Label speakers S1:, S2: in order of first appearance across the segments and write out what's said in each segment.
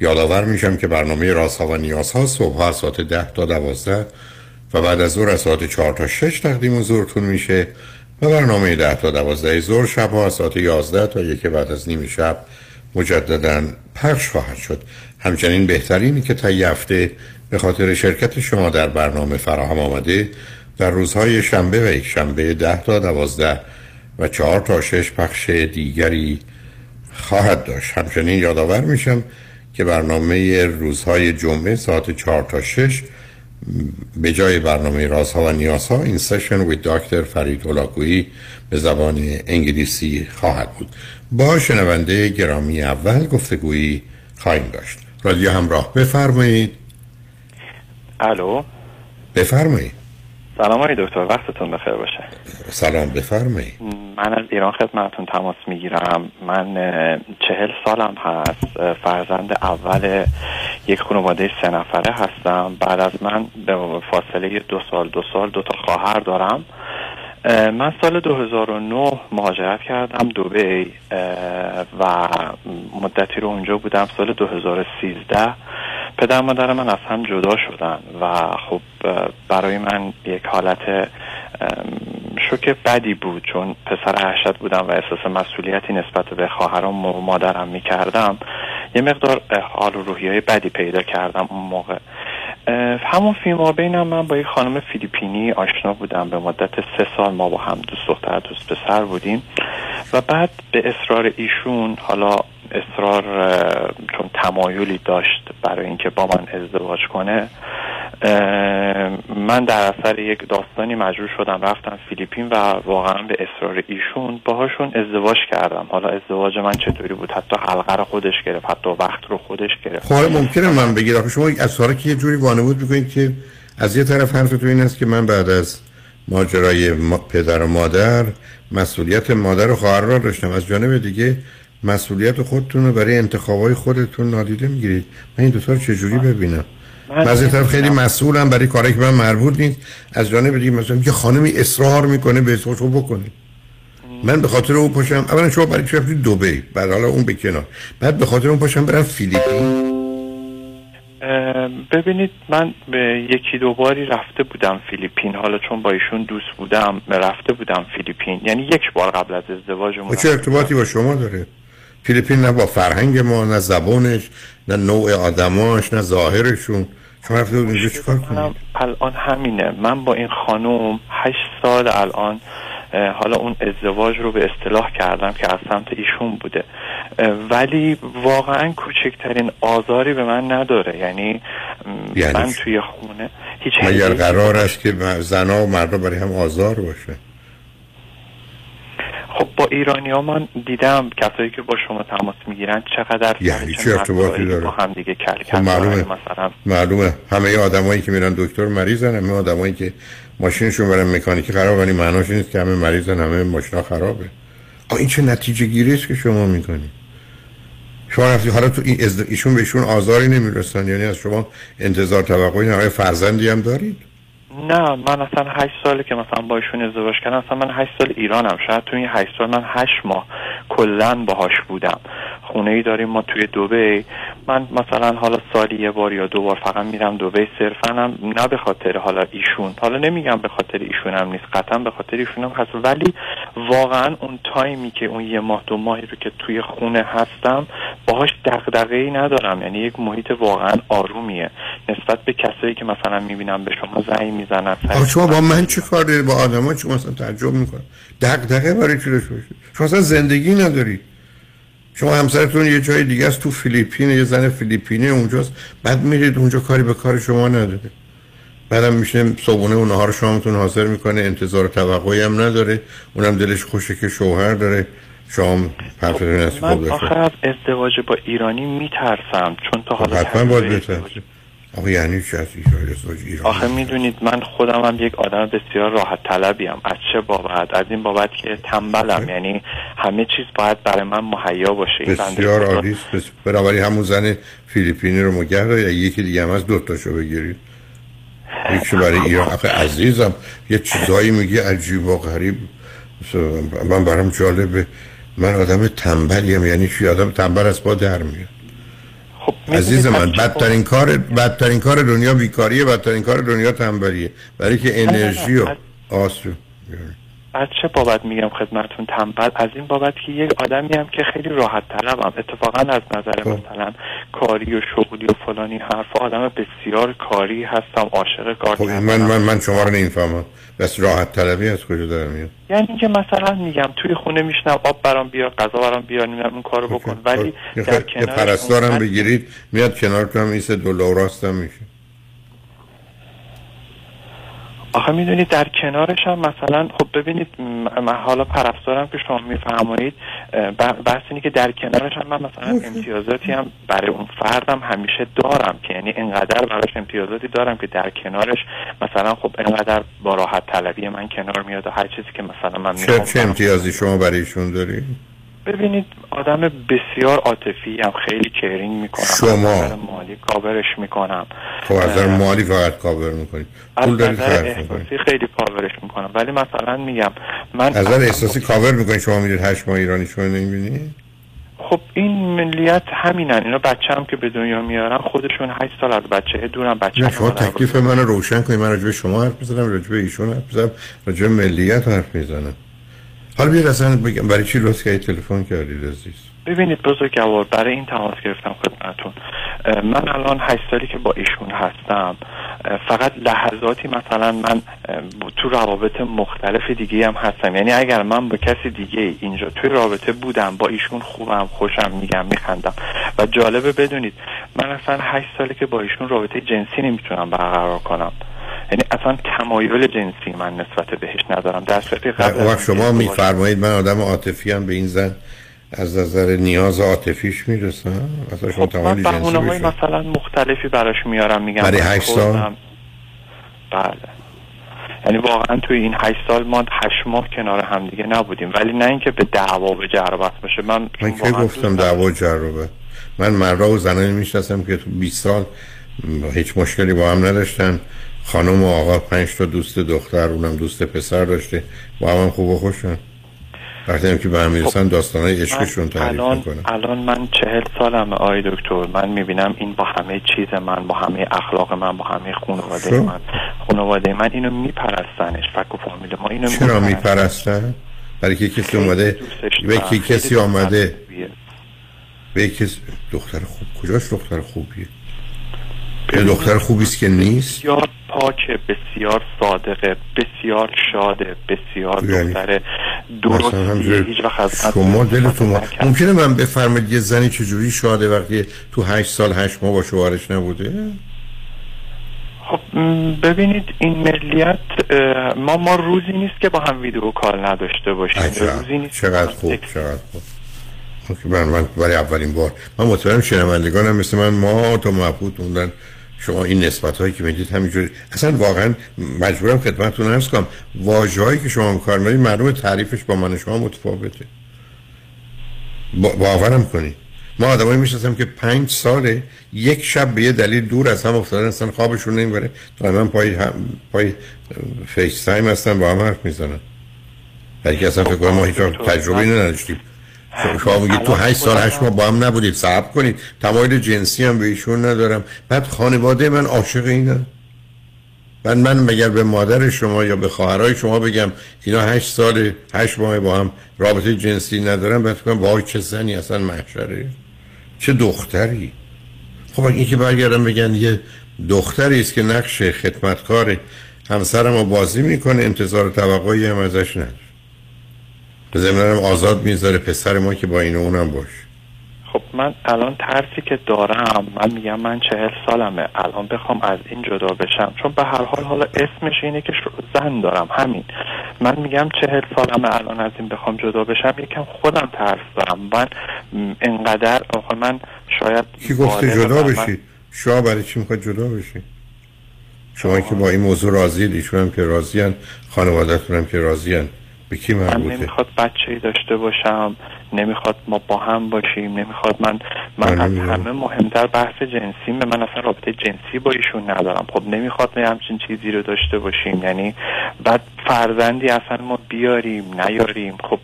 S1: یادآور میشم که برنامه ها و نیازها صبح از ساعت 10 تا 12 و بعد از ظهر از ساعت 4 تا 6 تقدیم حضورتون میشه و برنامه 10 تا 12 ظهر شب ها از ساعت 11 تا یک بعد از نیم شب مجددا پخش خواهد شد. همچنین بهترینی که تا هفته به خاطر شرکت شما در برنامه فراهم آمده در روزهای شنبه و یک شنبه 10 تا 12 و 4 تا 6 پخش دیگری خواهد داشت. همچنین یادآور میشم که برنامه روزهای جمعه ساعت 4 تا 6 به جای برنامه رازها و نیازها این سشن وی دکتر فرید هلاکویی به زبان انگلیسی خواهد بود. با شنونده گرامی اول گفتگویی خواهیم داشت. رادیو همراه بفرمایید.
S2: الو.
S1: بفرمایید.
S2: سلام های دکتر وقتتون بخیر باشه.
S1: سلام بفرمایید.
S2: من از ایران خدمتتون تماس می‌گیرم. من چهل سالم هست. فرزند اول یک خانواده سه نفره هستم. بعد از من به فاصله دو سال دو سال دو تا خواهر دارم. من سال 2009 مهاجرت کردم دوبی و مدتی رو اونجا بودم سال 2013 پدر مادر من از هم جدا شدن و خب برای من یک حالت شوک بدی بود چون پسر هشت بودم و احساس مسئولیتی نسبت به خواهرام و مادرم می‌کردم. یه مقدار حال و روحی های بدی پیدا کردم اون موقع. همون فیما بینم من با یک خانم فیلیپینی آشنا بودم. به مدت سه سال ما با هم دوست دختر دوست پسر بودیم. و بعد به اصرار ایشون حالا اصرار چون تمایلی داشت برای اینکه با من ازدواج کنه من در اثر یک داستانی مجبور شدم رفتم فیلیپین و واقعا به اصرار ایشون باهاشون ازدواج کردم. حالا ازدواج من چطوری بود؟ حتی حلقه رو خودش گرفت حتی وقت رو خودش گرفت.
S1: خب ممکنه من بگیرم. شما اصرار که یه جوری وانمود می‌کنید که از یه طرف حرفتون این است که من بعد از ماجرای پدر و مادر مسئولیت مادر و خواهر را داشتم از جانب دیگه مسئولیت خودتون رو برای انتخابای خودتون نادیده می‌گیرید. من این دوتا رو چجوری ببینم؟ من از طرف خیلی مسئولم برای کاری که من مربوط نیست. از جانب دیگه مثلا یه خانمی اصرار می‌کنه به رو بکنید من به خاطر اون پاشم اولا شما برای چی رفتید دبی؟ بعد حالا اون به کنار. بعد به خاطر اون پاشم برم فیلیپین.
S2: ببینید من به یکی دو باری رفته بودم فیلیپین. حالا چون با ایشون دوست بودم رفته بودم فیلیپین. یعنی یک بار قبل از ازدواجمون
S1: چه ارتباطی با شما داره؟ فیلیپین نه با فرهنگ ما نه زبانش نه نوع آدماش نه ظاهرشون. شما رفته اونجا چیکار کنید
S2: الان همینه. من با این خانوم هشت سال الان حالا اون ازدواج رو به اصطلاح کردم که از سمت ایشون بوده. ولی واقعا کوچکترین آزاری به من نداره. یعنی, یعنی من توی خونه هیچ
S1: مگر قرار است که زنا و مردا برای هم آزار باشه؟
S2: خب با ایرانی ها من دیدم کسایی که با شما تماس می‌گیرن چقدر
S1: یعنی چه ارتباطی داره
S2: با هم دیگه کل
S1: خب معلومه. مثلا معلومه. همه آدمایی که میرن دکتر مریضن همه آدمایی که ماشینشون برن مکانیکی خراب ولی معناش نیست که همه مریضن همه ماشینا خرابه. این چه نتیجه گیری است که شما می‌کنی؟ شما رفتی حالا تو این ایشون بهشون آزاری نمی‌رسن. یعنی از شما انتظار توقعی نه فرزندی هم دارید؟
S2: نه من اصلا هشت ساله که مثلا با ایشون ازدواج کردم اصلا من هشت سال ایرانم. شاید تو این هشت سال من هشت ماه کلا باهاش بودم. خونه ای داریم ما توی دوبه. من مثلا حالا سالی یه بار یا دو بار فقط میرم دوبه. صرفا هم نه به خاطر حالا ایشون. حالا نمیگم به خاطر ایشون هم نیست. قطعا به خاطر ایشون هم هست. ولی واقعا اون تایمی که اون یه ماه دو ماهی رو که توی خونه هستم باهاش دغدغه ای ندارم. یعنی یک محیط واقعا آرومیه. نسبت به کسایی که مثلا می‌بینم به شما زنگ می‌زنن
S1: شما با من چه کار دارید با آدما مثلا تعجب می‌کنم. دغدغه برای چی شما اصلا زندگی ندارید شما همسرتون یه جای دیگه است تو فیلیپین یه زن فیلیپینی اونجاست. بعد میرید اونجا کاری به کار شما نداره. بعدم میشه صبحونه و نهار شامتون حاضر می‌کنه انتظار توقعی هم نداره. اونم دلش خوشه که شوهر داره. شام پرفتون
S2: خب من آخر از ازدواج با ایرانی میترسم چون تا حالا
S1: حتما باید بترسید آخه یعنی چی از ایران
S2: آخه می‌دونید من خودم هم یک آدم بسیار راحت طلبی هم از چه بابت؟ از این بابت که تنبلم. یعنی همه چیز باید برای من مهیا باشه.
S1: بسیار عالی است. بنابراین همون زن فیلیپینی رو مگر یا یکی دیگه هم از دوتاشو بگیرید. یکی برای ایران. آخه عزیزم یه چیزایی میگی عجیب و غریب. من برام جالبه. من آدم تنبلیم. یعنی چی؟ آدم تنبل از با در میاد. خب عزیز من بدترین کار بدترین کار دنیا بیکاریه بدترین کار دنیا تنبلیه. برای که انرژی و آسو.
S2: از چه بابت میگم خدمتون تنبل؟ از این بابت که یک آدمی هم که خیلی راحت طلبم اتفاقا از نظر خب. مثلا کاری و شغلی و فلانی حرف آدم بسیار کاری هستم عاشق کار
S1: خب من من من شما رو نمی‌فهمم. بس راحت طلبی از کجا داره میاد؟
S2: یعنی که مثلا میگم توی خونه میشنم آب برام بیار غذا برام بیار نمی‌دونم اون کارو بکن. ولی
S1: در کنار پرستارم بگیرید میاد کنارتون هم ایست دلار راستم میشه.
S2: آخه می‌دونید در کنارش هم مثلا خب ببینید من حالا پرستارم که شما میفرمایید بحث اینه که در کنارش هم من مثلا امتیازاتی هم برای اون فردم همیشه دارم که یعنی انقدر براش امتیازاتی دارم که در کنارش مثلا خب انقدر با راحت طلبی من کنار میاد و هر چیزی که مثلا من
S1: چه, چه امتیازی شما برای ایشون دارید
S2: ببینید آدم بسیار عاطفی هم خیلی caring می‌کنم.
S1: شما.
S2: مالی کاورش می‌کنم.
S1: خب از نظر مالی فقط کاور می‌کنید
S2: پول دارید احساسی خیلی کاورش می‌کنم. ولی مثلا میگم من
S1: از نظر احساسی کاور می‌کنید شما میرید هشت ماه ایرانی شما نمی‌بینید
S2: خب این ملیت همینن. اینا بچه هم که به دنیا میارن خودشون هشت سال از بچه دورم بچه
S1: نه شما تکلیف من روشن کنید من راجب شما حرف می‌زنم راجب ایشون حرف می‌زنم راجب ملیت حرف می‌زنم. حالا بیر اصلا بگم برای چی لطف که تلفن کردید عزیز
S2: ببینید بزرگوار برای این تماس گرفتم خدمتون من الان هشت سالی که با ایشون هستم فقط لحظاتی مثلا من تو روابط مختلف دیگه هم هستم. یعنی اگر من با کسی دیگه اینجا توی رابطه بودم با ایشون خوبم خوشم میگم میخندم. و جالبه بدونید من اصلا هشت سالی که با ایشون رابطه جنسی نمی‌تونم برقرار کنم. یعنی اصلا تمایل جنسی من نسبت بهش ندارم. در صورتی قبل
S1: شما میفرمایید من آدم عاطفی هم به این زن از نظر نیاز عاطفیش می‌رسم؟ اصلا شما
S2: خب من بهونه های مثلا مختلفی براش میارم میگم
S1: برای هشت سال؟
S2: بله. یعنی واقعا توی این هشت سال ما هشت ماه کنار همدیگه نبودیم. ولی نه اینکه به دعوا به جربت باشه. من
S1: من که گفتم دعوا جربت من مرا و زنانی می‌شناسم که تو 20 سال هیچ مشکلی با هم نداشتن. خانم و آقا پنج تا دوست دختر اونم دوست پسر داشته. با هم, خوب و خوشن. وقتی هم که به هم می‌رسن خب داستان های عشقشون تعریف
S2: الان الان من چهل سالم آی دکتر. من می‌بینم این با همه چیز من با همه اخلاق من با همه خانواده شو؟ من. خانواده من اینو میپرستنش. فکر و فامیل ما اینو
S1: چرا میپرستن؟ برای که کسی اومده به کسی آمده؟ به کسی دختر خوب کجاش دختر خوبیه؟ یه دختر خوبی است که نیست؟
S2: بسیار پاکه بسیار صادقه بسیار شاده بسیار یعنی دختر درست هیچ وقت از
S1: شما دلتون ممکنه من بفرمید یه زنی چجوری شاده وقتی تو هشت سال هشت ماه با شوهرش نبوده؟
S2: خب ببینید این ملیت ما ما روزی نیست که با هم ویدیو کال نداشته باشیم. روزی نیست
S1: چقدر خوب چقدر خوب. من من برای اولین بار. من مطمئنم شنوندگانم مثل من ما تا مبهوت موندن. شما این نسبت هایی که می‌دید همینجوری. اصلا واقعا مجبورم خدمتتون عرض کنم واژه‌ای که شما کار می‌کنید معلومه تعریفش با من شما متفاوته. باورم کنید. ما آدمایی می‌شناسم که پنج ساله یک شب به یه دلیل دور از هم افتادن اصلا خوابشون نمی‌بره. تا من پای هم پای FaceTime هستن با هم حرف می‌زنن. ولی اصلا فکر کنم ما هیچ تجربه نداشتیم. شما میگید تو هشت سال هشت ماه با هم نبودید صبر کنید. تمایل جنسی هم به ایشون ندارم. بعد خانواده من عاشق اینه من من مگر به مادر شما یا به خواهرای شما بگم اینا هشت سال هشت ماه با هم رابطه جنسی ندارم بعد کنم وای چه زنی اصلا محشره. چه دختری. خب این که برگردم بگن یه دختری است که نقش خدمتکار همسرم رو بازی می‌کنه انتظار توقعی هم ازش نداره زمینم آزاد می‌ذاره پسر ما که با این اونم باش.
S2: خب من الان ترسی که دارم من میگم من چهل سالمه الان بخوام از این جدا بشم. چون به هر حال حالا اسمش اینه که زن دارم همین. من میگم چهل سالمه الان از این بخوام جدا بشم یکم خودم ترس دارم. من انقدر آخه من شاید
S1: کی گفته جدا بشید شما برای چی می‌خواد جدا بشی؟ شما که با این موضوع راضی ایشون هم که راضی خانوادتون هم که راضی به کی مربوطه.
S2: من نمی‌خواد بچه داشته باشم. نمی‌خواد ما با هم باشیم نمی‌خواد من من از همه مهمتر بحث جنسی من اصلا رابطه جنسی با ایشون ندارم. خب نمی‌خواد ما همچین چیزی رو داشته باشیم. یعنی بعد فرزندی اصلا ما بیاریم نیاریم. خب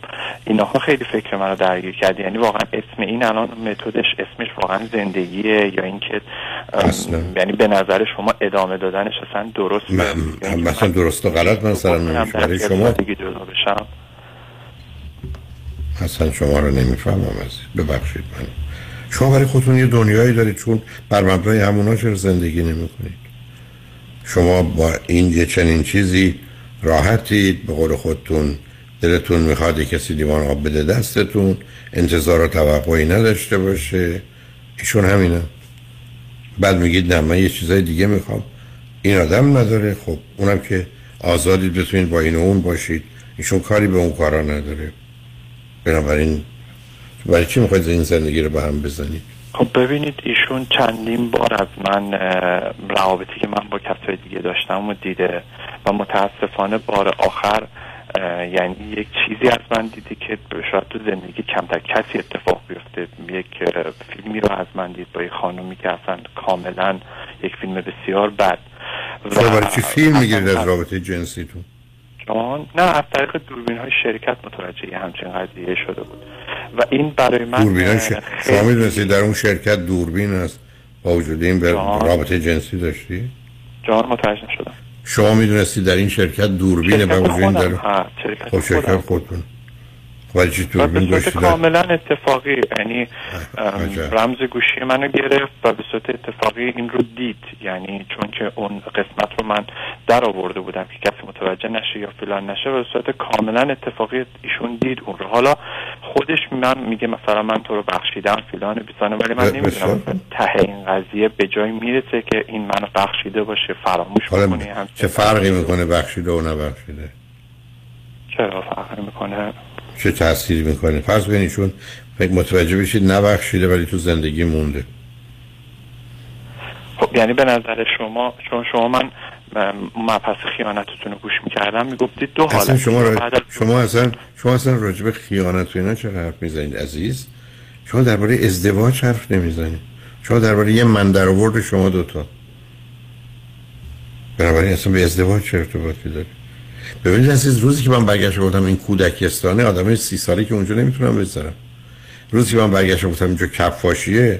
S2: اینها خیلی فکر منو درگیر کرد. یعنی واقعا اسم این الان متدش اسمش واقعا زندگیه یا اینکه یعنی به نظر شما ادامه دادنش اصلا درست
S1: مثلا درست و غلط مثلا برای شما اصلا شما رو نمی‌فهمم از ببخشید من. شما برای خودتون یه دنیایی دارید چون بر مبنای همونا چرا زندگی نمی کنید شما با این یه چنین چیزی راحتید به قول خودتون دلتون می‌خواد کسی دیوان آب بده دستتون انتظار و توقعی نداشته باشه. ایشون همینه. بعد میگید نه من یه چیزای دیگه می‌خوام. این آدم نداره. خب اونم که آزادید بتونید با این و اون باشید. ایشون کاری به اون کارا نداره. بنابراین برای چی می‌خواید این زندگی رو به هم بزنید؟
S2: خب ببینید ایشون چندین بار از من روابطی که من با کسای دیگه داشتم و دیده و متاسفانه بار آخر یعنی یک چیزی از من دیده که شاید تو زندگی کمتر کسی اتفاق بیفته. یک فیلمی رو از من دید با یک خانومی که اصلا کاملا یک فیلم بسیار بد.
S1: و برای چی فیلم می‌گیرید از رابطه جنسیتون؟
S2: جان نه از طریق دوربین های شرکت متوجه همچین قضیه شده بود. و این برای من دوربین های
S1: شما در اون شرکت دوربین هست با وجود این به رابطه جنسی داشتی؟
S2: جان متوجه نشدم.
S1: شما می‌دونستی در این شرکت دوربین
S2: به وجود این در
S1: خب شرکت خودتون. ولی
S2: به صورت کاملا اتفاقی یعنی رمز گوشی منو گرفت و به صورت اتفاقی این رو دید. یعنی چون که اون قسمت رو من در آورده بودم که کسی متوجه نشه یا فلان نشه و به صورت کاملا اتفاقی ایشون دید اون رو. حالا خودش من میگه مثلا من تو رو بخشیدم فلان بیسانه ولی من نمی‌دونم ته این قضیه به جای می‌رسه که این منو بخشیده باشه فراموش
S1: کنه چه فرقی می‌کنه بخشیده و نبخشیده؟
S2: چرا فرقی می‌کنه؟
S1: چه تأثیری می‌کنه. فرض کنید فکر متوجه بشید نبخشیده ولی تو زندگی مونده.
S2: خب یعنی به نظر شما چون شما من مبحث خیانتتون رو گوش می‌کردم می‌گفتید دو حالت.
S1: شما, را... شما اصلا شما اصلا راجب خیانت و اینا چرا حرف می‌زنید عزیز؟ شما درباره ازدواج حرف نمی‌زنید. شما درباره یه من در آورد شما دوتا. بنابراین اصلا به ازدواج چه ارتباطی دارید؟ ببینید عزیز روزی که من برگشت گفتم این کودکستانه آدم سی ساله که اونجا نمی‌تونم بذارم. روزی که من برگشت گفتم اینجا کفاشیه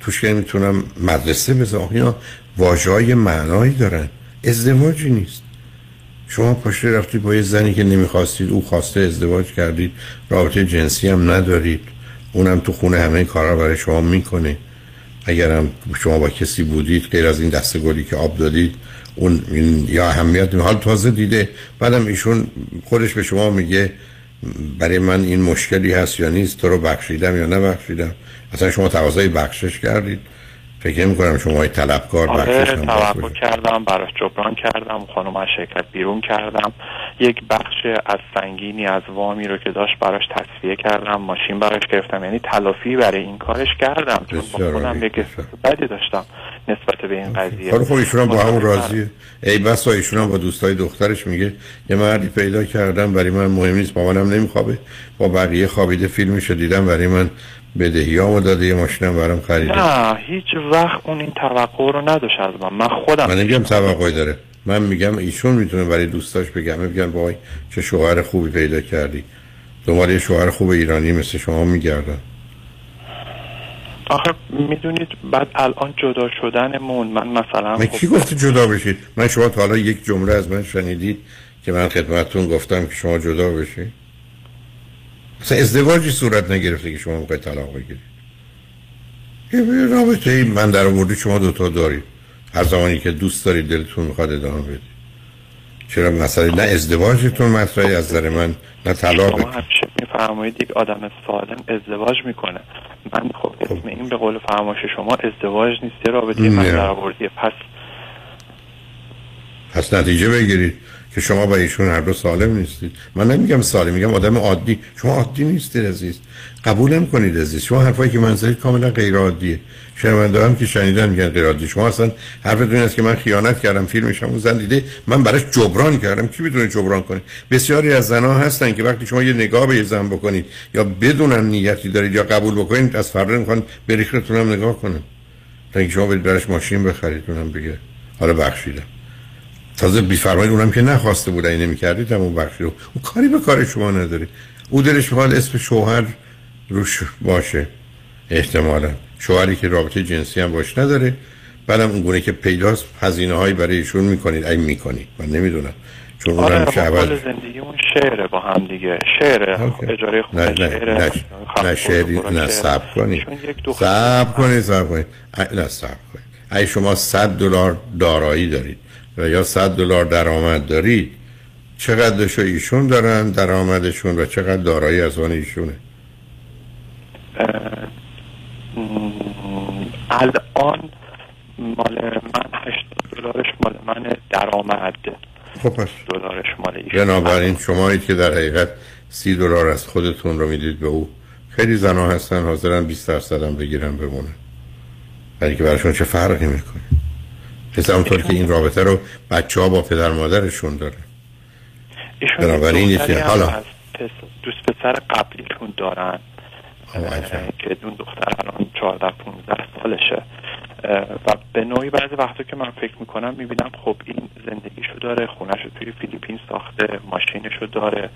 S1: توش که نمی‌تونم مدرسه بذارم. اینا واجه های معنایی دارن. ازدواجی نیست. شما پاشته رفتی با یه زنی که نمی‌خواستید او خواسته ازدواج کردید رابطه جنسی هم ندارید. اونم تو خونه همه کارا برای شما می‌کنه. اگرم شما با کسی بودید غیر از این دسته گلی که آب دادید اون یا اهمیت حال تازه دیده بعدم ایشون خودش به شما میگه برای من این مشکلی هست یا نیست تو رو بخشیدم یا نبخشیدم. اصلا شما تقاضای بخشش کردید. فکر نمی کنم شما طلبکار
S2: آره توقع کردم براش جبران کردم خانم از شرکت بیرون کردم. یک بخش از سنگینی از وامی رو که داشت براش تصفیه کردم ماشین براش گرفتم. یعنی تلافی برای این کارش کردم چون با خودم یک بدی داشتم نسبت به این قضیه.
S1: حالا خب ایشون با همون راضیه. ای بس ایشون هم با دوستای دخترش میگه یه مردی پیدا کردم برای من مهم نیست مامانم نمیخوابه. با بقیه خوابیده فیلمشو دیدم برای من بدهی ها داده یه ماشینم برام خریده.
S2: نه هیچ وقت اون این توقع رو نداشت از من. من خودم
S1: من نمیگم توقعی داره. من میگم ایشون می‌تونه برای دوستاش بگم میگم وای چه شوهر خوبی پیدا کردی. دنبال یه شوهر خوب ایرانی مثل شما میگردن.
S2: آخه می‌دونید بعد الان جدا شدنمون. من مثلا من
S1: کی گفته جدا بشید؟ من شما تا حالا یک جمله از من شنیدید که من خدمتتون گفتم که شما جدا بشید. مثلا ازدواجی صورت نگرفته که شما می‌خواید طلاق بگیرید. یه رابطه ای من در آوردی شما دوتا دارید. هر زمانی که دوست دارید دلتون می‌خواد ادامه بدید. چرا مثلا نه ازدواجتون مطرحی از نظر من نه طلاق.
S2: شما همیشه میفرمایید یک آدم سالم ازدواج می‌کنه. من خب, خب. اسم این به قول فرمایش شما ازدواج نیست رابطه من در آوردی. پس
S1: پس نتیجه بگیرید. که شما با ایشون هر دو سالم نیستید. من نمیگم سالم میگم آدم عادی. شما عادی نیستید عزیز. قبول کنید عزیز. شما حرفایی که من زدید کاملا غیر عادیه شنونده هم که شنیدن میگن غیر عادی شما اصلا حرفتون است که من خیانت کردم فیلمش هم زن دیده من براش جبران کردم. کی می‌تونه جبران کنه؟ بسیاری از زنها هستن که وقتی شما یه نگاه به زن بکنید یا بدونن نیتی دارید یا قبول بکنید از فردا می‌خوان بریختون هم نگاه کنن. تا اینکه شما برید براش ماشین بخرید اونم بگه حالا بخشیدم. تازه بیفرمایید اونم که نخواسته بود این نمی‌کردید اون بخشی رو. اون کاری به کار شما نداره او دلش می‌خواد اسم شوهر روش باشه احتمالا. شوهری که رابطه جنسی هم باش نداره. بعدم اون گونه که پیداست هزینه هایی برای ایشون می‌کنید. این می‌کنید من نمی‌دونم. چون
S2: آره اون اول زندگیمون شعره با هم دیگه. شعره اجاره خونه
S1: نه نه
S2: شعره
S1: نه نه شعری نه سب کنید سب کنید سب کنید نه سب کنید ای شما 100 دلار دارایی دارید. و یا 100 دلار درآمد دارید چقدرشو ایشون دارن درآمدشون و چقدر دارایی از آن ایشونه؟
S2: الان مال من 8 دلارش مال من درآمد.
S1: خب پس.
S2: دلارش مال ایشون.
S1: بنابراین شمایید که در حقیقت سی دلار از خودتون رو می‌دید به او خیلی زنها هستن حاضرن 20 درصد هم بگیرن بمونه ولی که براشون چه فرقی می‌کنه؟ مثل اونطور که این رابطه رو بچه ها با پدر مادرشون داره.
S2: بنابراین یکی حالا. دوست پسر قبلیشون دارن. که اون دختر الان 14 15 سالشه. و به نوعی بعضی وقتا که من فکر می‌کنم می‌بینم خب این زندگیشو داره خونهشو توی فیلیپین ساخته ماشینشو داره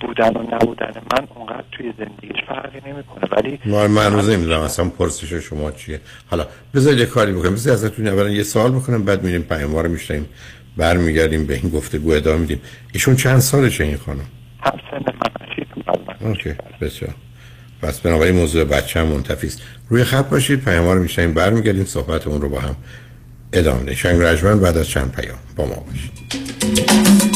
S2: بودن و نبودن من اونقدر توی زندگیش فرقی نمی‌کنه. ولی
S1: من من روز نمی‌دونم اصلا پرسش شما چیه. حالا بذارید یه کاری بکنم بذارید ازتون اولا یه سوال بکنم بعد میریم پیام رو میشنیم برمیگردیم به این گفتگو ادامه میدیم. ایشون چند سالشه این خانم؟
S2: هم سن من.
S1: اوکی بسیار. پس بنابراین موضوع بچه هم منتفی است. روی خط باشید پیام رو میشنیم برمیگردیم صحبتمون رو با هم ادامه شنگ رجمن بعد از چند پیام با ما باشید.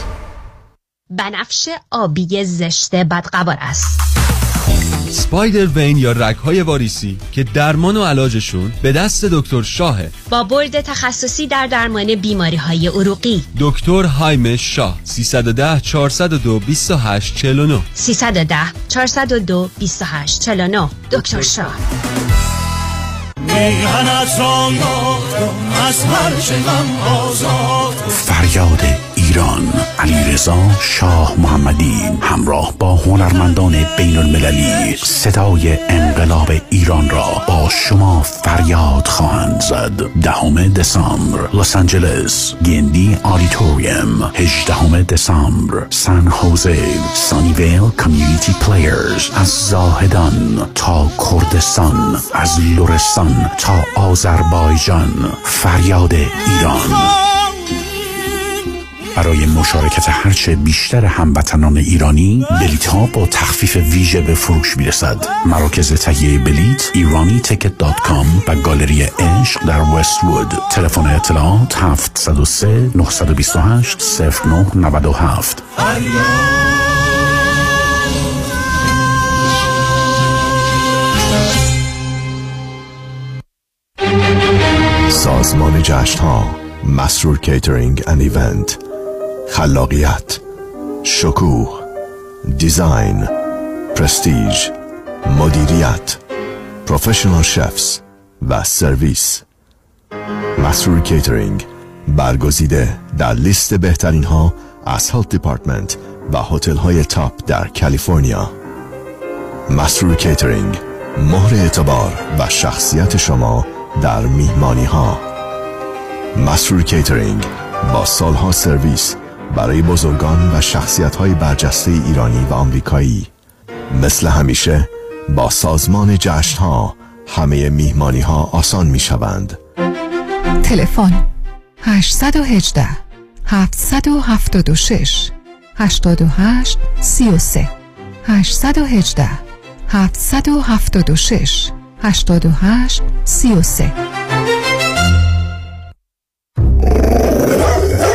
S3: بنفش آبی زشت بدقوار است.
S4: سپایدر وین یا رگهای واریسی که درمان و علاجشون به دست دکتر شاهه.
S3: با برد تخصصی در درمان بیماری های عروقی.
S4: دکتر هایم شاه 310 402 28 49
S3: 310 402 28 49 دکتر شاه.
S5: فریاد ایران. علیرضا شاه محمدی همراه با هنرمندان بین المللی صدای انقلاب ایران را با شما فریاد خواهند زد. دهم دسامبر لس آنجلس Kennedy Auditorium هجدهم دسامبر سان خوزه Sunnyvale Community Players. از زاهدان تا کردستان از لرستان تا آذربایجان. فریاد ایران. برای مشارکت هرچه بیشتر هموطنان ایرانی بلیت ها با تخفیف ویژه به فروش می‌رسد. مراکز تهیه بلیت ایرانی تیکت دات کام و گالری عشق در وست وود تلفن اطلاعات 703 928 0997
S6: سازمان جشن ها مسرور Catering and Event خلاقیت شکوه design prestige مدیریت professional chefs و سرویس. مسرور کیترینگ برگزیده در لیست بهترین ها از Health Department و هتل های top در کالیفرنیا. مسرور کیترینگ مهر اعتبار و شخصیت شما در میهمانی ها مسرور کیترینگ با سالها سرویس برای بزرگان و شخصیت های برجسته ایرانی و آمریکایی. مثل همیشه با سازمان جشن ها همه میهمانی ها آسان می شوند
S7: تلفن 818 776 88 33 818 776 88 33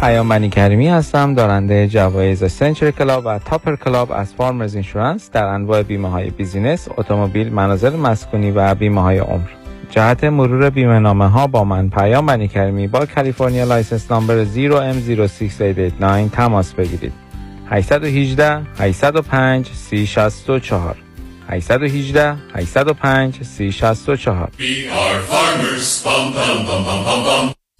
S8: پیام بنی کریمی هستم دارنده جوایز Century Club و Topper Club از Farmers Insurance در انواع بیمه های business، اتومبیل، منازل مسکونی و بیمه های عمر. جهت مرور بیمه نامه ها با من پیام بنی کریمی با کالیفرنیا license number 0M06889 تماس بگیرید. 818 805 3064 818 805 3064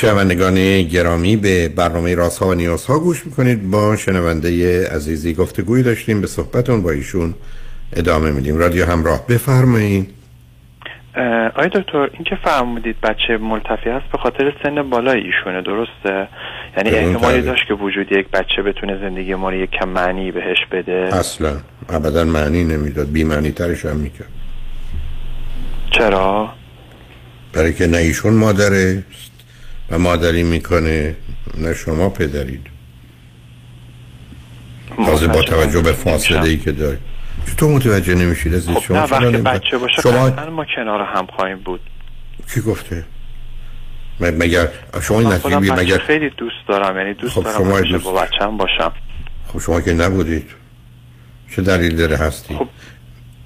S1: شنوندگان گرامی به برنامه رازها و نیازها گوش می‌کنید. با شنونده عزیزی گفتگوی داشتیم به صحبتون با ایشون ادامه میدیم. رادیو همراه بفرمایید.
S2: آیا دکتر این که فرمودید بچه ملتفی هست به خاطر سن بالای ایشونه درسته؟ یعنی احتمالی داشت که وجود یک بچه بتونه زندگی ما رو یک کم معنی بهش بده.
S1: اصلا. ابدا معنی نمی‌داد. بی معنی ترش هم می‌کرد.
S2: چرا؟
S1: برای که نه ایشون مادره. و مادری می‌کنه نه شما پدرید. تازه با توجه به فاصله ای که داری. تو متوجه نمیشید از
S2: خب
S1: شما
S2: نه وقتی بچه باشه
S1: شما
S2: ما کنار هم خواهیم بود.
S1: کی گفته؟ مگر شما این نتیجه مگر
S2: خیلی دوست دارم یعنی دوست
S1: خب
S2: دارم
S1: شما
S2: همیشه
S1: دوست-
S2: با بچه هم باشم.
S1: خب شما که نبودید. چه دلیل داره هستی؟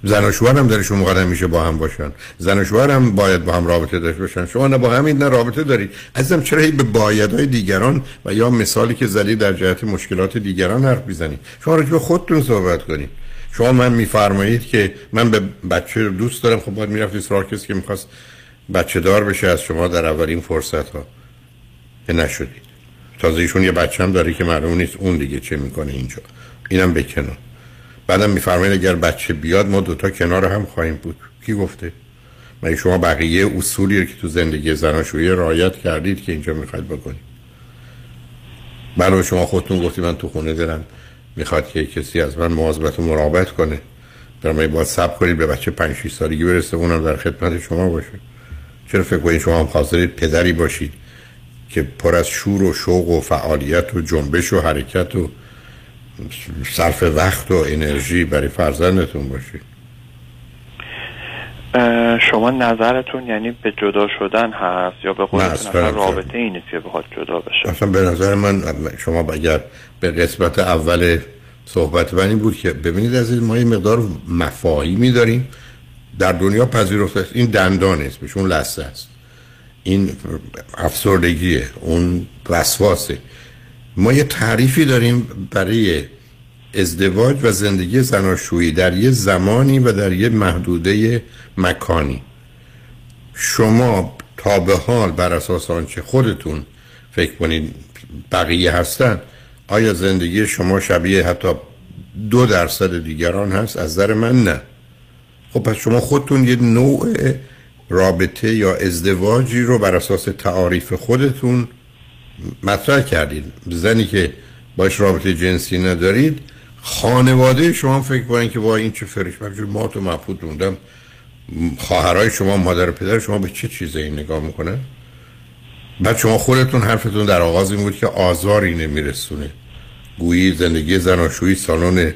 S1: زن و شوهر هم درشون مقدم میشه با هم باشن. زن و شوهر هم باید با هم رابطه داشته باشن. شما نه با همین نه رابطه دارید. عزیزم چرا هی به بایدهای دیگران و یا مثالی که زدید در جهت مشکلات دیگران حرف می‌زنید شما راجع به خودتون صحبت کنید. شما من میفرمایید که من به بچه دوست دارم. خب باید می‌رفتید سراغ کسی که می‌خواست بچه دار بشه از شما در اولین فرصت ها که نشدید. تازه ایشون یه بچه هم داره که معلوم نیست اون دیگه چه می‌کنه اینجا. اینم بکنن بعدم میفرمایید اگر بچه بیاد ما دوتا کنار هم خواهیم بود. کی گفته؟ مگه شما بقیه اصولی رو که تو زندگی زناشویی رعایت کردید که اینجا می‌خواید بکنید. بله شما خودتون گفتی من تو خونه دارم می‌خواد که کسی از من مواظبت و مراقبت کنه. برای باید صبر کنید به بچه 5 6 سالگی برسه اونم در خدمت شما باشه. چرا فکر کنید شما هم حاضرید پدری باشید که پر از شور و شوق و فعالیت و جنبش و حرکت و صرف وقت و انرژی برای فرزندتون باشید
S2: شما نظرتون یعنی به جدا شدن هست یا به اصلا رابطه ای نیست که بخواد جدا بشه؟
S1: اصلا به نظر من شما اگر به قسمت اول صحبت من این بود که ببینید از ما یه مقدار مفاهیمی داریم. در دنیا پذیرفته است. این دندان است اون لسه است. این افسردگیه اون وسواسه ما یه تعریفی داریم برای ازدواج و زندگی زناشویی در یه زمانی و در یه محدوده مکانی. شما تا به حال بر اساس آنچه خودتون فکر کنید بقیه هستن آیا زندگی شما شبیه حتی دو درصد دیگران هست؟ از نظر من نه. خب پس شما خودتون یه نوع رابطه یا ازدواجی رو بر اساس تعاریف خودتون مطرح کردید. زنی که باش رابطه جنسی ندارید خانواده شما فکر کنید که با این چه فرش من ما تو مبهوت موندم. خواهرای شما مادر و پدر شما به چه چیزی این نگاه می‌کنن؟ بعد شما خودتون حرفتون در آغاز این بود که آزاری نمیرسونه. گویی زندگی زناشویی سالن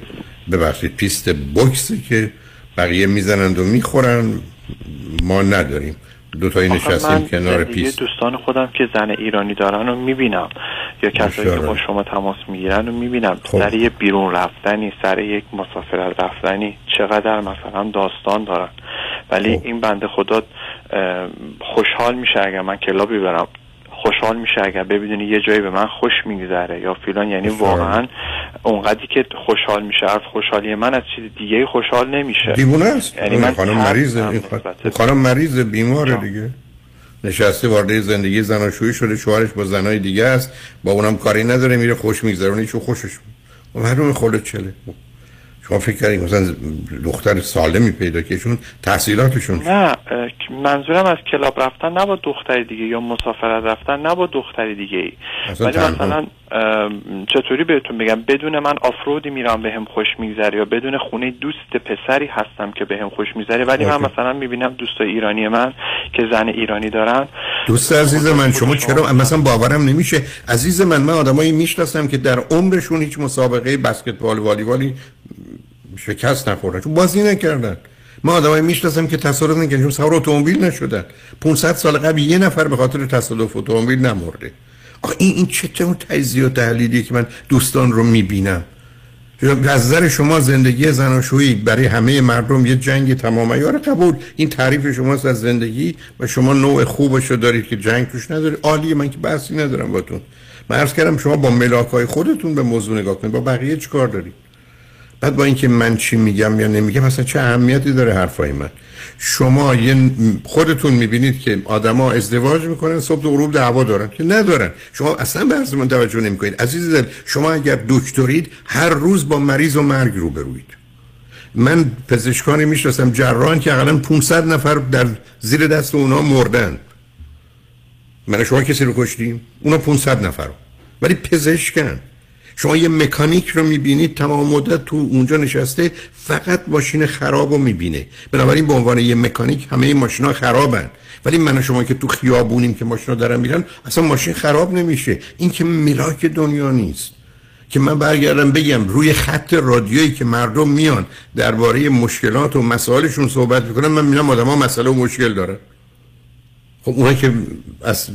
S1: ببخشید پیست بکسی که بقیه می‌زنند و می‌خورن ما نداریم. دو تایی نشستیم کنار پیست.
S2: دوستان خودم که زن ایرانی دارن رو می‌بینم. یا کسایی که با شما تماس می‌گیرن رو می‌بینم. خب. سر یه بیرون رفتنی سر یک مسافرت رفتنی چقدر مثلا داستان دارن. ولی خب. این بنده خدا خوشحال میشه اگر من کلابی برم. خوشحال میشه اگر ببینی یه جایی به من خوش میگذره یا فیلان یعنی واقعا اونقدری که خوشحال میشه از خوشحالی من از چیز دیگه خوشحال نمیشه.
S1: دیوونه است. یعنی من خانم مریضه خانم مریض بیماره دیگه. نشسته وارد زندگی زناشویی شده شوهرش با زنای دیگه است. با اونم کاری نداره میره خوش میگذرونه چون خوشش معلومه خودت چله. شما فکر کردید مثلا دختر سالمی پیدا که چون تحصیلاتشون
S2: نه منظورم از کلاب رفتن نه با دختری دیگه یا مسافرت رفتن نه با دختری دیگه ای ولی مثلا چطوری بهتون بگم؟ بدون من آفرودی میرم به هم خوش میگذره یا بدون خونه دوست پسری هستم که به هم خوش میگذره ولی من مثلا می‌بینم دوستای ایرانی من که زن ایرانی دارن.
S1: دوست عزیز من شما چرا؟ مثلا باورم نمیشه. عزیز من من آدمایی می‌شناسم که در عمرشون هیچ مسابقه بسکتبال والیبالی شکست نخوردن. چون بازی نکردن. ما آدمایی می‌شناسم که تصادف نکردن. چون سوار اتومبیل نشدن. 500 سال قبل یه نفر به خاطر تصادف اتومبیل نمرده. آخه این این چه اون تجزیه و تحلیلی که من دوستان رو می‌بینم. از نظر شما زندگی زناشویی برای همه مردم یه جنگ تمام یار قبول. این تعریف شماست از زندگی و شما نوع خوبش رو دارید که جنگ توش نداری عالیه من که بحثی ندارم باتون من عرض کردم شما با ملاک خودتون به موضوع نگاه کنید. با بقیه چیکار دارید؟ بعد با اینکه من چی میگم یا نمیگم مثلا چه اهمیتی داره حرفای من؟ شما یه خودتون می‌بینید که آدما ازدواج می‌کنن صبح و غروب دعوا دارن. که ندارن. شما اصلا به من توجه نمی‌کنید. عزیز دل شما اگر دکترید هر روز با مریض و مرگ روبروید من پزشکانی می‌شناسم جراحان که اقلا 500 نفر در زیر دست اونا مردن. من شما کسی رو کشتیم؟ اونا 500 نفر. ولی پزشکن. شما یه مکانیک رو می‌بینید تمام مدت تو اونجا نشسته فقط ماشین خراب رو می‌بینه. بنابراین به عنوان یه مکانیک همه این ماشینا خرابن. ولی من و شما که تو خیابونیم که ماشینا دارن میرن اصلا ماشین خراب نمیشه. این که ملاک دنیا نیست. که من برگردم بگم روی خط رادیویی که مردم میان درباره مشکلات و مسائلشون صحبت می‌کنن من می‌بینم آدم ها مسئله و مشکل دارن. خب اونا که از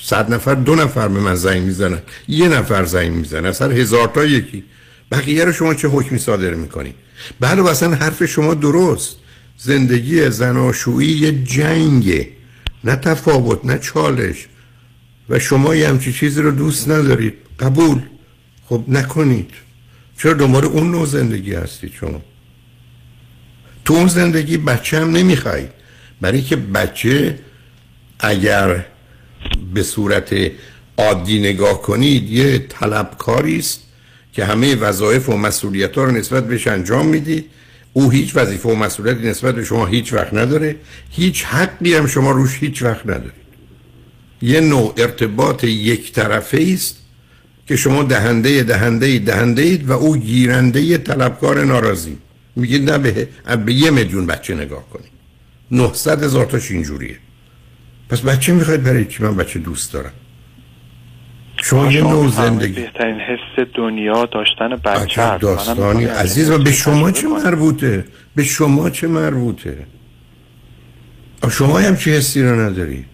S1: صد نفر دو نفر به من زنگ می‌زنن یه نفر زنگ می‌زنن اصلا هزار تا یکی. بقیه رو شما چه حکمی صادر می‌کنی بله اصلا حرف شما درست. زندگی زناشویی یه جنگه. نه تفاوت نه چالش. و شما یه همچی چیزی رو دوست ندارید. قبول. خب نکنید. چرا دنبال اون نوع زندگی هستید شما؟ تو اون زندگی بچه هم نمی‌خواید برای که بچه اگر به صورت عادی نگاه کنید یه طلبکاری است که همه وظایف و مسئولیت ها رو نسبت بهش انجام می‌دید او هیچ وظیفه و مسئولیتی نسبت به شما هیچ وقت نداره. هیچ حقی هم شما روش هیچ وقت ندارید یه نوع ارتباط یک طرفه است که شما دهنده دهنده دهنده اید و او گیرنده طلبکار ناراضی. میگید نه به, به یه میلیون بچه نگاه کنید. 900 هزار تاش اینجوریه. پس بچه می‌خواید برای چی من بچه دوست دارم. شما یه نوع زندگی.
S2: بهترین حس دنیا داشتن بچه
S1: داستانی عزیز و به شما چه مربوطه؟ به شما چه مربوطه؟ شما هم چه حسی رو نداری؟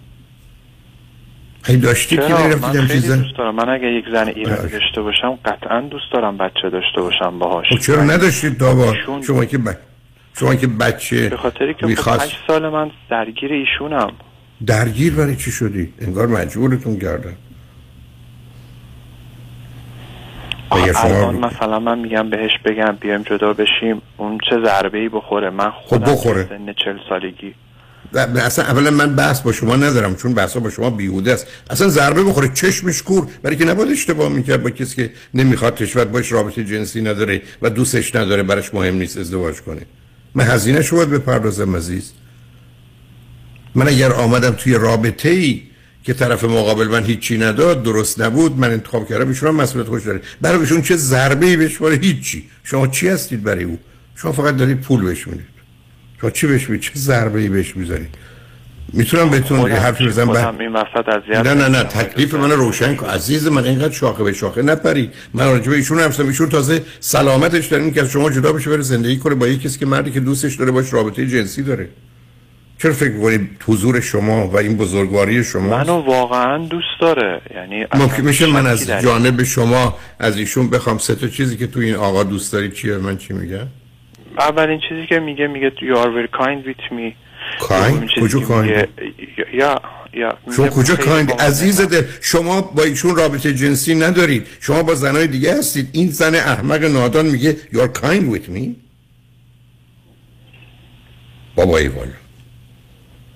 S1: هی داشتی که
S2: خیلی
S1: چیزا
S2: دوست دارم. من اگه یک زن ایرانی. داشته باشم قطعا دوست دارم بچه داشته باشم باهاش.
S1: خب چرا نداشتید دابا شما که ب... شما که بچه
S2: به خاطری که خب
S1: می‌خواست.
S2: هشت سال من درگیر ایشونم.
S1: درگیر برای چی شدی؟ انگار مجبورتون کردن.
S2: الان مثلا من میگم بهش بگم بیایم جدا بشیم اون چه ضربه ای بخوره؟ من خودم
S1: خب بخوره.
S2: سن چل سالگی.
S1: اصلا اولا من بحث با شما ندارم چون بحث با شما بیهوده است. اصلا ضربه بخوره چشمش کور. برای که نباید اشتباه می‌کرد با کسی که نمی‌خواد کشور باش رابطه جنسی نداره و دوستش نداره براش مهم نیست ازدواج کنه. من هزینه شو باید بپردازم عزیز. من اگر آمدم توی رابطه ای که طرف مقابل من هیچی نداد درست نبود من انتخاب کردم ایشون هم مسئولیت خوش داره برای ایشون چه ضربه ای بهش وارد هیچی. شما چی هستید برای او؟ شما فقط دارید پول بهش می‌دید. شما چی بهش می‌دید؟ چه ضربه ای بهش می‌زنید؟ می‌تونم بهتون یه
S2: خودم
S1: حرفی بزنم.
S2: این اذیت
S1: نه نه نه. تکلیف من روشن کن. عزیز من اینقدر شاخه به شاخه نپری. من راجع به ایشون حرف زدم. ایشون تازه سلامتش در این که از شما جدا بشه بره زندگی کنه با یه کسی که مردی که دوستش داره باش رابطه جنسی داره. چرا فکر می‌کنید حضور شما و این بزرگواری شما
S2: منو واقعا دوست داره. یعنی
S1: ممکن میشه من از جانب شما از ایشون بخوام سه تا چیزی که تو این آقا دوست داری چیه؟ من چی میگم؟
S2: اولین چیزی که میگه میگه you are very kind with me. چیزی
S1: کجا
S2: میگه- یا یا
S1: شما کجا
S2: خیلی
S1: کاین
S2: با من
S1: عزیز دل شما با ایشون رابطه جنسی ندارید. شما با زنای دیگه هستید. این زن احمق نادان میگه you are kind with me. بابا ای والا.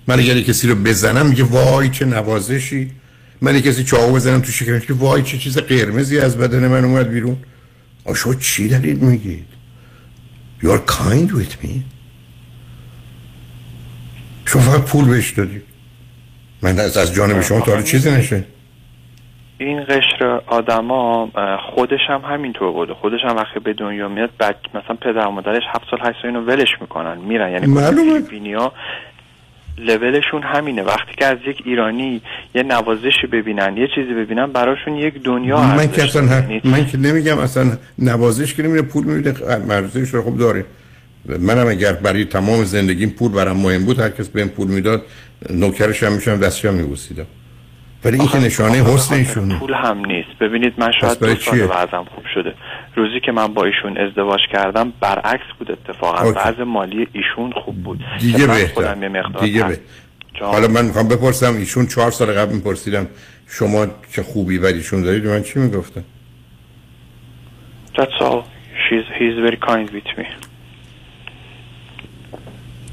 S1: من اگر کسی رو بزنم میگه وای چه نوازشی. من کسی چاقو بزنم تو شکمش که وای چه چیز قرمزی از بدن من اومد بیرون. آ شما چی دارید میگید؟ You are kind with me. شما فقط پول بهش دادید من از از جانب شما تا چیزی نشه
S2: این قشر آدما خودش هم همینطور بوده خودش هم وقتی به دنیا میاد بعد مثلا پدر و مادرش هفت سال هشت سال اینو ولش می‌کنن میرن. یعنی
S1: معلومه.
S2: فیلیپینیا لولشون همینه. وقتی که از یک ایرانی یه نوازشی ببینن یه چیزی ببینن براشون یک دنیا
S1: من که اصلا
S2: یعنی
S1: من که نمیگم اصلا نوازش که نمیره پول میده مرزش رو خوب داره. منم اگر برای تمام زندگیم پول برام مهم بود هر کس بهم پول می‌داد نوکرش هم میشم دستش هم میبوسیدم. ولی این که نشانه حسن
S2: به
S1: ایشونه
S2: پول هم نیست ببینید من شاید دو سال؟ وضعم خوب شده روزی که من با ایشون ازدواج کردم برعکس بود اتفاقا. وضع مالی ایشون خوب بود
S1: دیگه بهتر دیگه به. حالا من می‌خوام بپرسم ایشون چهار سال قبل میپرسیدم شما چه خوبی ولی ایشون دارید من چی می‌گفتم
S2: That's all. She's he's very kind with me.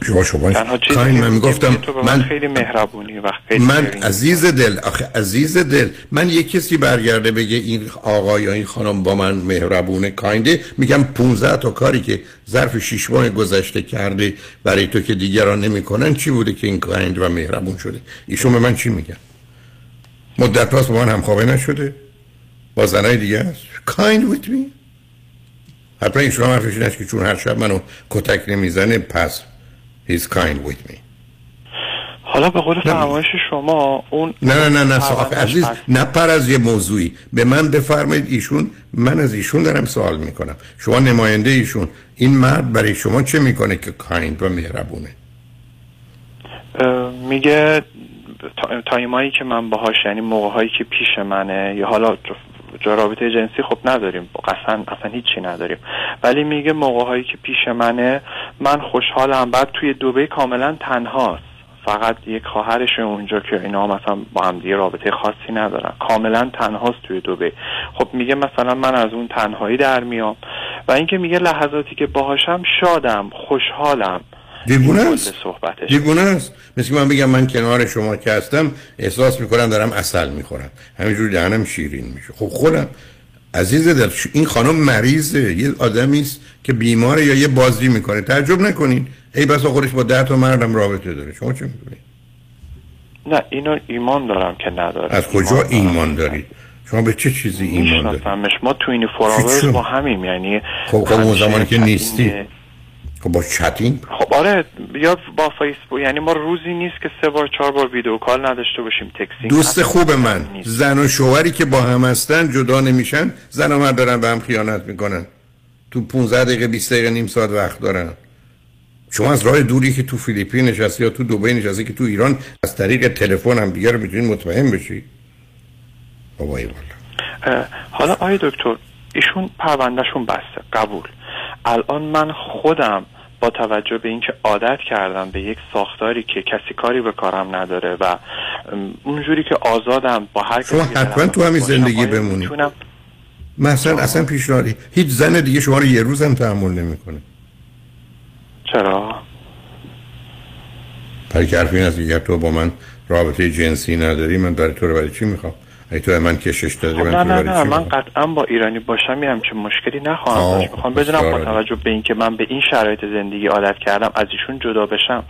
S1: شما شما من می‌گفتم
S2: به من, خیلی مهربونی و خیلی
S1: من. عزیز دل آخه عزیز دل من یه کسی برگرده بگه این آقا یا این خانم با من مهربونه کاینده میگم 15 تا کاری که ظرف شش ماه گذشته کرده برای تو که دیگران نمی‌کنن چی بوده که این کایند و مهربون شده؟ ایشون به من چی میگن؟ مدت هاست با من همخوابه نشده؟ با زنای دیگه هست؟ kind with me حتما ایشون هم حرفش این است که چون هر شب منو کتک نمی‌زنه پس he's kind with me.
S2: حالا به قول فرمایش شما اون
S1: نه نه نه نه صاحب عزیز پر از یه موضوعی. به من بفرمایید ایشون من از ایشون دارم سوال می‌کنم. شما نماینده ایشون. این مرد برای شما چه می‌کنه که کایند و مهربونه؟
S2: میگه تا- تایمایی که من باهاش یعنی موقعهایی که پیش منه یا حالا رابطه جنسی خب نداریم. اصلا اصلا هیچی نداریم. ولی میگه موقعهایی که پیش منه من خوشحالم. بعد توی دوبه کاملا تنهاست. فقط یک خواهرش اونجا که اینا مثلا با هم دیگه رابطه خاصی ندارن. کاملا تنهاست توی دوبه. خب میگه مثلا من از اون تنهایی در میام. و اینکه میگه لحظاتی که باهاشم شادم خوشحالم.
S1: دیوونه
S2: این
S1: است. دیوونه است. مثل من بگم من کنار شما که هستم احساس می‌کنم دارم اصل می‌خورم. همینجور دهنم شیرین میشه. خب خودم عزیز ش- این خانم مریضه. یه آدمی است که بیماره یا یه بازی می‌کنه. تعجب نکنین. ای بسا خودش با ده تا مردم رابطه داره. شما چه می‌کنید
S2: نه اینو ایمان دارم که نداره.
S1: از کجا ایمان دارید شما به چه چیزی ایمان دارید
S2: ما تو این
S1: شد؟
S2: با همیم. یعنی
S1: خب خب اون زمانی که نیستی. خب با chatting
S2: خب آره یا با فیسبوک یعنی ما روزی نیست که سه بار چهار بار video call نداشته باشیم texting
S1: دوست. خوب من
S2: نیست.
S1: زن و شوهری که با هم هستن جدا نمیشن زن و مرد دارن به هم خیانت می‌کنن. تو 15 دقیقه 20 دقیقه نیم ساعت وقت دارن. شما از راه دوری که تو فیلیپین نشستی یا تو دبی نشستی که تو ایران از طریق تلفن هم دیگه رو می‌تونید مطمئن بشی. بابای
S2: اه، حالا آقای دکتر ایشون پروندهشون بسته قبول. الان من خودم با توجه به اینکه عادت کردم به یک ساختاری که کسی کاری به کارم نداره و اونجوری که آزادم با هر
S1: شما حتما تو همین زندگی
S2: می‌تونم
S1: مثلا اصلا پیشنهادی هیچ زن دیگه شما رو یه روز هم تحمل نمی‌کنه.
S2: چرا؟
S1: برای که اگر تو با من رابطه جنسی نداری من برای تو رو برای چی می‌خوام؟ تو به من کشش دادی
S2: خب
S1: من
S2: نه
S1: رو
S2: نه نه
S1: چی
S2: من قطعا با ایرانی باشم یه همچین مشکلی نخواهم داشت. می‌خوام
S1: خب،
S2: بدونم با توجه به اینکه من به این شرایط زندگی عادت کردم از ایشون جدا بشم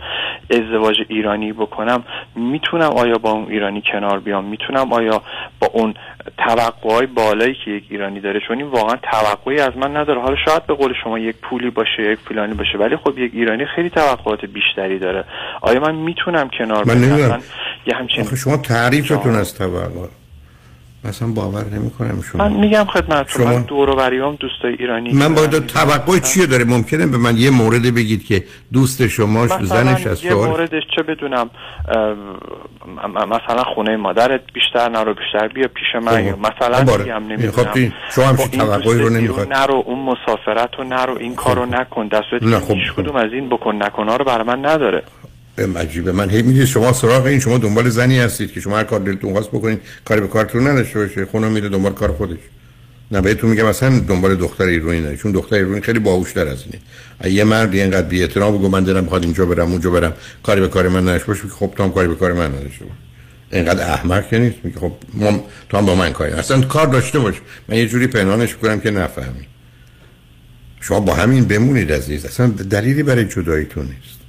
S2: ازدواج ایرانی بکنم می‌تونم آیا با اون ایرانی کنار بیام؟ می‌تونم آیا با اون توقعهای بالایی که یک ایرانی داره؟ چون این واقعا توقعی از من نداره. حالا شاید به قول شما یک پولی باشه یک فلانی باشه ولی خب یک ایرانی خیلی توقعات بیشتری داره. آیا من می‌تونم کنار
S1: من.
S2: اصلا یه همچین
S1: شما تعریفتون از توقع مثلا باور نمی‌کنم شما
S2: من میگم خدمتتون
S1: شما-
S2: من دور و بریام دوستای ایرانی
S1: من
S2: دارم.
S1: توقع چیه داره ممکنه به من یه مورد بگید که دوست شما زنش از
S2: یه موردش چه بدونم مثلا خونه مادرت بیشتر نرو بیشتر بیا پیش من
S1: خب.
S2: یا مثلا
S1: خب.
S2: میگم
S1: خب
S2: نمی‌دونم
S1: این- شما
S2: با این
S1: توقعی رو نمی‌خواد.
S2: نرو اون مسافرت رو نرو این کارو نکن که
S1: خب، خب.
S2: کدوم از این بکن نکن ها رو برای من نداره
S1: عجیبه من. هی میگید شما سراغ این شما دنبال زنی هستید که شما هر کار دلتون خواست بکنید کاری به کارتون نداشته باشه. خونه میره دنبال کار خودش. نه بهتون میگم اصلا دنبال دختر ایرانی نه چون دختر ایرانی خیلی باهوشتر از اینه. یه مرد اینقدر بی احترام بگو من دلم می‌خواد اینجا برم اونجا برم. کاری به کار من نداشته باشه خب تو هم کاری به کار من نداشته اینقدر احمق که نیست. میگه خب ما تو هم با من کاری اصلا کار داشته باش. من یه جوری پنهانش می‌کنم که نفهمی. شما با همین بمونید عزیز. اصلا دلیلی برای جداییتون نیست.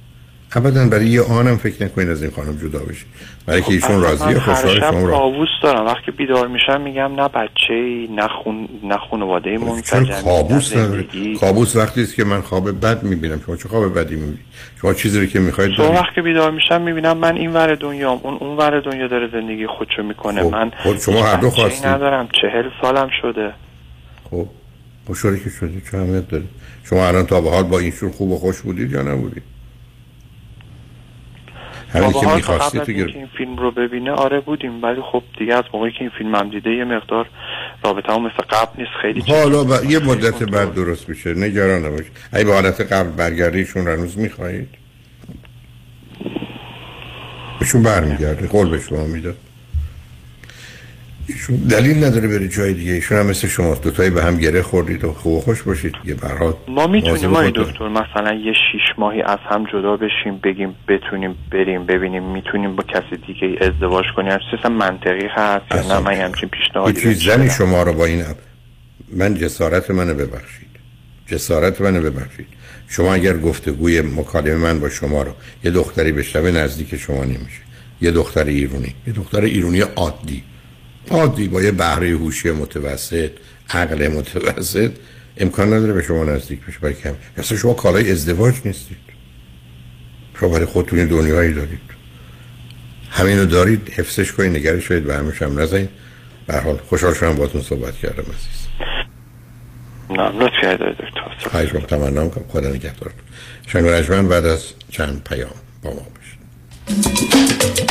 S1: ابدا برای یه آنم فکر نکنید از این خانم جدا بشید. برای که ایشون
S2: اصلا
S1: راضیه خوشحال شما را
S2: کابوس دارم. وقتی بیدار میشم میگم نه بچه نه خون نه خانواده
S1: چرا
S2: منسجم
S1: کابوس. کابوس وقتی است که من خواب بد می‌بینم. شما چه خواب بدی می‌بینید شما چیزی رو که می‌خواید دارید
S2: وقتی بیدار میشم می‌بینم من این ور دنیام اون اون ور دنیا داره زندگی خودشو می‌کنه.
S1: خب،
S2: من
S1: خب شما هر دو خواستید.
S2: ندارم. چهل سالم شده.
S1: خب خوشحالی که شدید. چه اهمیت داره؟ شما الان تا به حال با اینشون خوب و خوش بودید یا نبودید؟ همین که
S2: از
S1: تو
S2: این فیلم رو ببینه آره بودیم ولی خب دیگه از موقعی که این فیلم هم دیده یه مقدار رابطه هم مثل قبل نیست خیلی
S1: حالا
S2: چیز-
S1: ب... یه مدت بعد درست میشه. نگران نباش. اگه به حالت قبل برگردیشون هنوز می‌خواهید؟ بهشون برمیگرده قول به شما می‌داد دلیل نداره بره جای دیگه. ایشون هم مثل شما دوتایی به هم گره خوردید و خوب خوش باشید. هر حال
S2: ما می‌تونیم. دکتر مثلا یه شیش ماهی از هم جدا بشیم بگیم بتونیم بریم ببینیم می‌تونیم با کسی دیگه ازدواج کنیم. چیز منطقی هست یا نه؟ من یه همچین پیشنهادی بهش
S1: زنی. شما رو با این من جسارت منو ببخشید. جسارت منو ببخشید. شما اگر گفتگوی مکالمه من با شما رو یه دختری بشنوه نزدیک شما نمیشه. یه دختر ایرونی. یه دختر ایرونی عادی. عادی با یه بهره هوشی متوسط عقل متوسط. امکان نداره به شما نزدیک بشه برای کم اصلا شما کالای ازدواج نیستید. شما برای خودتون دنیایی دارید. همینو دارید حفظش کنید نگرش کنید به همش هم نزنید. به حال خوشحال شدم باهاتون صحبت کردم عزیز.
S2: نه لطفی کردید دکتر
S1: خواهش رو تمنا می‌کنم خدا نگهدار شنگ بعد از چند پیام با ما باشید.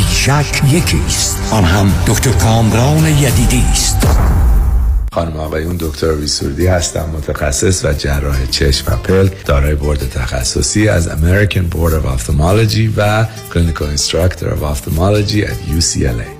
S9: بیشک یکی است آن هم دکتر کامران یدیدی است
S10: خانم آقایون دکتر وی سرودی هستم متخصص و جراح چشم و پلک دارای بورد تخصصی از American Board of Ophthalmology و Clinical Instructor of Ophthalmology at UCLA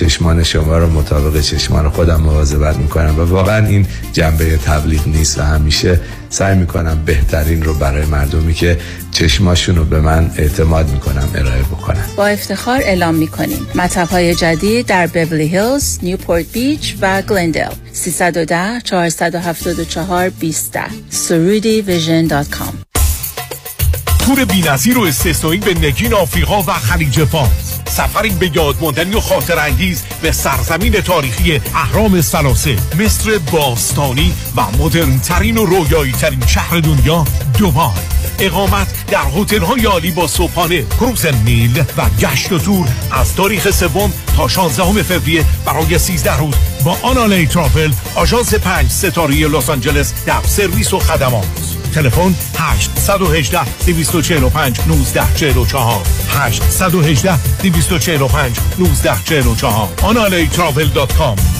S10: چشمان شما رو مطابق چشمان خودم مواظبت می‌کنم و واقعا این جنبه تبلیغ نیست و همیشه سعی می‌کنم بهترین رو برای مردمی که چشماشون رو به من اعتماد می‌کنم ارائه بکنم
S11: با افتخار اعلام می‌کنیم. مطب های جدید در بورلی هیلز، نیوپورت بیچ و گلندل 310 474 20 سرودی Vision dot com.
S12: تور بینظیر و استثنایی به نگین آفریقا و خلیج فارس سفری به یاد ماندنی و خاطر انگیز به سرزمین تاریخی اهرام ثلاثه مصر باستانی و مدرن ترین و رویایی ترین شهر دنیا دوبای اقامت در هتل های عالی با صبحانه کروز نیل و گشت و تور از تاریخ سوم تا 16 فوریه برای 13 روز با آنالی ترافل آژانس 5 ستاره لس آنجلس در سرویس و خدمات. تلفن 818 245 1944 818 245 1944 آنالیتراول.com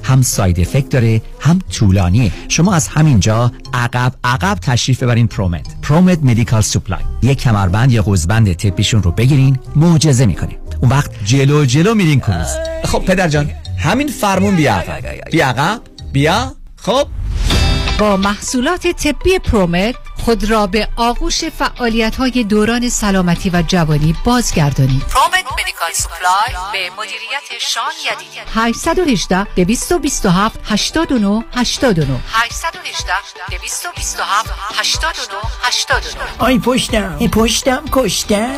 S13: هم side effect داره هم طولانیه. شما از همینجا عقب عقب تشریف ببرین Promed Promed Medical Supply یک کمربند یا قوزبند طبیشون رو بگیرین معجزه می‌کنه اون وقت جلو جلو میرین کروز خب پدر جان همین فرمون بیا عقب. بیا عقب بیا خب.
S14: با محصولات طبی Promed خود را به آغوش فعالیت های دوران سلامتی و جوانی بازگردانید. Promed Medical Supply به مدیریت شان یدیدی 818 227 89 89 818 227 89 89
S15: آی پشتم پشتم کشتم.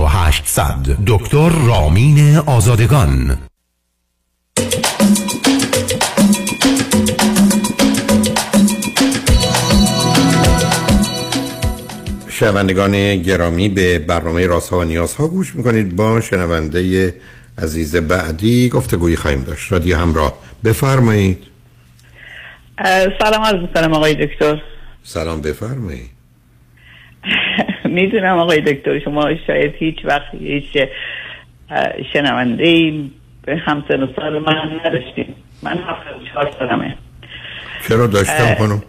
S16: 4800 دکتر رامین آزادگان.
S1: شنوندگان گرامی به برنامه راسا و نیازها گوش می‌کنید. با شنونده عزیز بعدی گفتگویی خواهیم داشت. رادیو همراه بفرمایید.
S17: سلام عرض می‌کنم آقای دکتر.
S1: سلام بفرمایید.
S17: می‌دونم آقای دکتر شما شاید هیچ وقت هیچ شنونده به همسن و سال من نداشتیم من هفته چهار سالمه.
S1: چرا داشتم خانم؟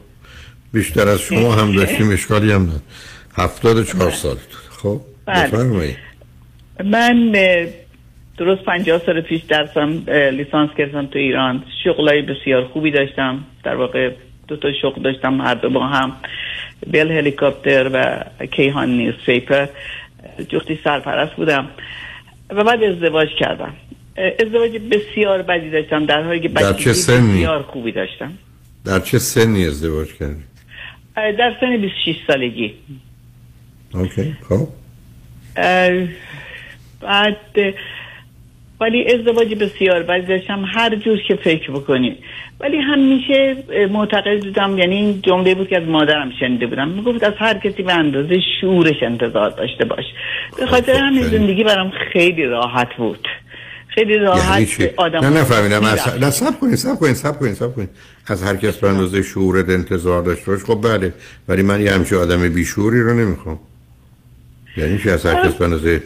S1: بیشتر از شما هم داشتیم اشکالی هم نداشت. هفتاد چهار سال خب
S17: بله.
S1: بفرمایید.
S17: من درست پنجاه سال پیش درسم لیسانس گرفتم تو ایران. شغلای بسیار خوبی داشتم. در واقع دو تا شغل داشتم هر دو با هم. بیل هلیکوپتر و کیهان نیوز پیپر جفتی سرپرست بودم. و بعد ازدواج کردم. ازدواج بسیار بدی داشتم. در حالی که؟ بسیار خوبی داشتم.
S1: در چه سنی ازدواج کردی؟
S17: در سن 26 سالگی.
S1: اوکی خب.
S17: بعد ولی ازدواج بسیار بدی داشتم هر جور که فکر بکنی. ولی همیشه معتقد بودم یعنی این جمله بود که از مادرم شنیده بودم. می‌گفت از هر کسی به اندازه شورش انتظار داشته باش. به خاطر همین زندگی برام خیلی راحت بود. خیلی
S1: یعنی
S17: راحت
S1: چی؟
S17: آدم
S1: نه نفهمیدم. نه سب کنید سب کنید سب کنید سب کنید از هر کس به اندازه شعورت انتظار داشته باش. خب بله. ولی من یه همچه آدم بیشوری رو نمی‌خوام. یعنی چی؟ از هر کس به اندازه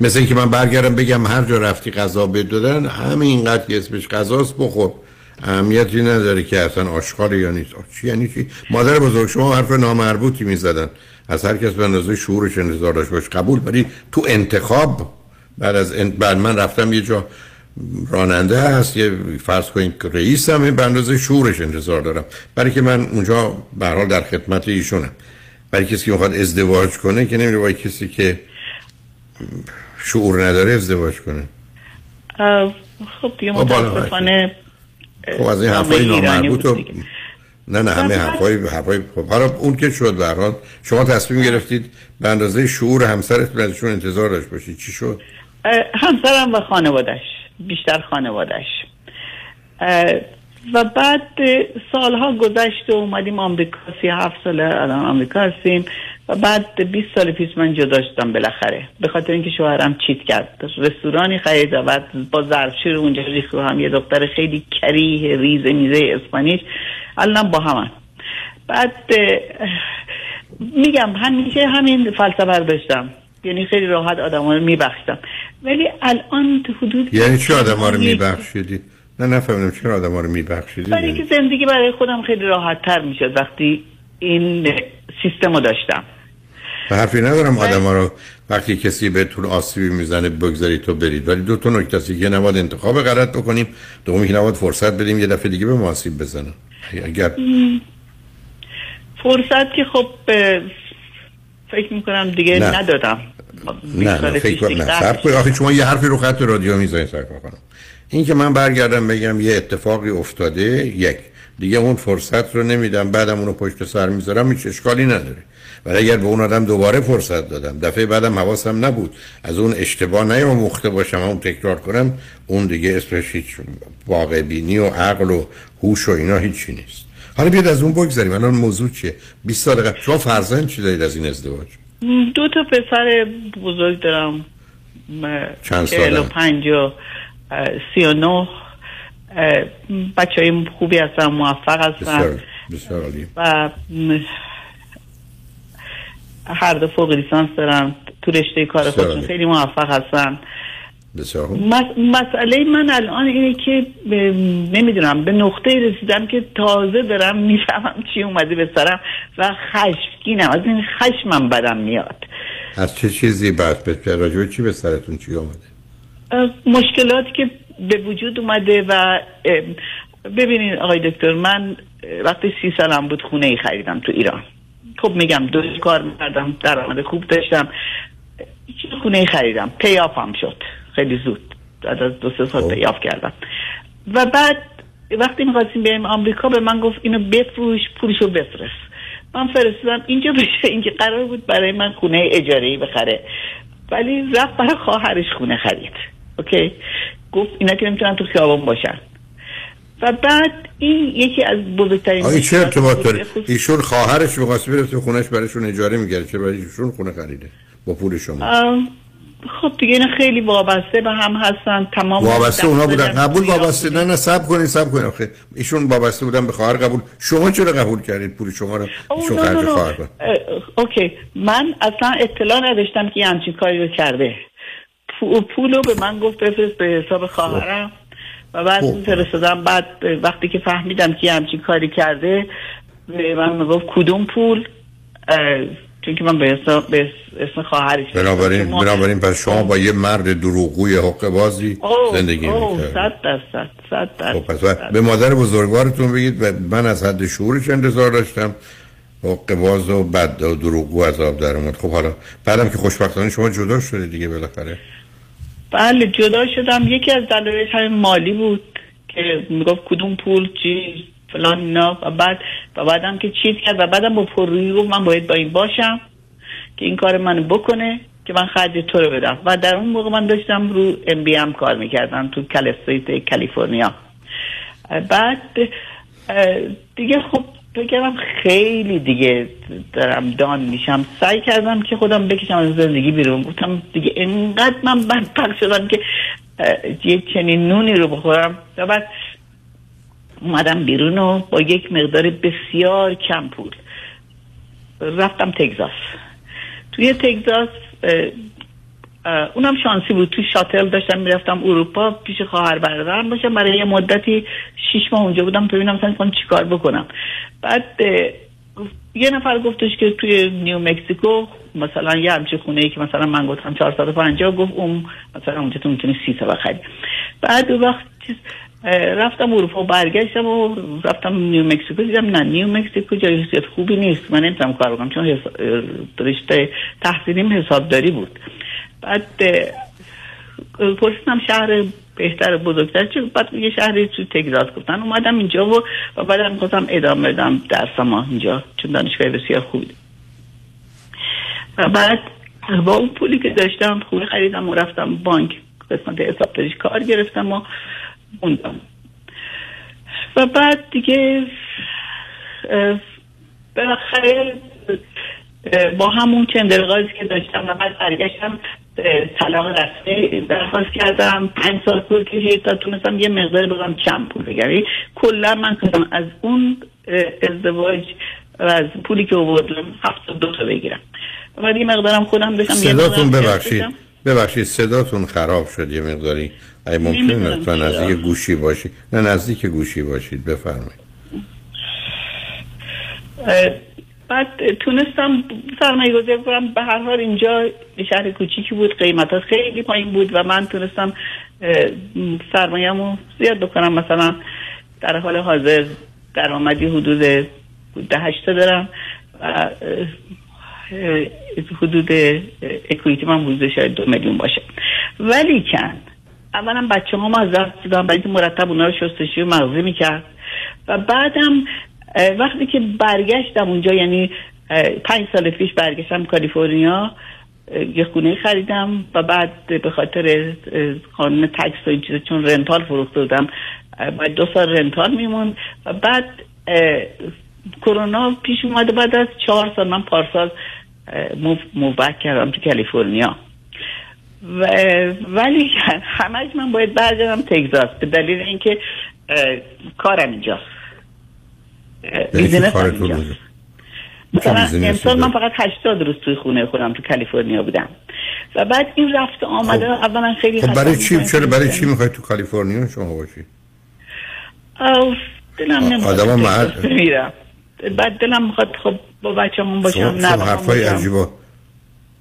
S1: مثل اینکه من برگردم بگم هر جا رفتی غذا بدادن اینقدر که اسمش غذاست بخور. اهمیتی نداره که اصلا آشغال یا نیست. چی یعنی چی؟ مادر بزرگ شما حرف نامربوطی می‌زدن. از هر کس به اندازه شعورش انتظار داشت باش. قبول ولی تو انتخاب. بعد از ان... بعد من رفتم یه جا. راننده هست یه فرض کنید که رئیسم به اندازه شعورش انتظار دارم. برای که من اونجا به حال در خدمت ایشونم. برای کسی که می‌خواد ازدواج کنه که نمیره با کسی که شعور نداره ازدواج کنه.
S17: خب دیگه
S1: خب،
S17: متاسفانه
S1: خب از این حرفای نامربوط و. نه نه همه حرفای حرفای خب حالا اون که شد حال شما تصمیم گرفتید به اندازه شعور همسرتون ازشون انتظار داشت باشید چی شد؟
S17: همسرم و خانوادش بیشتر خانوادش و بعد سالها گذشت و اومدیم آمریکا سی هفت ساله الان آمریکا هستیم. و بعد 20 سال پیش من جدا شدم بالاخره. به خاطر اینکه شوهرم چیت کرد. رستورانی خرید و بعد با ظرفشور اونجا ریخت رو هم یه دختر خیلی کریه ریز میزه اسپانیش. الان با همن بعد میگم همیشه همین فلسفه رو داشتم. یعنی خیلی راحت آدم رو میبخشتم ولی الان تو حدود
S1: یعنی چه آدم رو میبخشیدی؟ نه نفهمیدم چرا آدم رو میبخشیدی؟
S17: برای اینکه زندگی برای خودم خیلی راحت تر می‌شد وقتی این سیستم رو داشتم.
S1: به حرفی ندارم آدم ها رو وقتی کسی بهتون آسیبی می‌زنه بگذارید تو برید ولی دو تا نکته است. که نباید انتخاب غلط بکنیم. دومی که نباید فرصت بدیم یه دفعه دیگه به ما آسیب بزنن. اگر
S17: فرصت که خب فکر می‌کنم دیگه
S1: نه.
S17: ندادم.
S1: نه نه فکر نه. آخه شما یه حرفی رو خط رادیو می‌زنید سر کنم این که من برگردم بگم یه اتفاقی افتاده یک. دیگه اون فرصت رو نمیدم. بعدم اونو پشت سر می‌ذارم هیچ اشکالی نداره. ولی اگر به اون آدم دوباره فرصت دادم. دفعه بعدم حواسم نبود. از اون اشتباه نیاموخته باشم اون تکرار کنم اون دیگه اسمش هیچ واقع بینی و عقل و هوش و اینا هیچی نیست. حالا بیاد از اون بگذاریم الان موضوع چیه؟ 20 سال قبل. شما فرزند چی دارید از این ازدواج؟
S17: دو تا پسر بزرگ دارم.
S1: چند
S17: چهل و؟ پنج و سی و نه. بچه های خوبی هستن موفق هستن.
S1: بسیار بسیار
S17: و هر دو فوق لیسانس دارن تو رشته کار خودشون. خیلی موفق هستن. مسئله من الان اینه که نمی‌دونم به نقطه رسیدم که تازه دارم می‌فهمم چی اومده به سرم و خشمگینم. از این خشمم بدم میاد.
S1: از چه چیزی بعد به راجع به چی به سرتون چی
S17: اه، مشکلاتی که به وجود اومده و ببینید آقای دکتر من وقتی سی سالم بود خونه ای خریدم تو ایران. خب میگم دو کار می‌کردم درآمد خوب داشتم. یه خونه خریدم پیاف هم شد خیلی زود. بعد از دو سه سال پیاف کردم. و بعد وقتی می‌خواستیم بریم آمریکا به من گفت اینو بفروش پولشو بفرست. من فرستادم اینجا بشه اینکه قرار بود برای من خونه اجاره ای بخره. ولی رفت برای خواهرش خونه خرید. اوکی؟ گفت اینا که نمی‌تونن تو خیابان باشن. و بعد این یکی از بزرگترین
S1: آقای چه ارتباط. داره. ایشون خواهرش می‌خواست بره تو خونش برایشون اجاره میگرد چه برای ایشون خونه خریده؟ با پول شما.
S17: ام، خب دیگه اینا خیلی وابسته به هم هستن تمام
S1: وابسته اونا بودن. قبول وابسته. نه نه صبر کنید صبر کنید آخه ایشون وابسته بودن به خواهر قبول. شما چرا قبول کردید پول شما رو ایشون
S17: نه،
S1: خرج
S17: نه، نه.
S1: خواهر
S17: اوکی. من اصلا اطلاع نداشتم که همچین کاری رو کرده. پو- پول رو به من گفت بفرست به حساب خواهرم. و بعد
S1: خب.
S17: فرستادم. بعد وقتی که فهمیدم که همچین کاری کرده به من می‌گفت کدوم پول؟ چون که من به اسم, به اسم خواهرش
S1: بنابراین بنابراین پس شما با یه مرد دروغگوی حق بازی زندگی
S17: اوه،
S1: می‌کرد
S17: صد درصد صد درصد
S1: خب به مادر بزرگوارتون بگید و من از حد شعورش انتظار داشتم. حق باز و بد و دروغگو عذاب در اومد. خب حالا بعدم که خوشبختانه شما جدا شده دیگه بالاخره.
S17: بله جدا شدم. یکی از دلایلش همین مالی بود که می‌گفت کدوم پول چی فلان اینا. و بعد و بعدم که چیز کرد و بعدم با پررویی گفت من باید با این باشم که این کار منو بکنه که من خرج تو رو بدم. و در اون موقع من داشتم رو ام بی ام کار می‌کردم تو کالیفرنیا کالیفرنیا. بعد دیگه خب بگم خیلی دیگه دارم دان میشم. سعی کردم که خودم بکشم از زندگی بیرون. گفتم دیگه انقدر من بدبخت شدم که یه چنین نونی رو بخورم. و بعد اومدم بیرون و با یک مقدار بسیار کم پول. رفتم تگزاس. توی تگزاس اونم شانسی بود. توی شاتل داشتم می‌رفتم اروپا پیش خواهر برادرم باشم. برای یه مدتی شیش ماه اونجا بودم تا ببینم مثلا می‌خوام چیکار بکنم. بعد یه نفر گفتش که توی نیو مکسیکو مثلا یه همچین خونه ای که مثلا من گفتم 450 گفت اون مثلا اونجا تو می‌تونی 300 بخری. بعد اون وقت رفتم اروپا برگشتم و رفتم نیو مکسیکو دیدم نه نیو مکسیکو جای خوبی نیست. من نمی‌تونم کار بکنم چون رشته تحصیلیم حسابداری بود. بعد پرسیدم شهر بهتر بزرگتر چه بعد یه شهری تو تگزاس گفتن. اومدم اینجا و, و بعدم می‌خواستم ادامه بدم درسم اینجا چون دانشگاه بسیار خوبی. و بعد با اون پولی که داشتم خونه خریدم و رفتم بانک قسمت حسابداریش کار گرفتم و موندم. و بعد دیگه بالاخره با همون چندرغازی که داشتم و بعد طلاق رسمی درخواست کردم. پنج سال طول کشید تا تونستم یه مقدار بگم چند پول بگم یعنی کلا من کردم از اون ازدواج و از پولی که آوردم هفت دو تا بگیرم. و یه مقدارم خودم داشتم یه
S1: صداتون ببخشید. ببخشید صداتون خراب شد یه مقداری. ممکنه
S17: نمی‌دونم
S1: لطفا. نزدیک گوشی باشید نه نزدیک گوشی باشید. بفرمایید.
S17: بعد تونستم سرمایه گذاری کنم. به هر حال اینجا شهر کوچیکی بود قیمت خیلی پایین بود و من تونستم سرمایه‌مو زیاد بکنم. مثلا در حال حاضر درآمدی حدود ده هشتا دارم و حدود اکویتی من حدود شاید دو میلیون باشه. ولی کن اولا بچه هم از دست دادم. برای مرتب اونا رو شستشوی مغزی می‌کرد. و بعدم وقتی که برگشتم اونجا یعنی پنج سال پیش برگشتم کالیفرنیا یه خونه خریدم و بعد به خاطر قانون tax و چیزا چون rental فروخته بودم باید دو سال rental میموند و بعد کرونا پیش اومده بعد از چهار سال من پارسال اه، move move back کردم تو کالیفرنیا. و ولی همش من باید برگردم تگزاس به دلیل اینکه کارم اینجاست. بیزینس.
S1: رو-
S17: مثلا امسال من؟ فقط 80 روز توی خونه خودم تو کالیفرنیا بودم و بعد این رفت آمده اولا خیلی
S1: خب برای چی. چرا برای چی می‌خواید تو کالیفرنیا شما باشید
S17: دلم نمی‌خواد میرم بعد دلم می‌خواد خب با بچه‌مون باشم نه
S1: شما حرفای. عجیبا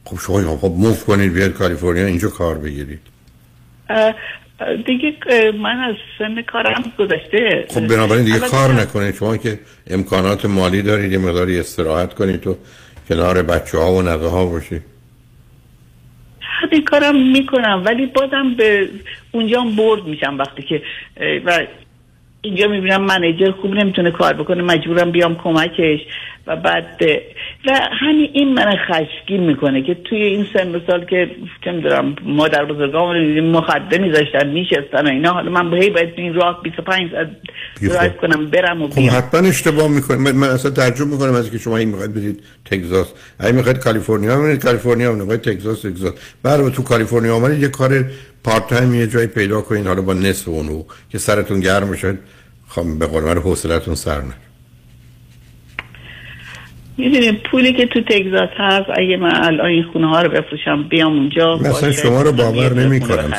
S1: خب شما خب موف کنید بیاد کالیفرنیا اینجا کار بگیرید
S17: دیگه من از سن کارم گذشته
S1: خب بنابراین دیگه کار نکنید شما که امکانات مالی دارید یه مقداری استراحت کنید تو کنار بچه ها و نوه ها باشید
S17: همین کارم می‌کنم ولی بازم به اونجا برد میشم وقتی که و اینجا می‌بینم منیجر خوب نمی‌تونه کار بکنه مجبورم بیام کمکش. و بعد و همین این من خشمگین می‌کنه که توی این سن و سال که چه می‌دونم مادر بزرگام رو می‌دیدیم مخده میذاشتن میشستن و اینا. حالا من هی باید این راه 25 ساعت درایو کنم برم و
S1: خب
S17: بیام
S1: حتما اشتباه می‌کنید من, من اصلا تعجب می‌کنم از اینکه شما این می‌خواید برید تگزاس. اگه می‌خواید کالیفرنیا برید کالیفرنیا می‌خواید تگزاس تگزاس. بعد تو کالیفرنیا آمدید یه کار part time یه جایی پیدا کنید. حالا با نصف اون حقوق که سرتون گرم بشه خب به قول من حوصلتون سر نره.
S17: می‌دونی پولی که تو تگزاس هست اگه من الان این خونه ها رو بفروشم بیام اونجا
S1: مثلا شما رو باور نمی. کنم.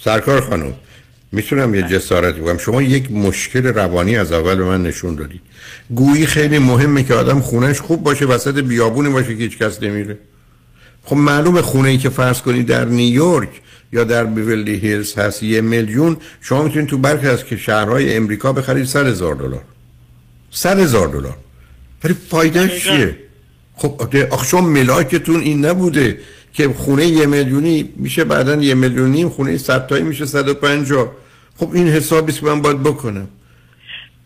S1: سرکار خانم می‌تونم یه جسارتی بگم. شما یک مشکل روانی از اول به من نشون دادید گویی خیلی مهمه که آدم خونش خوب باشه وسط بیابونی باشه که هیچ کس نمیره. خب معلومه خونه ای که فرض کنید در نیویورک یا در بیولی هیلز هست یه میلیون. شما می‌تونید تو برخی از که شهرهای امریکا بخرید 100 هزار دلار. 100 هزار دلار. ولی فایدهش چیه؟ خب آخه شما ملاکتون این نبوده که خونه یه میلیونی میشه بعدا یه میلیونی خونه 100 تایی میشه 150 خب این حسابی که من باید بکنم.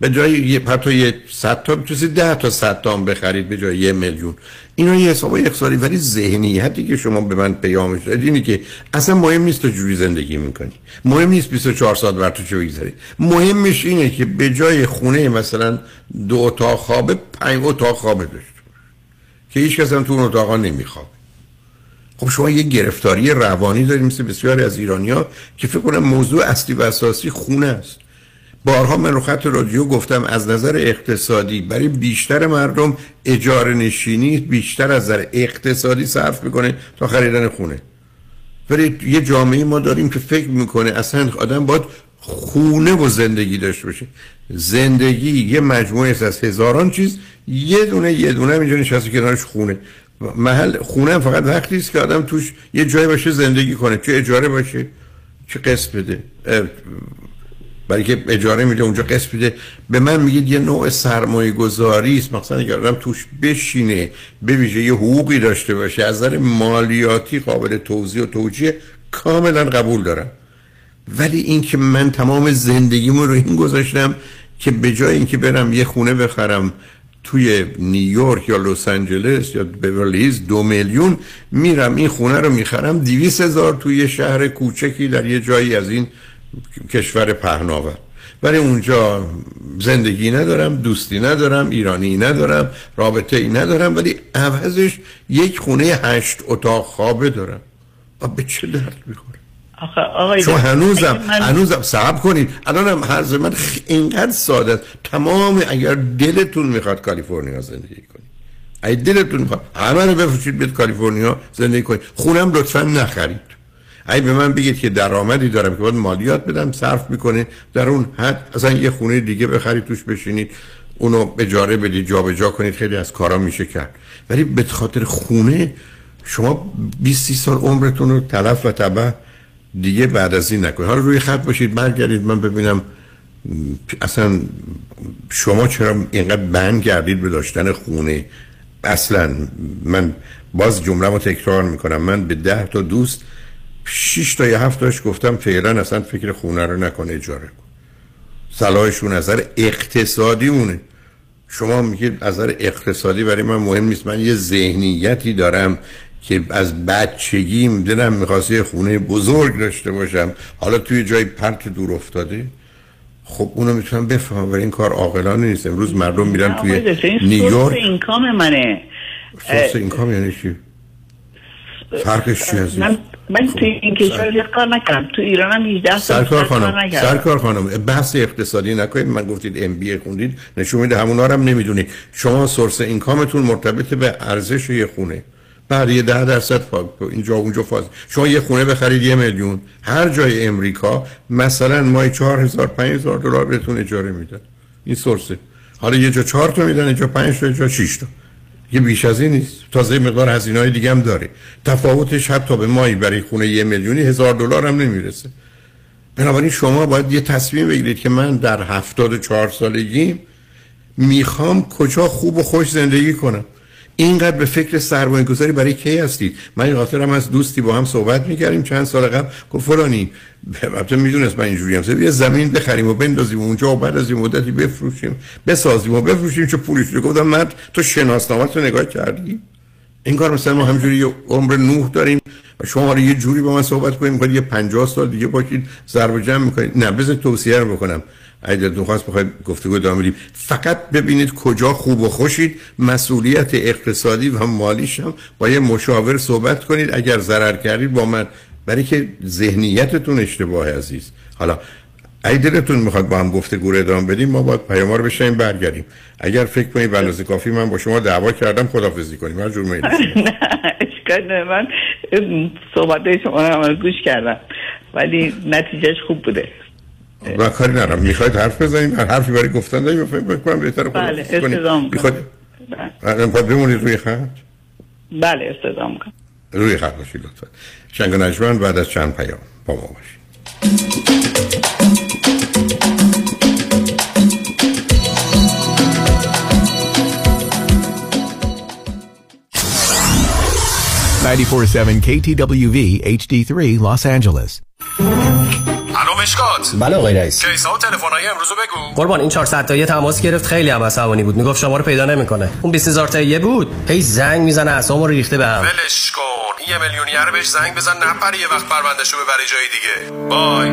S1: به جای یه حتی یه 100 تا می‌تونید 10 تا 100 تا هم بخرید به جای یه میلیون. اینا یه حساب اقتصادی ولی ذهنیتی که شما به من پیامش دادید اینه که اصلا مهم نیست تو جوری زندگی می‌کنی. مهم نیست 24 ساعت بر تو چه بگذاری مهمش اینه که به جای خونه مثلا دو اتاق خوابه پنج اتاق خوابه داشت. که هیچ کس هم تو اون اتاقا نمی‌خواد خب شما یه گرفتاری روانی دارید مثل بسیاری از ایرانیا که فکر کنم موضوع اصلی و اساسی خونه است. بارها من رو خط رادیو گفتم از نظر اقتصادی برای بیشتر مردم اجاره نشینی بیشتر از نظر اقتصادی صرف می‌کنه تا خریدن خونه. ولی یه جامعه ما داریم که فکر می‌کنه اصلا آدم باید خونه و زندگی داشته باشه. زندگی یه مجموعه از هزاران چیز یه دونه یه دونه اینجا نشسته کنارش خونه. محل خونه هم فقط وقتی است که آدم توش یه جای باشه زندگی کنه. چه اجاره باشه چه قسط بده. برای که اجاره میده اونجا قسط بده به من میگید یه نوع سرمایه گذاری است. مثلا اگر آدم توش بشینه به ویژه یه حقوقی داشته باشه. از نظر مالیاتی قابل توضیح و توجیه کاملا قبول دارم. ولی اینکه من تمام زندگیمو رو این گذاشتم که به جای اینکه برم یه خونه بخرم توی نیویورک یا لس آنجلس یا بیورلیز دو میلیون میرم این خونه رو می‌خرم. دیویس هزار توی شهر کوچکی در یه جایی از این کشور پهناور. ولی اونجا زندگی ندارم دوستی ندارم ایرانی ندارم رابطه ای ندارم ولی عوضش یک خونه هشت اتاق خوابه دارم. و به چه درد می‌خوره؟ چون هنوزم من... هنوزم صبر کنید. الانم حرز من اینقدر ساده است. تمام اگر دلتون می‌خواد کالیفرنیا زندگی کنید. اگه دلتون می‌خواد همه رو بفروشید بیاد کالیفرنیا زندگی کنید. خونم لطفا نخرید. اگه به من بگید که درآمدی دارم که باید مالیات بدم صرف می‌کنه در اون حد اصلا یه خونه دیگه بخرید توش بشینید. اونو اجاره بدید جابجا جا کنید. خیلی از کارا میشه کرد. ولی به خاطر خونه شما 20 سال عمرتون رو تلف و تبه دیگه بعد از این نکنید. حالا روی خط باشید برگردید. من ببینم اصلا شما چرا اینقدر بند کردید به داشتن خونه؟ اصلا من باز جمله رو تکرار می‌کنم. من به ده تا دوست شش تا یا هفت تاش گفتم فعلا اصلا فکر خونه رو نکنه اجاره کن. صلاحشون نظر اقتصادی مونه. شما میگید از نظر اقتصادی برای من مهم نیست. من یه ذهنیتی دارم که از بچگیم دلم می‌خواست یه خونه بزرگ داشته باشم. حالا توی جای پرت دور افتاده. خب اونو می‌تونم بفهمم ولی این کار عاقلانه نیست. امروز مردم میرن توی نیویورک.
S17: اینکام منه.
S1: سورس اینکام یعنی چی؟ فرقش چی
S17: من من تو این کشور کار نکردم. تو ایران هم 18 سال
S1: سرکار خانم سرکار خانم بحث اقتصادی نکنید. من گفتید ام بی خوندید نشون میده همونا رو هم نمی‌دونید. شما سورس اینکامتون مرتبط به ارزش یه خونه. بعد یه ده درصد اینجا اونجا فاز. شما یه خونه بخرید یه میلیون. هر جای امریکا مثلا مای چهار هزار پنج هزار دلار بهتون اجاره میدن این سورسه. حالا یه جا چهار تا میدن اینجا پنج تا اینجا شیش تا. یه بیش از این نیست. تازه مقدار هزینه های دیگه هم داره. تفاوتش حتی به مایی برای خونه یه میلیونی هزار دلار هم نمی‌رسه. بنابراین شما باید یه تصمیم بگیرید که من در هفتاد چهار سالگی می‌خوام کجا خوب و خوش زندگی کنم. اینقدر به فکر سرمایه گذاری برای کی هستید؟ من این خاطرم از دوستی با هم صحبت می‌کردیم چند سال قبل. گفت فلانی البته می‌دونست من اینجوری هم. یه زمین بخریم و بندازیم اونجا و بعد از این مدتی بفروشیم بسازیم و بفروشیم چه پولیش گفتم من تو شناسنامه رو نگاه کردی؟ این کار مثلا ما همجوری یه عمر نوح داریم و شما حالا یه جوری با من صحبت کنیم یه 50 سال دیگه باشید ضرب جمع می‌کنید. نه بذار توصیه رو بکنم. اگه دلتون خواست بخواید گفتگو ادامه بدیم. فقط ببینید کجا خوب و خوشید مسئولیت اقتصادی و مالیش هم با یه مشاور صحبت کنید. اگر ضرر کردید با من. برای که ذهنیتتون اشتباه عزیز. حالا اگه دلتون می‌خواد با هم گفتگو ادامه بدیم ما باید پیام رو بشنیم برگردیم. اگر فکر کنید بلازی کافی من با شما دعوا کردم خدافظی کنیم. هر جور میل
S17: من صحبت شما رو گوش کردم. ولی نتیجهش خوب بوده.
S1: من کاری ندارم. می‌خواید حرف بزنید حرفی برای گفتن داریم فکر بکنم بهتر
S17: بله
S1: خودم
S17: استدام
S1: می‌خواید بمونید روی خط؟
S17: بله استدام کن
S1: روی خط باشید لطفا. شنگ نجمن بعد از چند پیام با ما باشید
S18: ninety-four-seven KTWV HD3 Los Angeles.
S19: مشکات
S20: بله آقای رئیس.
S19: کیسا و تلفن‌های امروز بگو.
S20: قربان این 400 تایی تماس گرفت خیلی هم عصبانی بود. می‌گفت شما رو پیدا نمی‌کنه. اون 20000 تایی بود. هی زنگ می‌زنه اعصابمو ریخته بهم
S19: ولش کن. یه میلیونیر بهش زنگ بزن نپره یه وقت پروندهشو ببره جای دیگه. بای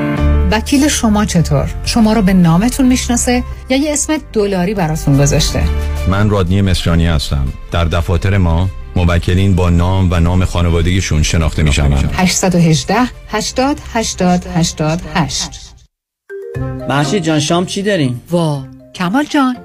S14: وکیل شما چطور؟ شما رو به نامتون می‌شناسه یا یه اسم دلاری براتون گذاشته؟
S21: من رادنی مصریانی هستم. در دفاتر ما موکلین با نام و نام خانوادگیشون شناخته می شوند
S14: 818 80 80 88
S22: محشید جان شام چی داریم؟
S14: وا کمال جان.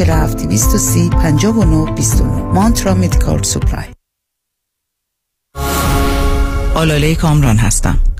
S23: 230 59 29 Mantra Medical Supply.
S24: آلاله کامران هستم.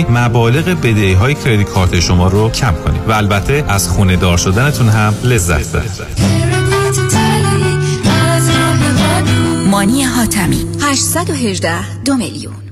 S25: مبالغ بدهی های credit card شما رو کم کنیم و البته از خونه دار شدنتون هم لذت ببرید.
S3: مانی حاتمی 818 دو میلیون.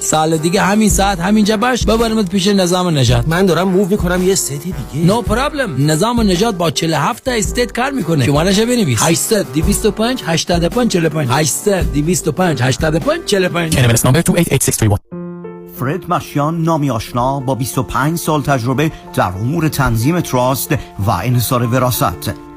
S26: سال دیگه همین ساعت همینجا باش ببرمت پیش نظام نجات
S27: من دارم move می‌کنم یه city دیگه.
S26: نو no پرابلم نظام نجات با 47 تا استیت کار می‌کنه. شمارش بنویس. 800 225 85 45 800 225 85 45
S28: NMLS number 288631 فرد مشیان نامی آشنا با 25 سال تجربه در امور تنظیم تراست و انحصار وراست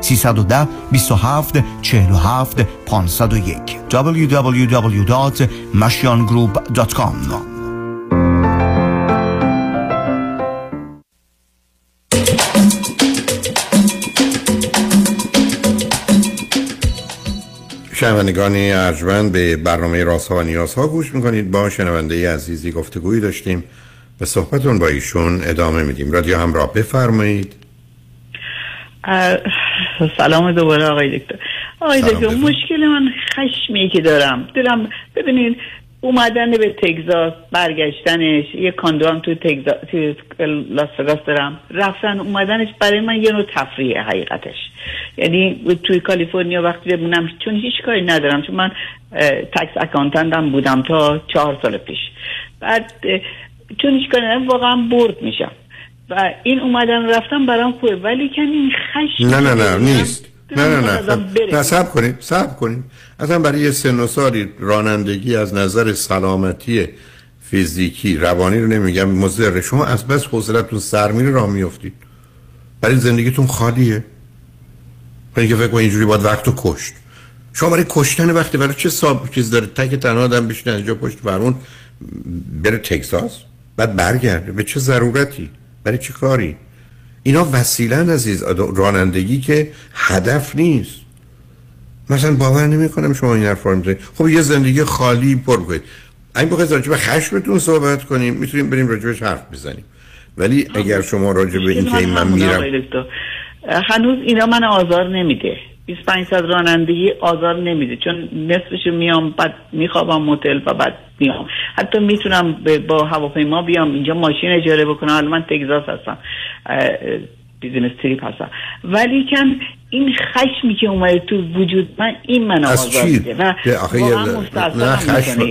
S28: 310 27 47 501 www.mashiangroup.com
S1: شنوندگانی ارجمند به برنامه راست و نیاز ها گوش می‌کنید. با شنونده عزیزی گفتگویی داشتیم. به صحبتون با ایشون ادامه میدیم. رادیو همراه بفرمایید.
S17: سلام دوباره آقای دکتر. آقای دکتر مشکل من خشمی که دارم. دلم ببینید اومدن به تگزاس برگشتنش یه کاندوم تو تگزاس تو لاس دارم. رفتن اومدنش برای من یه نوع تفریح حقیقتش. یعنی توی کالیفرنیا وقتی بمونم چون هیچ کاری ندارم چون من تکس اکانتندم بودم تا چهار سال پیش. بعد چون هیچ کاری ندارم واقعا برد میشم. و این اومدن رفتن برام خوبه. ولی کن این خشم
S1: نه نه نه نیست. نه نه نه. نه سب کنید سب کنید اصلا برای یه سن و سالی رانندگی از نظر سلامتی فیزیکی روانی رو نمیگم مضر. شما از بس حوصلتون سر میره راه میافتید. برای زندگیتون خالیه. برای که فکر اینجوری باید وقت رو کشت. شما برای کشتن وقتی برای چه صاحب چیز داره؟ تک تنها آدم بشین از جا پشت فرمون بره تگزاس بعد برگرده. به چه ضرورتی؟ برای چه کاری؟ اینا وسیله عزیز رانندگی که هدف نیست. مثلا باور نمی کنم شما این حرفا رو خب یه زندگی خالی پر کنید. این بخواید راجع به خشمتون صحبت کنیم می‌تونیم بریم راجبش حرف بزنیم. ولی اگر شما راجع به این که من میرم
S17: هنوز اینا من آزار نمیده. 25 ساعت رانندگی آزار نمیده. چون نصفش میام بعد میخوابم متل و بعد میام. حتی می‌تونم با هواپیما بیام. اینجا ماشین اجاره بکنم. حالا من تگزاس هستم. business trip هستم. ولیکن این خشمی که اومده تو وجود من این من آزار میده. و
S1: نه خشم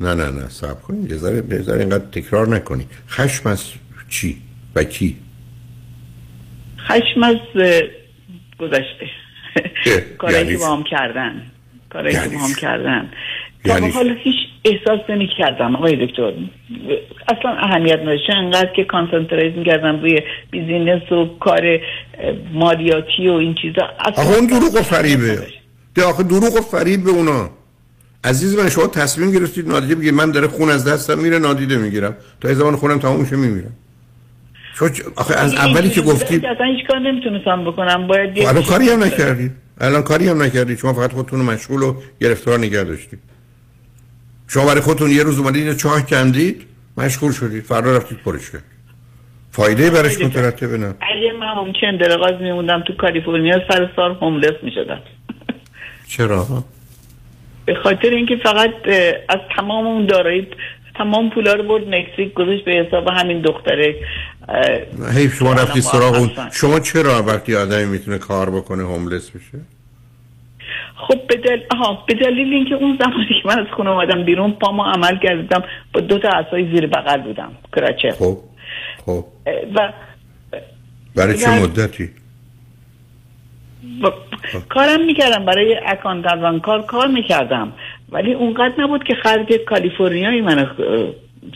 S1: نه نه نه صبر کنید ذره اینقدر تکرار نکنید خشم از چی و کی؟
S17: خشم از گذشته. کارایی که با هم کردن. کارایی که با هم کردن. تا یعنی... حالا هیچ احساس نمی کردم آقای دکتر اصلا اهمیت نداشته انقدر که concentrate می کردم روی business و کار مالیاتی و این چیزا.
S1: آخه اون دروغ و فریبه. ده آخه دروغ و فریب به اونا. عزیز من شما تصمیم گرفتید نادیده بگید من داره خون از دستم میره نادیده می‌گیرم. تا زمان خونم تموم میشه میمیرم. چون آخه از اولی که گفتید
S17: اصلا هیچ کار نمی‌تونستم بکنم. باید
S1: الان کاری هم نکردید الان کاری هم نکردید شما فقط خودتون رو مشغول و گرفتار نگه داشتید شما برای خودتون یه روز اومدید چاه کندید مشغول شدید. فردا رفتید پرش کرد. فایده برش مترتبه نه.
S17: اگه من ممکن درغاز میموندم تو کالیفرنیا سر سال هوملس می‌شدم.
S1: چرا؟
S17: به خاطر اینکه فقط از تمام اون دارایی تمام پولا رو برد مکزیک گذاشت به حساب همین دختره.
S1: حیف شما رفتی سراغ اون شما چرا وقتی آدمی می‌تونه کار بکنه هوملس بشه؟
S17: خب به, دل... آها به دلیل اینکه اون زمانی که من از خونه اومدم بیرون پامو عمل کردم با دو تا عصای زیر بغل بودم کراچه.
S1: خب خب.
S17: و
S1: برای چه مدتی؟
S17: و... کارم می‌کردم برای اکانت کار کار می‌کردم. ولی اونقدر نبود که خرج کالیفرنیایی من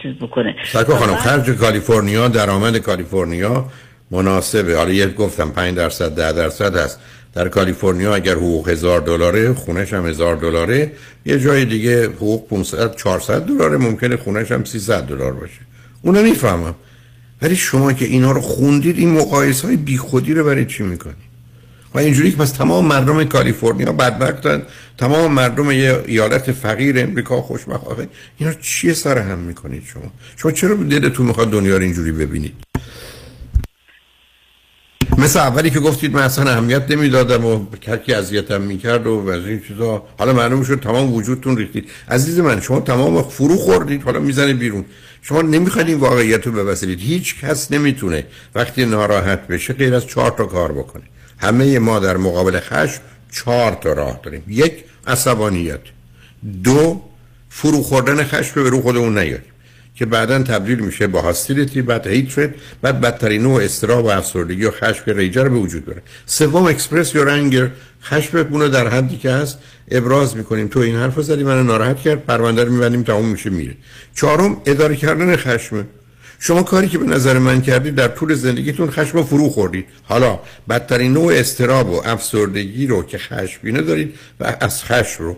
S17: چیز بکنه.
S1: سرکو خانم خرج کالیفرنیا درآمد کالیفرنیا مناسبه. حالا یه گفتم 5 درصد 10 درصد هست. در کالیفرنیا اگر حقوق هزار دلاره خونش هم هزار دلاره. یه جای دیگه حقوق 500 400 دلاره. ممکنه خونش هم 300 دلار باشه. اونو می‌فهمم. ولی شما که اینا رو خوندید این مقایسه های بیخودی رو برای چی می‌کنید؟ و اینجوری که پس تمام مردم کالیفرنیا بدبختن تمام مردم یه ایالت فقیر امریکا خوشبخت اینا چیه سر هم می‌کنید شما؟ شما چرا دلتون می‌خواد دنیا رو اینجوری ببینید؟ مثل اولی که گفتید من اصلا اهمیت نمی‌دادم و کسی اذیتم می‌کرد و از این چیزا. حالا معلوم شد تمام وجودتون ریختید. عزیز من شما تمام فرو خوردید حالا می‌زنه بیرون. شما نمی‌خواید این واقعیت رو ببینید هیچ کس نمی‌تونه وقتی ناراحت بشه غیر از چهار تا کار بکنه. همه ما در مقابل خشم چهار تا راه داریم. یک عصبانیت. دو فرو خوردن خشم به رو خودمون نیاریم. که بعدا تبدیل میشه با hostility بعد hatred بعد بدترین نوع اضطراب و افسردگی و خشم rage رو به وجود میاره. سوم express your anger خشممون رو در حدی که هست ابراز می‌کنیم. تو این حرف زدی من ناراحت کرد. پرونده رو میبندیم تموم میشه میره. چهارم اداره کردن خشم. شما کاری که به نظر من کردید در طول زندگیتون خشم فرو خوردید حالا بدترین نوع استراب و افسردگی رو که خشمگینه دارید و از خشم رو.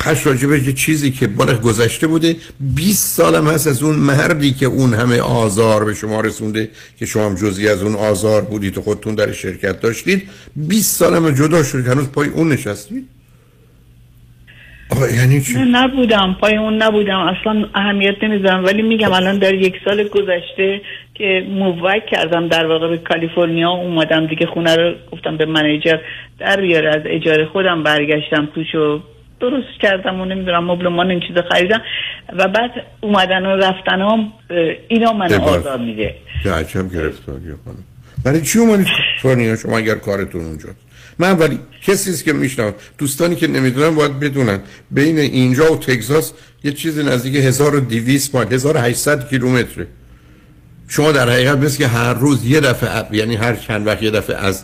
S1: خش راجبه یه چیزی که بال گذشته بوده 20 سالم هست از اون مردی که اون همه آزار به شما رسونده که شما هم جزی از اون آزار بودید و خودتون در شرکت داشتید. 20 سالم جدا شدید هنوز پای اون نشستید؟
S17: آقا یعنی چی؟ نه نبودم. پای اون نبودم. اصلا اهمیت نمی‌ذارم ولی میگم الان در یک سال گذشته که مووک کردم در واقع به کالیفرنیا. اومدم دیگه خونه رو گفتم به منیجر در بیاره از اجاره خودم برگشتم. توش و درست کردم و نمی‌دونم مبلمان این چیزا خریدم. و بعد اومدن و رفتن هم اینا من آزار میده.
S1: عجب گرفتاری کنم برای چی اومدی کالیفرنیا؟ شما اگر کارتون اونجا من ولی کسی که میشنم دوستانی که نمی‌دونن باید بدونن. بین اینجا و تگزاس یه چیز نزدیک 1200 مایل 1800 کیلومتره. شما در حقیقت مثل که هر روز یه دفعه یعنی هر چند وقت یه دفعه از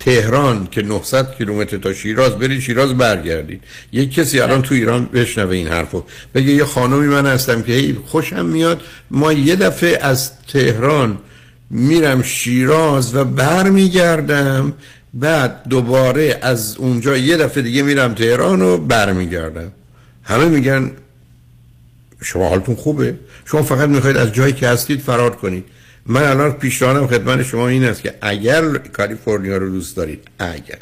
S1: تهران که 900 کیلومتر تا شیراز برید شیراز برگردید. یک کسی الان تو ایران بشنوه این حرفو. بگه یه خانمی من هستم که هی خوشم میاد. ما یه دفعه از تهران میرم شیراز و برمیگردم. بعد دوباره از اونجا یه دفعه دیگه میرم تهران و برمیگردم. همه میگن شما حالتون خوبه؟ شما فقط می‌خواید از جایی که هستید فرار کنید. من الان پیشنهادم خدمت شما این است که اگر کالیفرنیا رو دوست دارید اگر.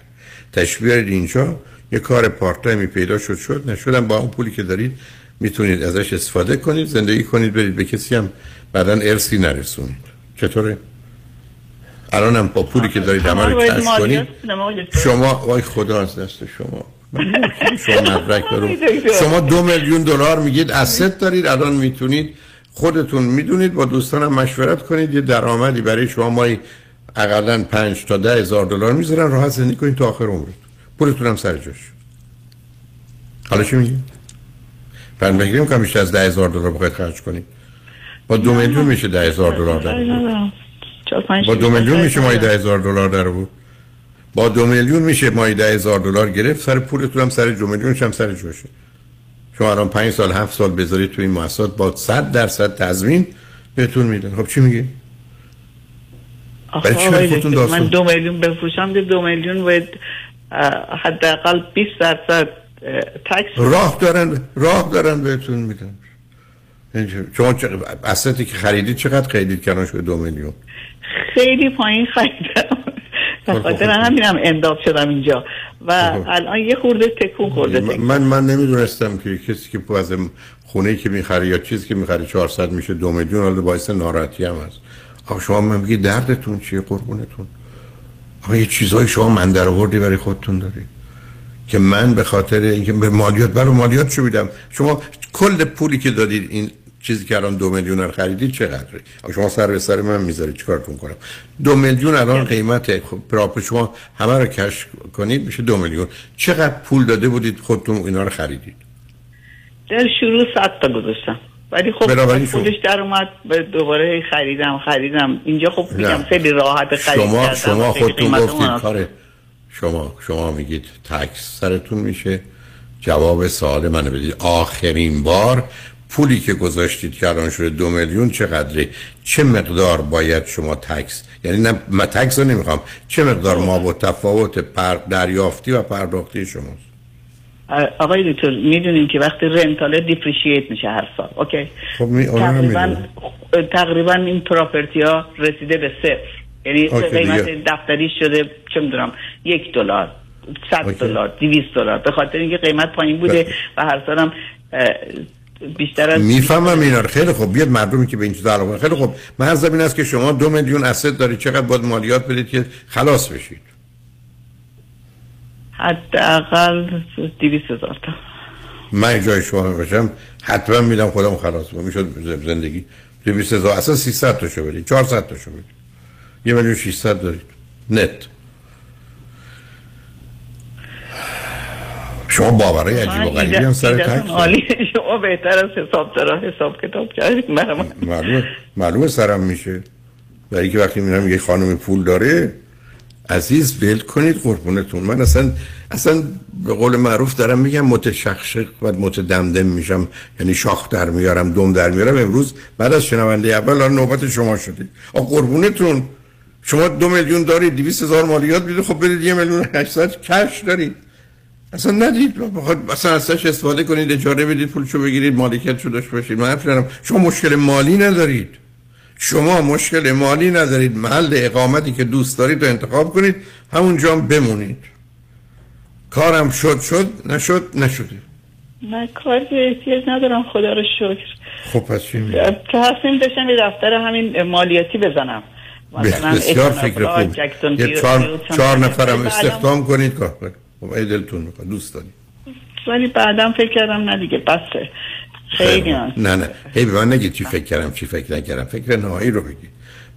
S1: تشبیه اینجا. یه کار پارت می پیدا شد شد. نشدم. با اون پولی که دارید می‌تونید ازش استفاده کنید زندگی کنید برید به کسی هم بعدا ارسی نرسونید. چطوره؟ الان هم با پولی که دارید همه رو کش کنید. شما وای خدا از دست شما. شما مدرک شما دو میلیون دلار میگید اسست دارید الان می‌تونید خودتون می‌دونید با دوستانم مشورت کنید. یه درآمدی برای شما مایی اقلا پنج تا ده هزار دلار می‌ذارن. راحت زندگی کنید تا آخر عمرتون. پولتون هم سر جاش. حالا چی میگی؟ فهم بگیریم که بیشتر از ده هزار دلار بخواید خرج کنید. با دو میلیون میشه ده هزار دلار با دو میلیون میشه مایی ده هزار دلار در بود با دو میلیون میشه مایی ده هزار دلار گرفت. سر پولتون هم سر دو میلیونش هم سر جاشه شما الان پنج سال هفت سال بذارید تو این مؤسسات با صد درصد تضمین بهتون میدن خب چی میگی؟
S17: من دو میلیون بفروشم که دو میلیون باید حداقل 20 درصد تکس
S1: راه دارن راه دارن بهتون میدن. شما اساتی که خریدید چقدر خریدید کناش به دو میلیون؟
S17: خیلی پایین خریدم. خب، خاطر خب، خب. همینم انداز شدم اینجا. و الان یه خورده تکون خورده
S1: من من نمی‌دونستم که کسی که از خونه که می‌خره یا چیزی که می‌خره 400 میشه دو میلیون حالا باعث ناراحتی هم هست. آخه شما من میگی دردتون چیه؟ قربونتون. آخه یه چیزای شما من در آوردی برای خودتون داری. که من به خاطر اینکه به مالیات برای مالیات شو میدم؟ شما کل پولی که دادید این چیزی که الان دو میلیون رو خریدید چقدره؟ شما سر به سر من می‌ذارید چیکارتون کنم؟ دو میلیون الان قیمت خب پراپ شما همه رو کش کنید میشه دو میلیون. چقدر پول داده بودید خودتون اینا رو خریدید؟
S17: در شروع صد تا گذاشتم. ولی خب خودش در اومد دوباره خریدم خریدم. اینجا خب میگم خیلی راحت خرید
S1: شما شما خودتون گفتید کار شما شما میگید tax سرتون میشه. جواب سوال منو بدید. آخرین بار پولی که گذاشتید که الان شده دو میلیون چقدره؟ چه مقدار باید شما tax یعنی نه من tax رو نمی‌خوام. چه مقدار مابه‌التفاوت پول دریافتی و پرداختی شماست؟
S17: آقای دکتر می‌دونیم که وقتی rental depreciate میشه هر سال OK؟
S1: خب هم
S17: تقریبا. تقریبا این پراپرتی ها رسیده به صفر. یعنی قیمت. دفتری شده چه می‌دونم یک دلار صد دلار دویست دلار. به خاطر اینکه قیمت پایین بوده و هر سالم اه، بیشتر از
S1: می‌فهمم اینا خیلی خوب. بیاد مردمی که به این چیزا علاقه. خیلی خوب. من از این است که شما دو میلیون اسد دارید. چقدر باید مالیات بدید که خلاص بشید.
S17: حداقل دویست هزار تا.
S1: من جای شما باشم. حتما میدم خودم خلاص. کنم می‌شد زندگی. 200 هزار. اصلا 300 تاشو بدید. 400 تاشو بدید. یه میلیون 600 دارید. نت شما باورای عجیب و غریبی هم سر تک
S17: عالی. شما بهتر از حساب دارا حساب کتاب کردید. برام
S1: معلومه معلومه سرم میشه. برای که وقتی میرم یه خانم پول داره عزیز ول کنید قربونتون. من اصلا اصلا به قول معروف دارم میگم متشخشق و متدمدم میشم. یعنی شاخ در میارم دم در میارم. امروز بعد از شنونده اول الان نوبت شما شده. آ قربونتون. شما دو میلیون دارید دویست هزار مالیات بیده خب برید یه میلیون و 800 کش دارید. اصلا ندید. بخواد اصلا ازش استفاده کنید اجاره بدید پولشو بگیرید مالکیت شو داشته باشید. من حرف ندارم. شما مشکل مالی ندارید. شما مشکل مالی ندارید. محل اقامتی که دوست دارید رو انتخاب کنید همونجا هم بمونید. کارم شد شد نشد نشده.
S17: من کار به احتیاج ندارم خدا رو شکر.
S1: خب پس چی میگی؟
S17: تصمیم داشتم یه دفتر همین مالیاتی بزنم.
S1: بسیار فکر خوب. یه چهار, نفرم استخدام کنید کار ای دلتون می‌خواد دوست دارید
S17: ولی بعدم فکر کردم نه دیگه بسه. خیلی.
S1: نه نه. هی به من نگید چی فکر کردم چی فکر نکردم. فکر نهایی رو بگید.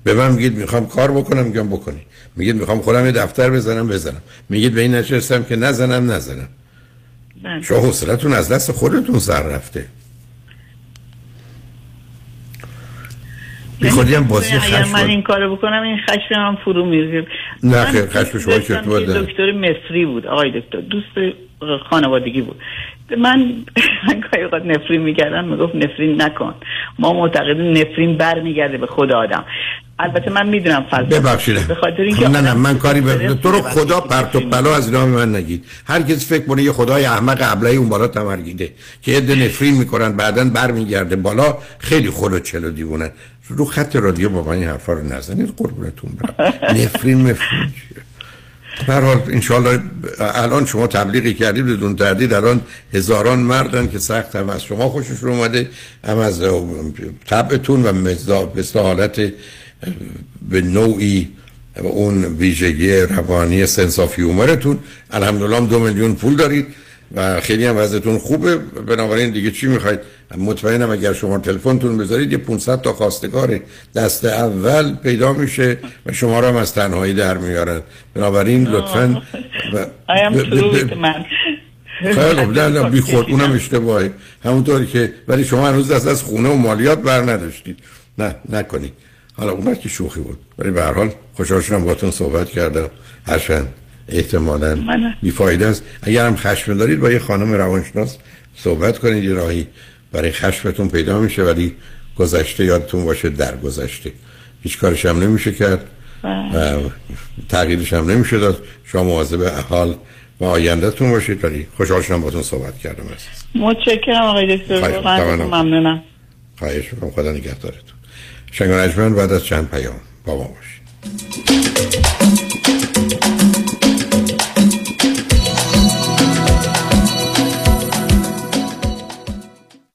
S1: به من میگید می‌خوام کار بکنم میگم بکنی. میگید می‌خوام خودم یه دفتر بزنم بزنم. میگید به این نشستم که نزنم نزنم. شما حوصلتون از دست خودتون سر رفته. بی خودی هم بازی
S17: اگر
S1: خشم
S17: من این کارو بکنم این خشم هم فرو میریزه.
S1: نه خیر خشم شما چطور
S17: دکتر مصری بود آقای دکتر. دوست خانوادگی بود. من گاهی اوقات نفرین می‌کردم می‌گفت نفرین نکن. ما معتقدیم نفرین برمیگرده به خود آدم. البته من می‌دونم فلسفه.
S1: ببخشید.
S17: به خاطر اینکه
S1: نه نه من کاری به تو رو. خدا پرت و پلا از اینا من نگید. هر کس فکر کنه یه خدای احمق ابله اون بالا تمرگیده که یه نفرین می‌کنن بعدا برمیگرده بالا خیلی خود و چلو دیوونن رو خط رادیو با من این حرفا رو نزنید قربونتون برم. نفرین مفرین چیه؟ به هر حال انشالله الان شما تبلیغی کردید بدون تردید الان هزاران مردن که سخت هم از شما خوششون اومده هم از طبعتون و مثل حالت به نوعی اون ویژگی روانی سنس آف الحمدلله دو میلیون پول دارید. و خیلی هم وضعتون خوبه. بنابراین دیگه چی می‌خواید؟ مطمئنم اگر شما تلفنتون بذارید یه 500 تا خواستگار دست اول پیدا میشه و شما رو هم از تنهایی در میارن. بنابراین لطفا و-. خیلی خوب. نه نه بی خود اونم اشتباهه. همونطوری که ولی شما هنوز دست از خونه و مالیات بر نداشتید. نه نکنید. حالا اون که شوخی بود. ولی به هر حال خوشحال شدم باهاتون صحبت کردم. هرچند احتمالاً بیفایده است. اگر هم خشم دارید با یه خانم روانشناس صحبت کنید. یه راهی برای خشمتون پیدا میشه ولی گذشته یادتون باشه در گذشته. هیچ کارش هم نمیشه کرد. و تغییرش هم نمیشه داد. شما مواظب حال و آیندهتون باشید. ولی خوشحال شدم باهاتون صحبت کردم. عزیز
S17: متشکرم آقای دکتر. واقعا
S1: می‌کنم.
S17: ممنونم.
S1: خواهش می‌کنم. خدا نگهدارتون. اجمن بعد از چند پیام با ما باشید.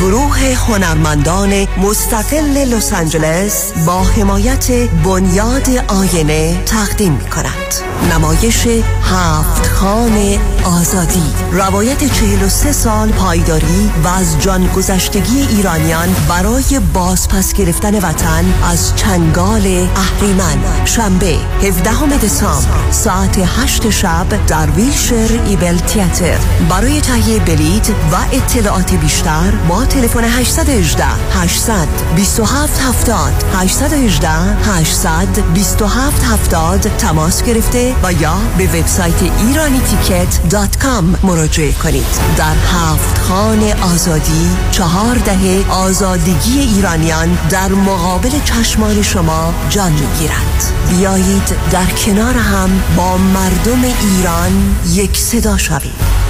S29: گروه هنرمندان مستقل لس آنجلس با حمایت بنیاد آینه تقدیم می کند نمایش هفت خان آزادی. روایت 43 سال پایداری و از جان گذشتگی ایرانیان برای بازپس گرفتن وطن از چنگال اهریمن. شنبه 17 دسامبر ساعت 8 شب در ویلشر ایبل تیاتر. برای تهیه بلیت و اطلاعات بیشتر با تلفن 818 827 70 818 827 70 تماس گرفته و یا به وبسایت ایرانی تیکت مراجعه کنید. در هفت خان آزادی چهار دهه آزادگی ایرانیان در مقابل چشمان شما جان می‌گیرد بیایید در کنار هم با مردم ایران یک صدا شویم.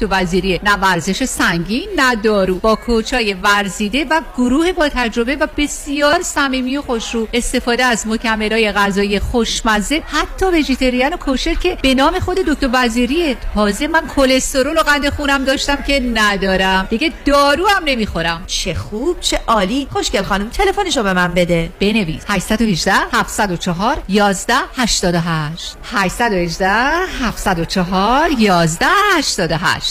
S14: وزیریه نه ورزش سنگین نه دارو. با کوچای ورزیده و گروه با تجربه و بسیار صمیمی و خوشرو استفاده از مکملهای غذایی خوشمزه حتی وجیتریان و کوشر که به نام خود دکتر وزیریه تازه من کلسترول و قند خونم داشتم که ندارم. دیگه دارو هم نمی‌خورم.
S30: چه خوب چه عالی. خوشگل خانم تلفنشو به من بده.
S14: بنویس. 818 704 11 88 818 704 11 88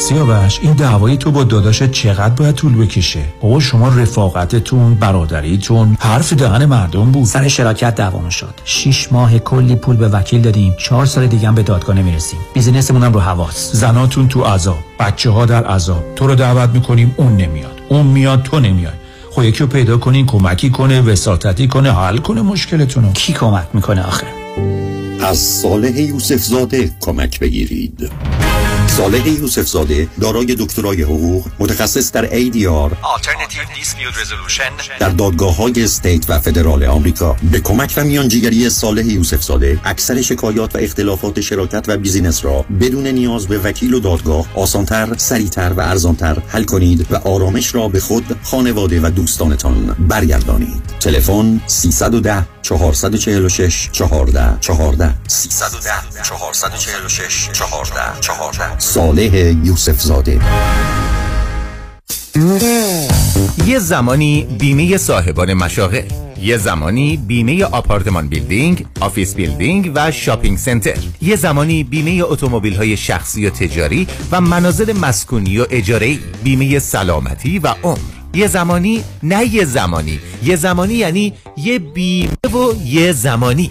S27: سیاوش این دعوای تو با داداشت چقدر باید طول بکشه؟ بابا شما رفاقتتون برادریتون حرف دهن مردم بود.
S22: سر شراکت دعوامون شد. شش ماه کلی پول به وکیل دادیم. چهار سال دیگه هم به دادگاه نمی‌رسیم. بیزینسمون هم رو حواس.
S27: زناتون تو عذاب. بچه ها در عذاب. تو رو دعوت می‌کنیم اون نمیاد. اون میاد تو نمیاد خب یکی رو پیدا کنین کمکی کنه وساطتی کنه حل کنه مشکلتونو.
S22: کی کمک می‌کنه آخه؟
S31: از صالح یوسف زاده کمک بگیرید. صالح یوسف زاده دارای دکترای حقوق متخصص در ADR
S32: Alternative Dispute Resolution.
S31: در دادگاه های state و فدرال آمریکا. به کمک و میانجیگری صالح یوسف زاده اکثر شکایات و اختلافات شراکت و business را بدون نیاز به وکیل و دادگاه آسانتر، سریعتر و ارزانتر حل کنید و آرامش را به خود، خانواده و دوستانتان برگردانید. تلفن 310 446 14 14 310 446 14 14 صالح یوسف زاده
S16: یه زمانی بیمه صاحبان مشاغل یه زمانی بیمه apartment building، office building و shopping center. یه زمانی بیمه اتومبیل های شخصی و تجاری و منازل مسکونی و اجاره بیمه سلامتی و عمر. یه زمانی نه یه زمانی. یه زمانی یعنی یه بیمه و یه زمانی.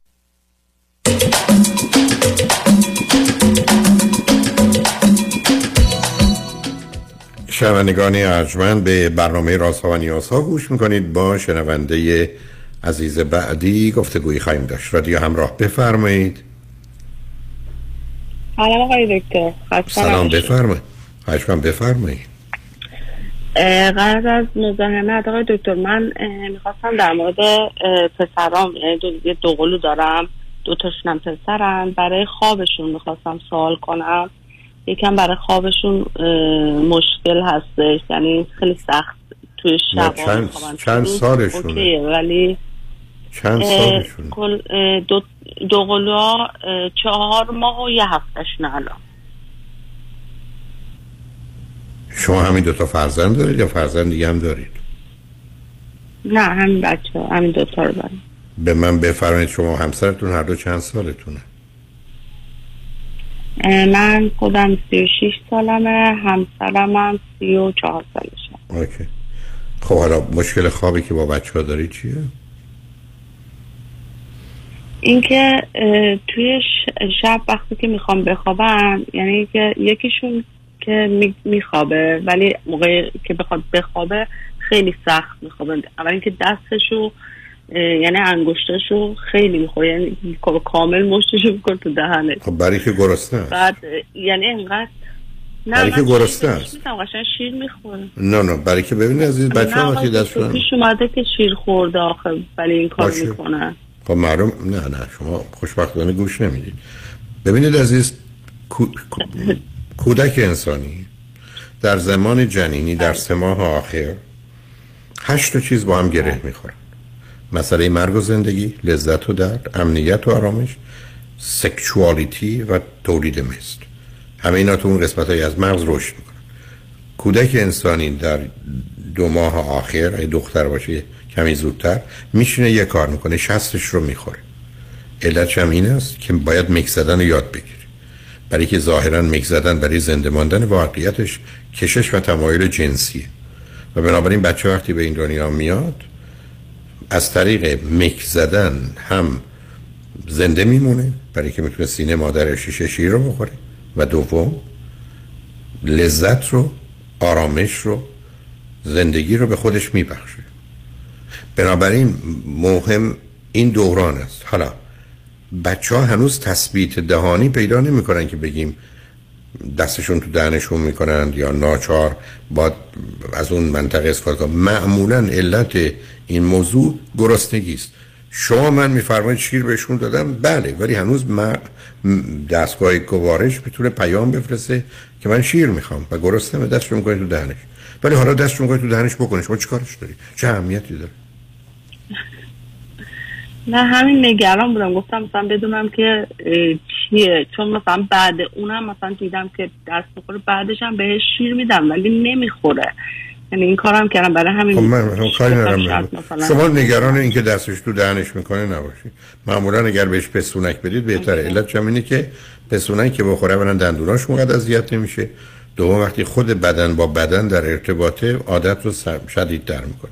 S1: شنوندگان ارجمند به برنامه راست و نیاز ها گوش می‌کنید. با شنونده عزیز بعدی گفتگویی خواهیم داشت. رادیو همراه بفرمایید.
S33: سلام آقای دکتر.
S1: سلام بفرمایید. خواهش کنم بفرمایید
S34: قبل از مزاحمت آقای دکتر من می‌خواستم در مورد پسرام دو, یه دوقلو دارم. دو تاشونم پسرن. برای خوابشون می‌خواستم سوال کنم. یکم برای خوابشون مشکل هستش. یعنی خیلی سخت توی شب
S1: چند- چند سالشونه؟
S34: ولی
S1: چند
S34: اه،
S1: سالشون
S34: کل دو دوقلوها اه، چهار ماه و یه هفتهشون الان.
S1: شما همین دوتا فرزند دارید یا فرزند دیگه هم دارید؟
S34: نه همین بچه همین دوتا رو دارم.
S1: به من بفرمایید شما همسرتون هر دو چند سالتونه؟
S34: من خودم سی و شیش سالمه همسرم هم سی و چهار سالشه.
S1: اوکی. خب حالا مشکل خوابی که با بچه ها داری چیه؟
S34: اینکه توی شب وقتی که می‌خوام بخوابم یعنی که یکیشون که می- میخوابه ولی موقعی که بخواد بخوابه خیلی سخت میخوابه. اول اینکه دستشو یعنی انگشتاشو خیلی می‌خوره یعنی کامل مشتشو می‌کنه تو دهنه
S1: خب برای که گرسنه
S34: بعد یعنی انقدر نه
S1: برای که گرسنه است.
S34: قشنگ شیر می‌خوره
S1: نه نه برای که ببینید عزیز بچه ها وقتی دستشون
S34: پیش اومده که شیر خورده آخه ولی این کار
S1: باشه.
S34: می‌کنن.
S1: خب معلوم نه نه شما خوشبختانه گوش نمی‌دید. ببینید عزیز کو- کو- کودک انسانی در زمان جنینی در سه ماه آخر هشت تا چیز با هم گره می‌خورن. مسئله مرگ و زندگی لذت و درد امنیت و آرامش سکشوالیتی و تولید مثل. همه اینا تو اون قسمت های از مغز رشد می‌کنن کودک انسانی در دو ماه آخر اگه دختر باشه کمی زودتر میشینه یه کار می‌کنه شستش رو می‌خوره. علتش هم این است که باید مک رو یاد بگیره. برای که ظاهرا مک برای زنده ماندن واقعیتش کشش و تمایل جنسیه. و بنابراین بچه وقتی به این دنیا میاد از طریق مک زدن هم زنده میمونه برای که می‌تونه سینه مادر شیشه شیر رو بخوره. و دوم لذت رو آرامش رو زندگی رو به خودش میبخشه. بنابراین مهم این دوران است. حالا بچه ها هنوز تثبیت دهانی پیدا نمی‌کنن که بگیم دستشون تو دهنشون می‌کنن یا ناچار با از اون منطقه استفاده کنن معمولا علت این موضوع گرسنگی است. شما من میفرمایید شیر بهشون دادم بله ولی هنوز من دستگاه گوارش بتونه پیام بفرسته که من شیر می‌خوام و گرسنه دستشون می‌کنه تو دهنش. ولی حالا دستشون می‌کنه تو دهنش بکنه. شما چیکارش داری؟ چه اهمیتی داره؟
S34: نه همین نگران بودم. گفتم مثلا بدونم که چیه؟ چون مثلا بعد اونم مثلا دیدم که دست بخوره بعدش هم بهش شیر میدم ولی نمی‌خوره. یعنی این کارم کردم برای همین
S1: خب من من کاری ندارم. شما نگران این که دستش تو دهنش می‌کنه نباشید معمولا اگر بهش پستونک بدید بهتره. علت هم اینه که پستونک که بخوره اولا دندوناش موقع اذیت نمیشه. دوم وقتی خود بدن با بدن در ارتباطه عادت رو سر- شدیدتر می‌کنه.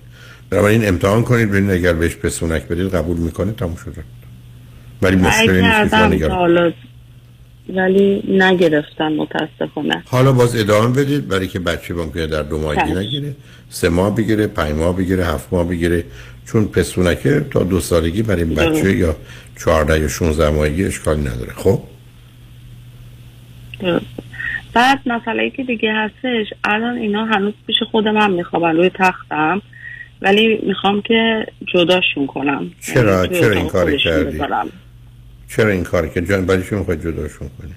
S1: بنابراین امتحان کنید ببینید اگر بهش پستونک بدید قبول می‌کنه تموم شده ولی مشکلی نیست
S34: ولی نگرفتن متاسفانه.
S1: حالا باز ادامه بدید برای که بچه ممکنه در دو ماهگی
S34: چشم.
S1: نگیره. سه ماه بگیره پنج ماه بگیره هفت ماه بگیره. چون پستونکه تا دو سالگی برای این بچه
S34: درست.
S1: یا چهارده یا 16 ماهگی اشکالی نداره. خب.
S34: بعد مسئله که دیگه هستش الان اینا هنوز پیش خودم هم میخوابن روی تختم. ولی می‌خوام که جداشون کنم.
S1: چرا؟
S34: یعنی
S1: چرا این کاری کردی. چرا این کاری که جان برای چی می‌خواید جداشون کنی؟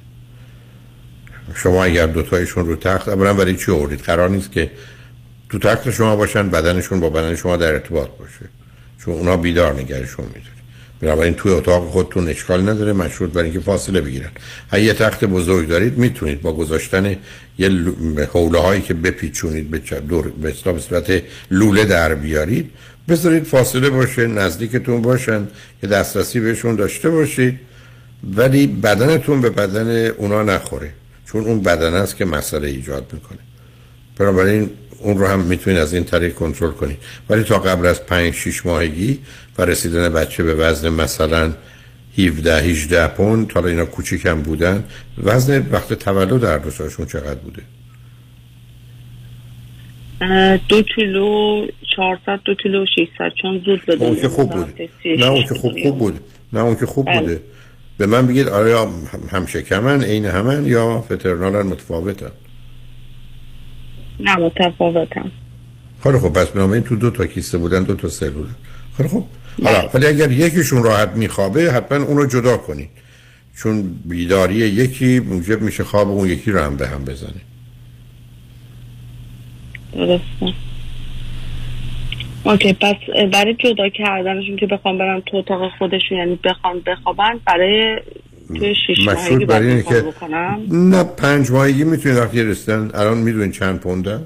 S1: شما اگر دوتایشون رو تخت اولا برای چی آوردید؟ قرار نیست که تو تخت شما باشن بدنشون با بدن شما در ارتباط باشه. چون اونا بیدار نگرشون میداری بنابراین توی اتاق خودتون اشکال نداره مشروط برای اینکه فاصله بگیرن. اگه یه تخت بزرگ دارید می‌تونید با گذاشتن یه حوله هایی که بپیچونید به دور به صورت لوله در بیارید بذارید فاصله باشه نزدیکتون باشن که دسترسی بهشون داشته باشید ولی بدنتون به بدن اونا نخوره چون اون بدن است که مسئله ایجاد می‌کنه. بنابراین اون رو هم می‌تونید از این طریق کنترل کنید. ولی تا قبل از 5 6 ماهگی و رسیدن بچه به وزن مثلا 17 18 پوند تا اینا کوچیک بودن وزن وقت تولد هر دو سالشون چقدر بوده؟
S34: دو کیلو 400 دو کیلو 600 چون زود به
S1: اون که خوب
S34: و
S1: نه اون که خوب خوب بوده نه اون که خوب
S34: بله.
S1: بوده. به من بگید آیا هم- همشکمن عین همن یا فترنالن متفاوتن؟
S34: نه متفاوتم
S1: خیلی خب پس بنابراین تو دو تا کیسه بودن دو تا سلول خیلی خب حالا ولی اگر یکیشون راحت میخوابه حتما اون رو جدا کنید. چون بیداری یکی موجب میشه خواب اون یکی رو هم به هم بزنه.
S34: درسته. اوکی پس برای جدا کردنشون که بخوام برم تو اتاق خودشون یعنی بخوام بخوابن برای توی شیش ماهگی
S1: مشروط برای اینه که نه پنج ماهگی می‌تونید وقتی رسیدن الان می‌دونید چند پونده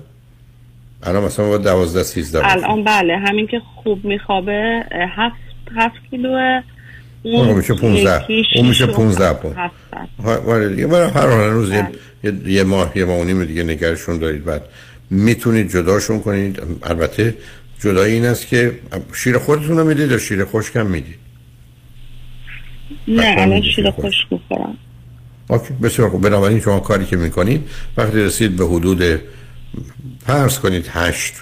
S1: الان مثلا با دوازده سیزده.
S34: الان بله همین که خوب میخوابه هفت هفت کیلوه.
S1: اون میشه 15
S34: یکی
S1: اون میشه
S34: شیش و
S1: 15 پوند. آره دیگه برای هر روز یه,
S34: بله.
S1: یه- یه ماه یه ماه و نیم دیگه نگرشون دارید. بعد می‌تونید جداشون کنید. البته جدایی این است که شیر خودتون رو می‌دید یا شیر خشکم می‌دید؟
S34: نه الان شیر
S1: خشک.
S34: خشک می‌خورم.
S1: اوکی بسیار خوب. بنابراین شما کاری که می‌کنید وقتی رسید به حدود فرض کنید هشت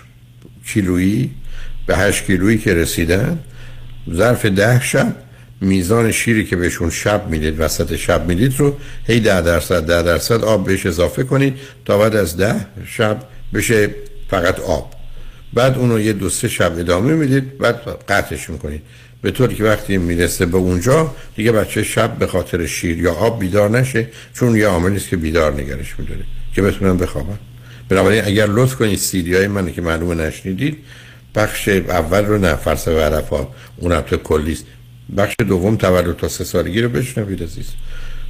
S1: کیلویی به هشت کیلویی که رسیدن ظرف ده شب میزان شیری که بهشون شب می‌دید وسط شب می‌دید رو هی ده درصد ده درصد آب بهش اضافه کنید تا بعد از ده شب بشه فقط آب. بعد اونو یه دو سه شب ادامه می‌دید بعد قطعش می‌کنید. به طوری که وقتی می‌رسه به اونجا دیگه بچه شب به خاطر شیر یا آب بیدار نشه چون یه عاملی است که بیدار نگرش میداره. که بتونن بخوابن. بنابراین اگر لطف کنید سیدی های من که معلومه نشنیدید بخش اول رو نه فلسفه عرفات اون البته کلی است. بخش دوم تولد تا سه سالگی رو بشنوید عزیز.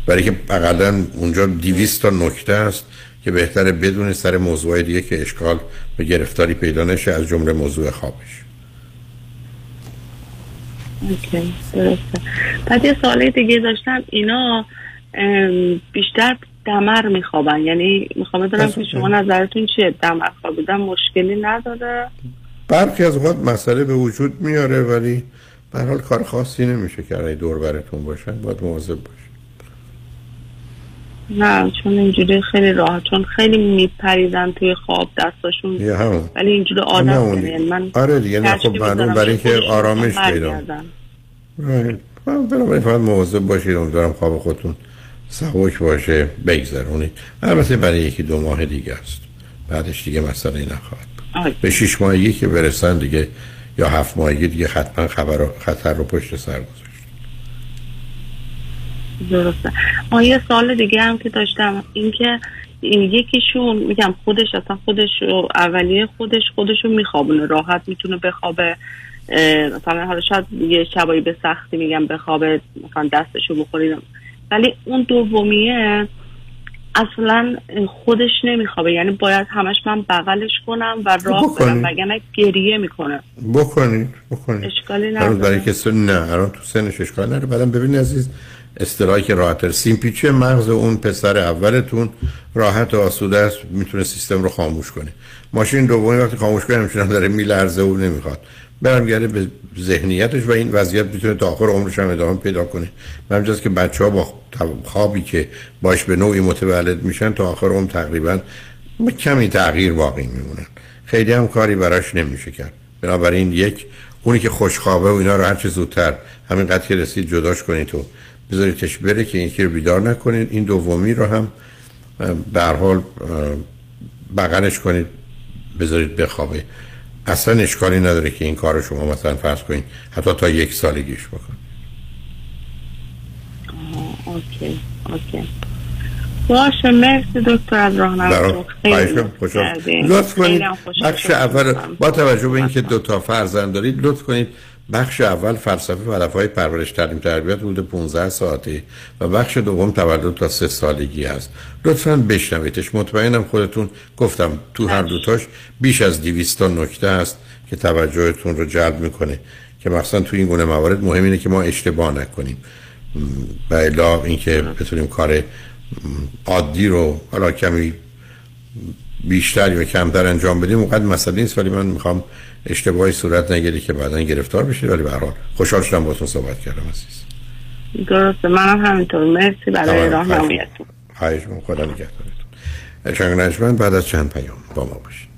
S1: برای که اقلا اونجا 200 تا نکته است. که بهتره بدون سر موضوع دیگه که اشکال به گرفتاری پیدا نشه از جمله موضوع خوابش.
S34: اوکی درسته. بعد یه سوالی دیگه داشتم. اینا بیشتر دمر میخوابن. یعنی می‌خوام بدونم که شما نظرتون چیه؟ دمر خوابیدن مشکلی نداره؟
S1: برخی از اوقات مسئله به وجود میاره ولی به هر حال کار خاصی نمیشه که دور براتون باشن. باید مواظب باشید.
S34: نه چون اینجوری خیلی راحت چون خیلی میپریدن توی خواب دستاشون ولی اینجوری شده. یعنی من
S1: آره دیگه نه خب معلوم برای
S34: که
S1: اینکه آرامش پیدا. Right. بنابراین فقط مواظب باشید امیدوارم خواب خودتون سبک باشه بگذرونید البته برای یکی دو ماه دیگه است بعدش دیگه مسئله نخواهد. به شش ماهگی که برسن دیگه یا هفت ماهگی دیگه حتما خبر خطر رو پشت سر گذاشت
S34: درسته. آه یه سال دیگه هم که داشتم اینکه این یکیشون میگم خودش اصلا خودش اولیه خودش خودش رو میخوابونه راحت می‌تونه بخوابه مثلا حالا شاید یه شبایی به سختی میگم بخوابه مثلا دستشو بخورید ولی اون دومیه اصلا خودش نمیخوابه یعنی باید همش من بغلش کنم و راه. برم وگرنه گریه می‌کنه.
S1: بکنید بکنید
S34: اشکالی نداره
S1: برای کسی نه الان تو سنش اشکال نداره. بعدم ببین عزیز اصطلاحی که راحتر سیمپیچه مغز اون پسر اولتون راحت و آسوده است می‌تونه سیستم رو خاموش کنه. ماشین دومی وقتی خاموش کنه همچنان داره میلرزه و نمی‌خواد. برمیگرده به ذهنیتش و این وضعیت می‌تونه تا آخر عمرش هم ادامه پیدا کنه. همینجاست که بچه ها با خوابی که باش به نوعی متولد میشن تا آخر عمر تقریبا کمی تغییر باقی میمونن. خیلی هم کاری براش نمیشه کرد. بنابراین یک اونی که خوشخوابه و اینا رو هر زودتر همینقدر که رسید جداش کنید و بذاریدش بره که یکی رو بیدار نکنید. این دومی رو هم به حال بغلش کنید. بذارید بخوابه. اصلا اشکالی نداره که این کار رو شما مثلا فرض کنید. حتی تا یک سالگیش بکن
S34: آه، okay okay. باشه مرسی دکتر از کردین.
S1: لطف کنید. بخش. اول با توجه به اینکه دو تا فرزند دارید لطف کنید بخش اول فلسفه و های پرورش تعلیم تربیت حدود 15 ساعته و بخش دوم تولد تا سه سالگی است. لطفا بشنویدش. مطمئنم خودتون گفتم تو هر دوتاش بیش از 200 تا نکته است که توجهتون رو جلب می‌کنه که مثلا تو این گونه موارد مهم اینه که ما اشتباه نکنیم. و الا اینکه بتونیم کار عادی رو حالا کمی بیشتر یا کمتر انجام بدیم اونقدر مسئله نیست. ولی من می‌خوام اشتباهی صورت نگیری که بعدا گرفتار بشید ولی به هر حال خوشحال شدم باهاتون صحبت کردم عزیز.
S34: درسته. منم همینطور. مرسی برای. راهنماییتون
S1: خواهش می‌کنم. خدا نگهدارتون. نجمن بعد از چند پیام با ما باشید.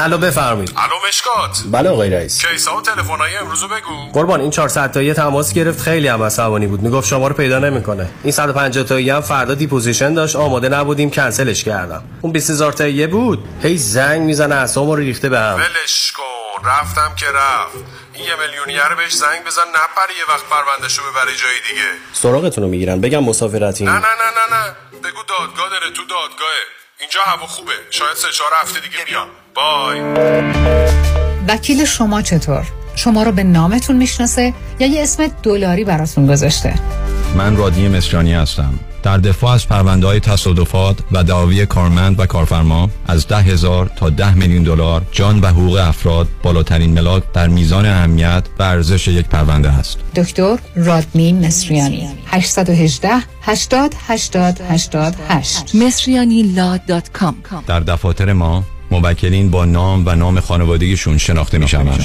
S33: الو بفرمایید.
S35: الو مشکات.
S33: بله آقای رئیس.
S35: case ا و تلفن‌های امروزو بگو.
S33: قربان این 400 تایی تماس گرفت. خیلی هم عصبانی بود. می‌گفت شما رو پیدا نمی‌کنه. این 150 تایی هم فردا deposition داشت. آماده نبودیم. کنسلش کردم. اون 20000 تایی بود. هی زنگ می‌زنه اعصابمو رو ریخته بهم
S35: ولش کن. رفتم که رفت. این یه میلیونیر بهش زنگ بزن. نپره یه وقت پروندهشو ببره جای دیگه.
S33: سراغتون رو می‌گیرن. بگم مسافرتی.
S35: نه نه نه نه نه. بگو دادگاه داره تو دادگاهه. اینجا هوا خوبه. شاید سه چهار هفته دیگه بیان بای.
S14: وکیل شما چطور؟ شما رو به نامتون می‌شناسه یا یه اسم دلاری براتون گذاشته؟
S36: من رادنی مصریانی هستم. در دفاع از پرونده های تصادفات و دعاوی کارمند و کارفرما از ده هزار تا ده میلیون دلار جان و حقوق افراد بالاترین ملاک در میزان اهمیت و ارزش یک پرونده است
S14: دکتر رادنی مصریانی. 818 80 80 88 مصریانی
S36: در دفاتر ما موکلین با نام و نام خانوادگیشون شناخته می شوند.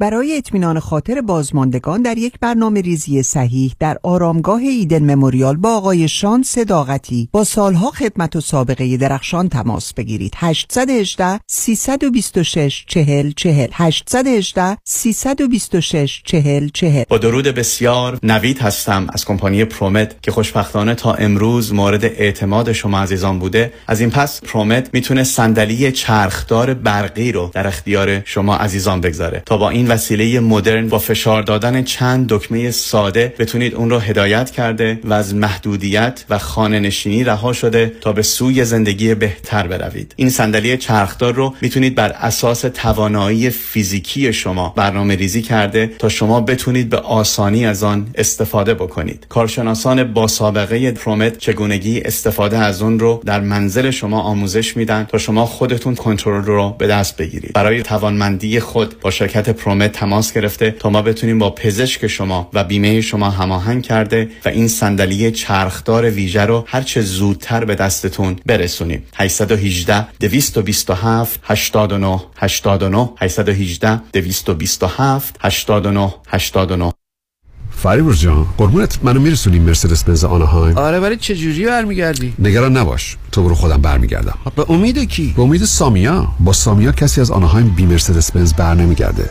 S37: برای اطمینان خاطر بازماندگان در یک برنامه ریزی صحیح در آرامگاه ایدن مموریال با آقای شان صداقتی با سالها خدمت و سابقه درخشان تماس بگیرید. 818 326 40 40 818 326 40 40
S38: با درود بسیار نوید هستم از کمپانی پرومت که خوشبختانه تا امروز مورد اعتماد شما عزیزان بوده. از این پس پرومت می‌تونه صندلی چرخدار برقی رو در اختیار شما عزیزان بگذاره. تا با این وسیله مدرن با فشار دادن چند دکمه ساده بتونید اون رو هدایت کرده و از محدودیت و خانه نشینی رها شده تا به سوی زندگی بهتر بروید. این صندلی چرخدار رو می‌تونید بر اساس توانایی فیزیکی شما برنامه ریزی کرده تا شما بتونید به آسانی از آن استفاده بکنید. کارشناسان با سابقه پرومت چگونگی استفاده از اون رو در منزل شما آموزش میدن تا شما خودتون کنترل رو به دست بگیرید. برای توانمندی خود با شرکت پرومت تماس گرفته تا ما بتونیم با پزشک شما و بیمه شما هماهنگ کرده و این صندلی چرخدار ویژه رو هر چه زودتر به دستتون برسونیم. 818 227 89 89 818 227 89 89
S39: فریبرز جان قربونت منو میرسونی مرسدس بنز آنهایم؟
S40: آره ولی چه جوری برمیگردی؟
S39: نگران نباش تو برو خودم برمیگردم.
S40: به امید کی؟
S39: به امید سامیا. با سامیا کسی از آنهایم بی مرسدس بنز بر نمیگرده.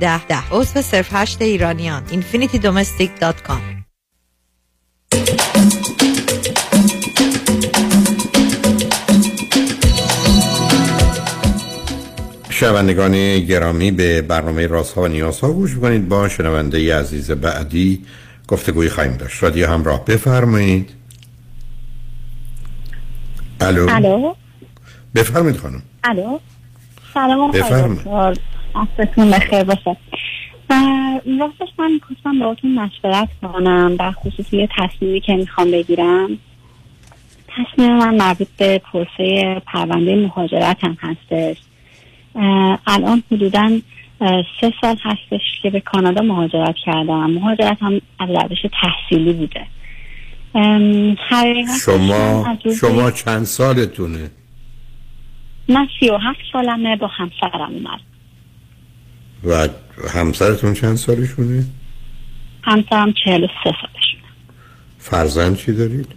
S30: 10 10 عضو صرف 8 ایرانیان. infinitydomestic.com
S1: شنوندگان گرامی به برنامه راست ها و نیاز ها گوش کنید با شنونده ی عزیز بعدی گفتگوی خواهیم داشت. رادیو همراه بفرمایید. الو؟
S41: الو؟
S1: بفرمایید خانم.
S41: الو؟ سلام
S1: بفرمایید.
S41: عصرتون بخیر باشه. راستش من می‌خواستم باهاتون مشورت کنم در خصوص یه تصمیمی که می‌خوام بگیرم. تصمیم من مربوط به پروسه پرونده مهاجرت هم هستش الان حدودا سه سال هستش که به کانادا مهاجرت کردم. مهاجرت هم از روش تحصیلی بوده.
S1: شما شما چند سالتونه؟
S41: من سی و هفت سالمه با همسرم اومد.
S1: و همسرتون چند سالشونه؟
S41: همسرم چهل و سه سالش
S1: فرزند چی دارید؟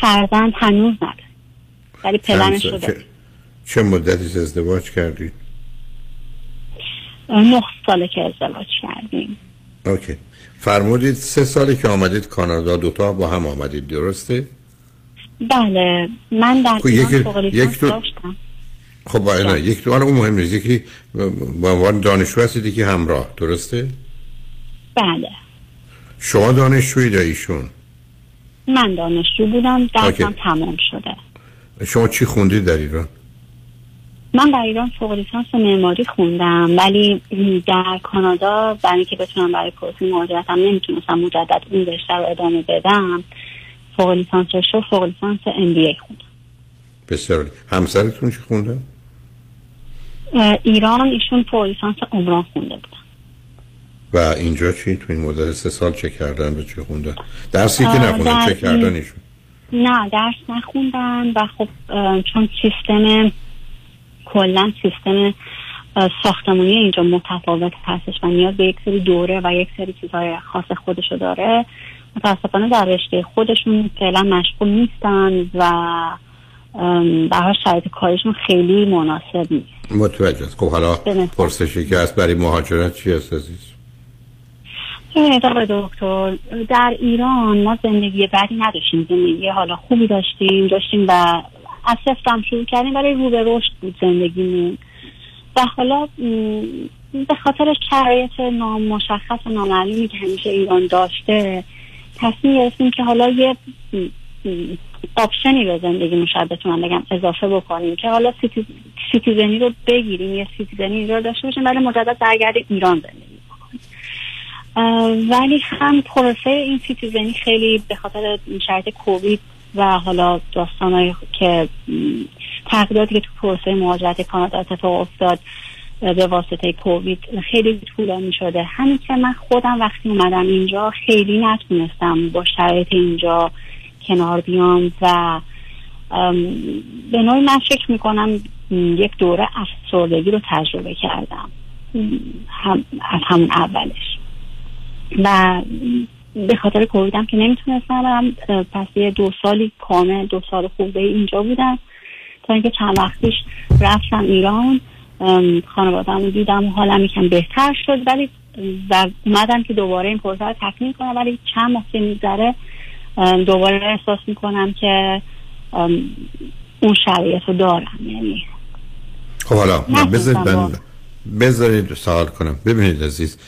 S41: فرزند هنوز نداره. ولی پلنش
S1: سال-
S41: شده
S1: چه, چه مدتی ازدواج کردید؟
S41: نه ساله که ازدواج کردیم.
S1: اوکی. فرمودید سه سالی که آمدید کانادا دوتا با هم آمدید درسته؟
S41: بله. من در
S1: خب،
S41: لیسانس
S1: یک دو-
S41: داشتم.
S1: خب با نه یک حالا اون مهم نیست. یکی با عنوان دانشجو هستید یکی همراه. درسته؟
S41: بله.
S1: شما دانشجویید یا ایشون؟
S41: من دانشجو بودم. درسم. تمام شده.
S1: شما چی خوندید در ایران؟
S41: من در ایران فوق لیسانس معماری خوندم ولی در کانادا برای اینکه بتونم برای پروسه مهاجرتم نمی‌تونستم مجدد اون رشته رو ادامه بدم فوق لیسانس رشته و فوق لیسانس ام بی ای خوندم.
S1: بسیار. همسرتون چی خوندن
S41: اه، ایران ایشون فوق لیسانس عمران خونده بود
S1: و اینجا چی؟ تو این مدت سه سال چه کردن و چه خوندن؟ درسی که نخوندن چه کردن ایشون؟
S41: نه درس نخوندن و خب چون سیستم کلا سیستم ساختمانی اینجا متفاوت هستش و نیاز به یک سری دوره و یک سری چیزهای خاص خودشو داره. متاسفانه در رشته خودشون فعلا مشغول نیستن و به شرایط کارشون خیلی مناسب نیست
S1: متوجه است. خب حالا. پرسشی که هست برای مهاجرت چی هست عزیز
S41: ببینید آقای دکتر در ایران ما زندگی بدی نداشتیم زندگی حالا خوبی داشتیم داشتیم و از صفر هم شروع کردیم ولی رو به رشد بود زندگیمون و حالا به خاطر شرایط نامشخص و نامعلومی که همیشه ایران داشته تصمیم گرفتیم که حالا یه option ی به زندگیمون شاید بتونم بگم اضافه بکنیم که حالا citi- citizen ی رو بگیریم یه citizen ی رو داشته باشیم ولی مجدد برگردیم ایران زندگی ولی هم پروسه این citizen ی خیلی به خاطر شرایط کووید و حالا داستانهایی که تغییراتی که تو پروسه مهاجرت کانادا اتفاق افتاد به واسطه کووید خیلی طولانی شده. همین که من خودم وقتی اومدم اینجا خیلی نتونستم با شرایط اینجا کنار بیام و به نوعی من فکر می‌کنم یک دوره افسردگی رو تجربه کردم. هم از همون اولش. و به خاطر کوویدم که نمی‌تونستم برم پس یه دو سالی کامل دو سال خورده اینجا بودم. تا اینکه چند وقت پیش رفتم ایران خانوادم دیدم حالم یکم بهتر شد. ولی و اومدم که دوباره این پروسه رو تکمیل کنم. ولی چند ماه که دوباره احساس می‌کنم که اون شرایط رو دارم یعنی.
S1: خب حالا بذارید من بذارید سوال کنم. ببینید عزیز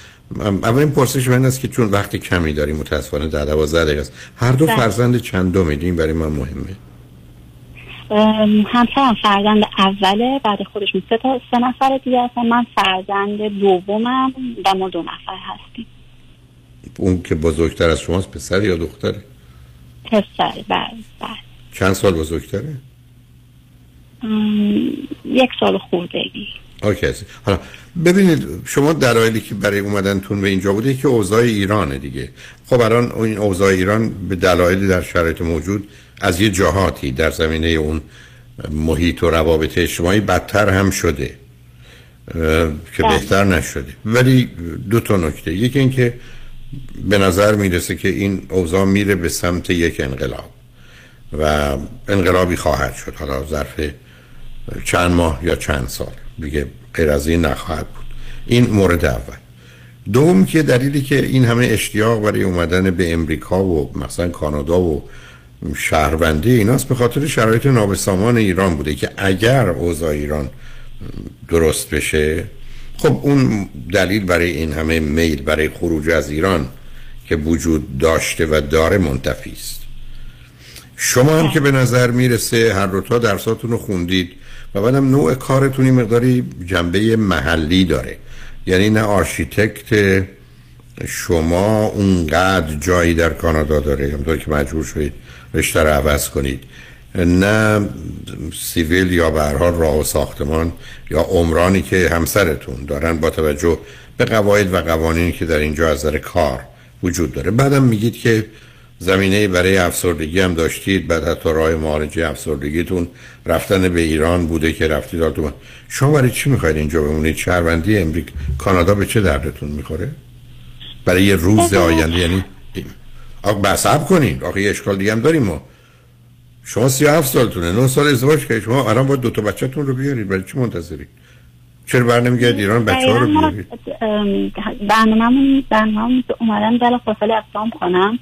S1: اولین پرسش من است که چون وقت کمی داریم متاسفانه در 12 دقیقه است. هر دو
S41: بله.
S1: فرزند چند دو میدیم برای من مهمه.
S41: همسرم فرزند اوله بعد خودشون سه تا سه نفر دیگه هستن. من فرزند دومم و ما دو نفر هستیم.
S1: اون که بزرگتر از شماست پسر یا دختره؟
S41: پسر بله بله.
S1: چند سال بزرگتره؟
S41: ام، یک سال خورده ای
S1: اوکی حالا ببینید شما دلایلی که برای اومدنتون به اینجا بوده که اوضاع ایرانه دیگه. خب الان این اوضاع ایران به دلایلی در شرایط موجود از یه جهاتی در زمینه اون محیط و روابط اجتماعی بدتر هم شده که بهتر نشده. ولی دو تا نکته. یکی اینکه به نظر می‌رسه که این اوضاع میره به سمت یک انقلاب و انقلابی خواهد شد. حالا ظرف چند ماه یا چند سال. دیگه غیر از این نخواهد بود. این مورد اول. دوم که دلیلی که این همه اشتیاق برای اومدن به امریکا و مثلا کانادا و شهروندی ایناست به خاطر شرایط نابسامان ایران بوده که اگر اوضاع ایران درست بشه خب اون دلیل برای این همه میل برای خروج از ایران که وجود داشته و داره منتفی است. شما هم که به نظر می‌رسه هر دوتا درساتون رو خوندید و بعدم نوع کارتونی مقداری جنبه محلی داره. یعنی نه آرشیتکت شما اونقدر جایی در کانادا داره. همونطور که مجبور شدید رشته رو عوض کنید. نه سیویل یا به راه و ساختمان یا عمرانی که همسرتون دارن با توجه به قواعد و قوانینی که در اینجا از نظر کار وجود داره. بعدم میگید که زمینه برای افسردگی هم داشتید بعد حتی راه معالجه افسردگیتون رفتن به ایران بوده که رفتید تو شما برای چی می‌خواید اینجا بمونید؟ شهروندی امریک کانادا به چه دردتون می‌خوره؟ برای یه روز آینده یعنی آقا بساب کنید آقا یه اشکال دیگه هم داریم ما. شما 37 سالتونه. 9 سال ازدواج کردید شما الان باید دو تا بچه‌تون رو بیارید برای چی منتظرید چرا بر نمیگردید ایران بچه ها رو بیارید
S41: برنامه‌مون برنامه اومدم بلا فاصله اقدام کنم.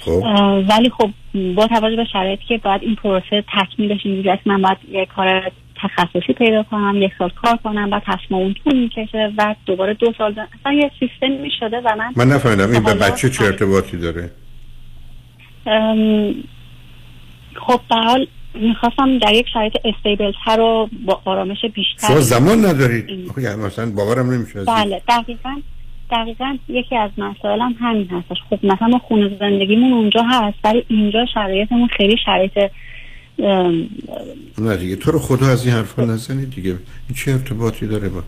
S41: خب. ولی خب با توجه به شرایطی که باید این پروسه تکمیل بشه اینجوری من باید یه کار تخصصی پیدا کنم یک سال کار کنم بعد تصمیم اون طول می‌کشه و دوباره دو سال اصلا یه سیستم شده و من
S1: من نفهمیدم این به بچه چه ارتباطی داره.
S41: خب به حال می‌خواستم در یک شرایط استیبل تر و با آرامش بیشتر
S1: شما زمان ندارید خب مثلا باورم نمیشه
S41: بله دقیقا دقیقا یکی از مسائلم همین هستش. خب مثلا ما خونه زندگیمون اونجا هست ولی اینجا شرایطمون خیلی شرایط
S1: نه دیگه تو رو خدا از این حرفا نزنید دیگه. این چه ارتباطی داره با هم؟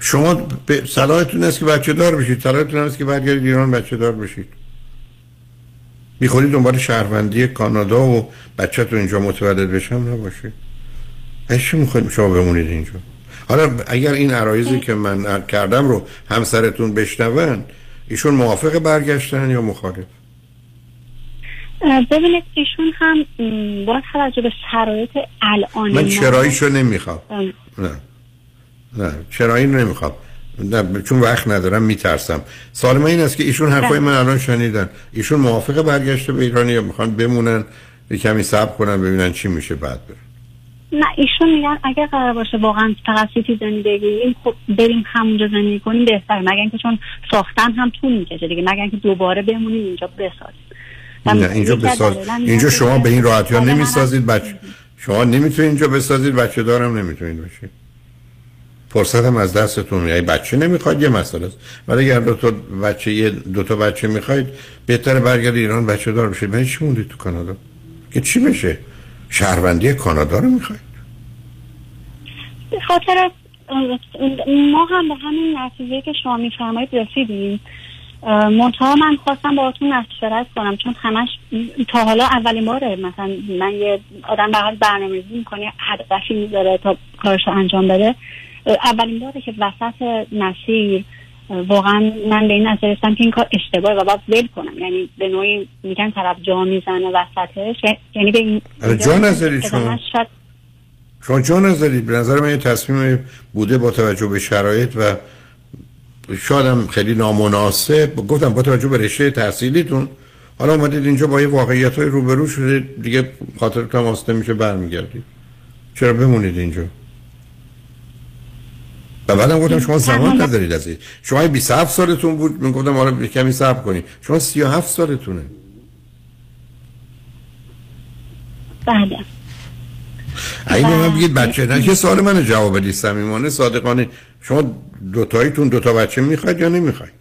S1: شما به صلاحتون است که بچه دار بشید. صلاحتون است که برگردید ایران بچه دار بشید. می‌خورید دنبال شهروندی کانادا و بچه تو اینجا متولد بشم نباشه. ايش می‌خواید؟ شما بمونید اینجا. حالا اگر این عرایزی که من کردم رو همسرتون بشنون ایشون موافق برگشتن یا مخالف؟
S41: ببینید ایشون هم با توجه به شرایط الان
S1: من چراییشو نمی‌خوام. نه. نه چرایی نمی‌خوام. نه چون وقت ندارم میترسم. سوال من این است که ایشون حرفای من الان شنیدن. ایشون موافق برگشته به ایران یا می‌خوان بمونن یه کمی صبر کنن ببینن چی میشه بعد برن
S41: نه ایشون میگن اگر قرار باشه واقعا فقط سیتی زندگی خب بریم همونجا زندگی کنیم بهتره. مگر اینکه چون ساختن هم طول می‌کشه دیگه. مگر اینکه دوباره بمونیم اینجا بسازیم.
S1: نه اینجا بساز اینجا شما به این راحتی ها نمی‌سازید بچه شما نمی‌تونید اینجا بسازید بچه دارم نمی‌تونید باشید. فرصت هم از دستتون یعنی بچه نمی‌خواید یه مسئله است. ولی اگر دو تا بچه یه دو تا بچه می‌خواید بهتره برگرد ایران بچه دار بشید من چی موندید تو کانادا؟ که چی بشه؟ شهروندی کانادا رو می‌خواید؟
S41: به خاطر ما هم به همین نتیجه که شما میفرمایید رسیدیم. منتها من خواستم باهاتون مشورت کنم چون همش تا حالا اولین باره. مثلا من یه آدم به حال برنامه‌ریزی می‌کنه هدفی می‌ذاره تا کارش انجام بده. اولین باره که وسط مسیر واقعا من به این نظر که این کار اشتباه و باید ول کنم. یعنی به نوعی میگن طرف جا می‌زنه وسطش. یعنی به این
S1: آره، جا نظری شما. شما جا نظرید به نظر من یه تصمیم بوده با توجه به شرایط و شاید خیلی نامناسب. گفتم با توجه به رشته تحصیلیتون. حالا اومدید اینجا با یه واقعیت های روبرو شده. دیگه خاطرتون واسطه میشه برمیگردید. چرا بمونید اینجا؟ و بعدم گفتم شما زمان ندارید از این. شما 27 سالتون بود. من گفتم حالا کمی صبر کنید. شما 37 سالتونه.
S41: بله.
S1: این من بگید بچه نه که سوال من جواب بدید صمیمانه صادقانه. شما دوتاییتون دوتا بچه می‌خواید یا نمی‌خواید؟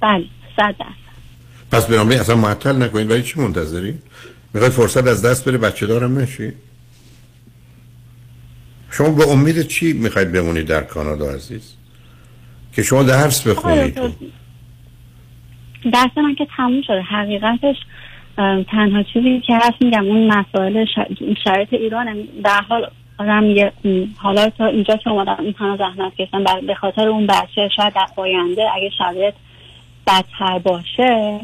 S41: بله صد
S1: پس برنامه اصلا معطل نکنید. ولی چی منتظرید؟ می‌خواید فرصت از دست بره بچه دارم نشید شما به امید چی می‌خواید بمونید در کانادا عزیز؟ که شما درس بخونید
S41: درس من که تموم شده. حقیقتش تنها چیزی که هست میگم اون مسائل شرایط ایران به هر حال آدم یه حالا تا اینجا که اومدم این همه زحمت کشیدم به خاطر اون بچه شاید در آینده اگه شرایط بدتر باشه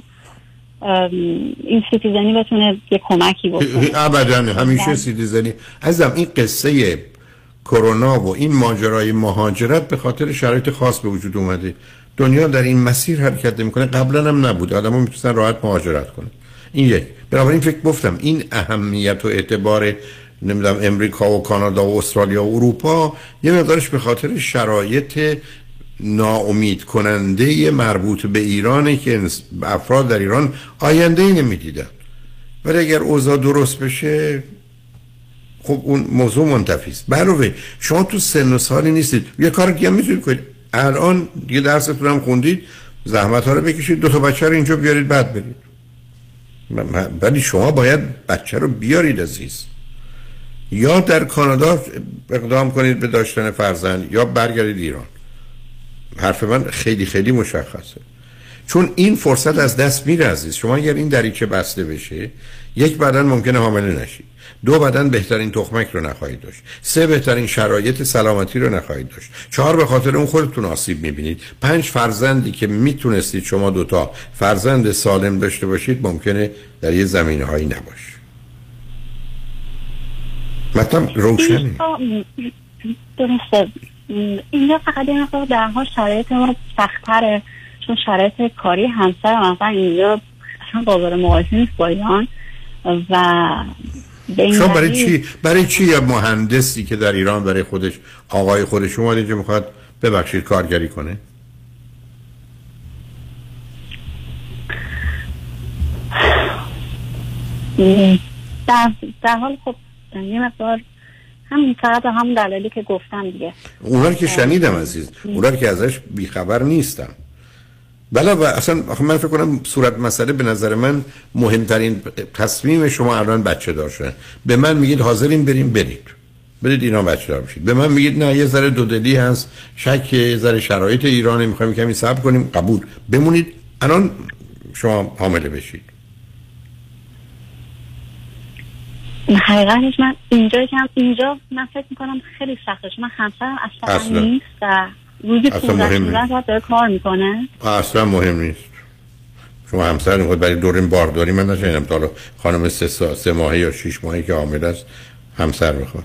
S41: این citizen ی بتونه یه کمکی بکنه.
S1: ابدا همیشه citizen ی. ازم این قصه کرونا و این ماجرای مهاجرت به خاطر شرایط خاص به وجود اومده. دنیا در این مسیر حرکت می‌کنه قبلا هم نبود آدم ها می‌تونستن راحت مهاجرت کنه این یک. بنابراین فکر گفتم این اهمیت و اعتبار نمی‌دونم امریکا و کانادا و استرالیا و اروپا یه مقدارش به خاطر شرایط ناامید کننده مربوط به ایرانه که افراد در ایران آینده ای نمی‌دیدن. ولی اگر اوضاع درست بشه خب اون موضوع منتفی است. علاوه شما تو سن و سالی نیستید. یه کار دیگه می‌تونید کنید. الان یه درستون هم خوندید زحمت ها رو بکشید دو تا بچه رو اینجا بیارید بعد برید. ولی شما باید بچه رو بیارید عزیز. یا در کانادا اقدام کنید به داشتن فرزند یا برگردید ایران. حرف من خیلی خیلی مشخصه. چون این فرصت از دست میره عزیز. شما اگر این دریچه بسته بشه یک بدن ممکنه حامله نشید. دو بدن بهترین تخمک رو نخواهید داشت. سه بهترین شرایط سلامتی رو نخواهید داشت. چهار به خاطر اون خودتون آسیب می‌بینید. پنج فرزندی که می‌تونستید شما دوتا فرزند سالم داشته باشید ممکنه در یه زمینه هایی نباشه. مطلب روشنی
S41: درسته. اینجا فقط یه مقدار در حال شرایط ما سختره چون شرایط کاری همسر مثلا اینجا اصلا قابل مقایسه نیست با ایران. و
S1: شما برای چی برای چی یه مهندسی که در ایران برای خودش آقای خودش اومده که می‌خواد ببخشید کارگری کنه؟
S41: در, در حال خب یه مقدار همین فقط همون دلالی که گفتم دیگه.
S1: اونا که شنیدم عزیز اونا که ازش بیخبر نیستم. بلا و اصلا من فکر کنم صورت مسئله به نظر من مهمترین تصمیم شما الان بچه دار شدن. به من میگید حاضرین بریم برید. برید اینا بچه دار بشید. به من میگید نه یه ذره دودلی هست شک یه ذره شرایط ایرانه می‌خوایم کمی صبر کنیم. قبول. بمونید. الان شما حامله بشید.
S41: حقیقتش من اینجا که اینجا من فکر می‌کنم خیلی سخته من همسرم اصلا. نیست و روزی پونزده داره کار می‌کنه.
S1: اصلا مهم نیست. شما همسر می‌خواد برای دورین بارداری من نشنیدم تا خانم سه, سا... سه ماهه یا شیش ماهی که حامل است همسر می‌خواد.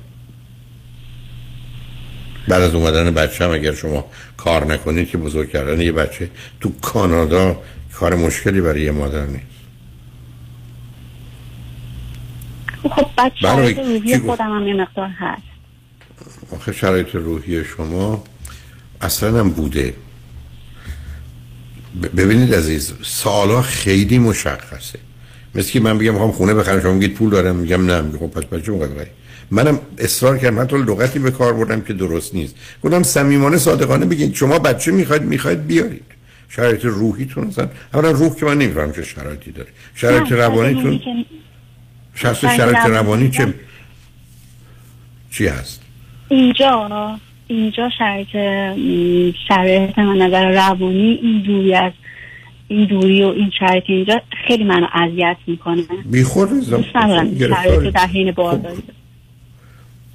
S1: بعد از اومدن بچه هم اگر شما کار نکنید که بزرگ کردن یه بچه تو کانادا کار مشکلی برای یه مادر نیست.
S41: خب بچه شرایط روحی خودم هم یه مقدار هست.
S1: آخه شرایط روحی شما اصلا هم بوده. ببینید عزیز سالا خیلی مشخصه. مثل که من بگم هم خونه بخرم شما میگید پول دارم میگم نه میگم خب پس بچه مقدر منم اصرار کردم حتی لغتی به کار بردم که درست نیست. گفتم صمیمانه صادقانه بگید شما بچه می‌خواید می‌خواید بیارید. شرایط روحیتون اصلا اولا روح که من نمیفهم چه شرایطی داره. شرایط روانیتون شرط شرایط روانی چه چی هست؟
S41: اینجا. اینجا شرایط شرایط من نظر روانی این دوری از این دوری و این شرایط اینجا خیلی منو اذیت می‌کنه.
S1: بی خود
S41: شرایط در حین بارداری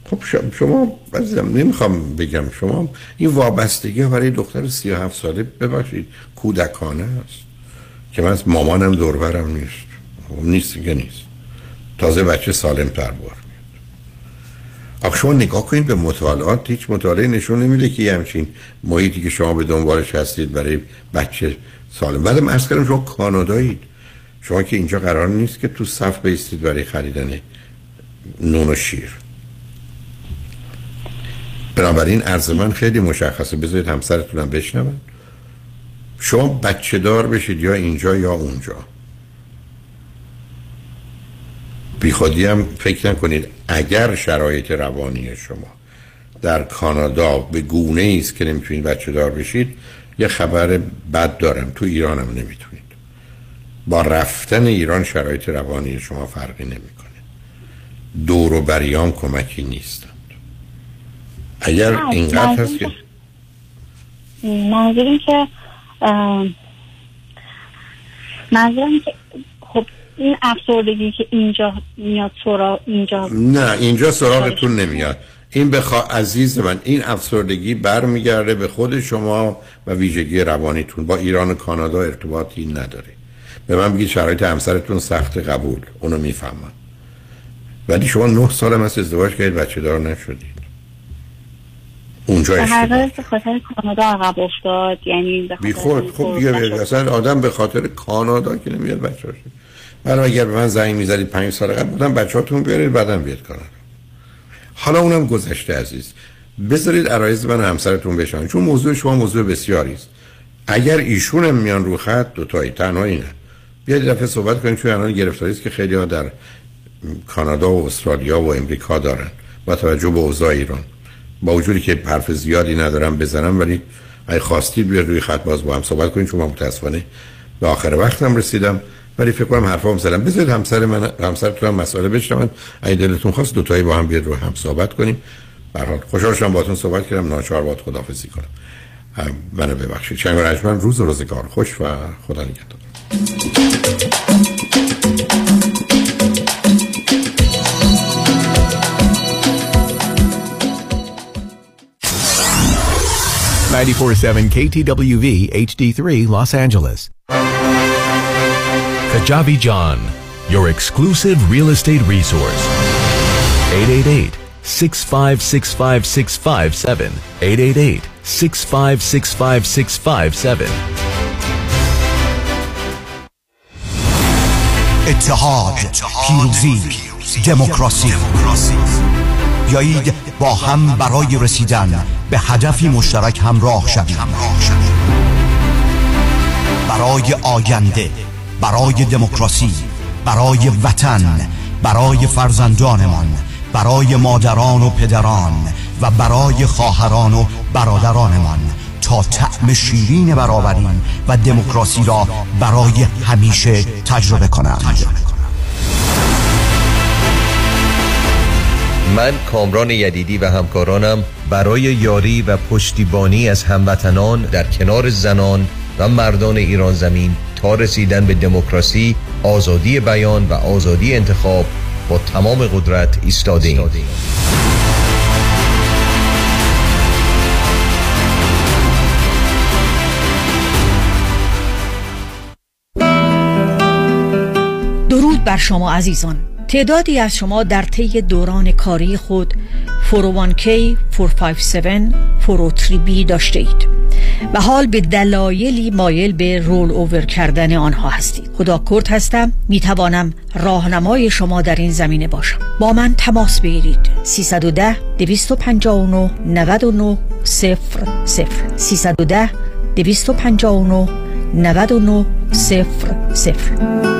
S1: خب شما بعضیم نمی‌خوام بگم شما این وابستگی برای دختر سی و هفت ساله ببخشید کودکانه است. که من از مامانم دوربرم نیست. خب نیست که نیست. تازه بچه سالم تر بار آخه شما نگاه کنید به مطالعات هیچ مطالعه نشون نمیده که یه همچین محیطی که شما به دنبالش هستید برای بچه سالم. بعدم ارز کردم شما کانادایید. شما که اینجا قرار نیست که تو صف بیستید برای خریدن نون و شیر. بنابراین عرض من خیلی مشخصه. بذارید همسرتونم بشنون. شما بچه دار بشید یا اینجا یا اونجا. بی خودی هم فکر نکنید اگر شرایط روانی شما در کانادا به گونه است که نمی‌تونید بچه دار بشید یه خبر بد دارم. تو ایران هم نمی‌تونید. با رفتن ایران شرایط روانی شما فرقی نمی‌کنه. دور و بریان کمکی نیستند. اگر اینقدر هست که
S41: منظورم که منظورم که این افسردگی که اینجا میاد سراغ اینجا
S1: نه اینجا سراغتون نمیاد. این بخوا عزیز من این افسردگی برمیگرده به خود شما و ویژگی روانیتون. با ایران و کانادا ارتباطی نداره. به من بگید شرایط همسرتون سخت قبول. اونو می‌فهمم. ولی شما نه سال هم ازدواج کردید بچه دار نشدید. اونجا
S41: هر به خاطر کانادا عقب افتاد. یعنی
S1: بی خود خب دیگه اصلا آدم به خاطر کانادا که نمیاد بچه برای اگر به من زنگ می‌زدید پنج سال قبل بودم بچه هاتون بیارید بعدم بیاد کانادا حالا اونم گذشته عزیز. بذارید عرایز من همسرتون بشن. چون موضوع شما موضوع بسیاری است. اگر ایشون هم میان رو خط دو تنها اینه. بیاید دفعه صحبت کنیم چون الان گرفتاری است که خیلی ها در کانادا و استرالیا و امریکا دارن. با توجه به اوضاع ایران. با وجودی که حرف زیادی ندارم بزنم ولی اگه خواستید بیاید روی خط باز با هم صحبت کنیم چون من متاسفانه به آخر وقتم رسیدم. ولی فکر کنم حرفام زدم بذارید همسر من همسرتون هم مسئله بشنون. اگه دلتون خواست دو تایی با هم بیاد رو هم صحبت کنیم. به حال خوشحال شدم باهاتون صحبت کردم. ناچار باهات خدافظی کنم. منو ببخشید. چنگ و روز و روزگار. خوش و خدا نگهدار.
S42: 94.7 KTWV HD3 Los Angeles. Kajabi John, your exclusive real estate resource. 888 6565657 888 6565657
S28: اتحاد پیروزی دموکراسی بیایید با هم برای رسیدن به هدفی مشترک همراه شویم. برای آینده. برای دموکراسی برای وطن برای فرزندانمان برای مادران و پدران و برای خواهران و برادرانمان تا طعم شیرین برابری و دموکراسی را برای همیشه تجربه کنند.
S43: من کامران یدیدی و همکارانم برای یاری و پشتیبانی از هموطنان در کنار زنان و مردان ایران زمین تا رسیدن به دموکراسی، آزادی بیان و آزادی انتخاب با تمام قدرت ایستاده ایم.
S44: درود بر شما عزیزان. تعدادی از شما در طی دوران کاری خود 401k 457 403b داشته اید. و حال به دلایلی مایل به رول اوور کردن آنها هستید. خدا کرد هستم. می توانم راهنمای شما در این زمینه باشم. با من تماس بگیرید. 310 259 99 0 0 310 259 99 0 0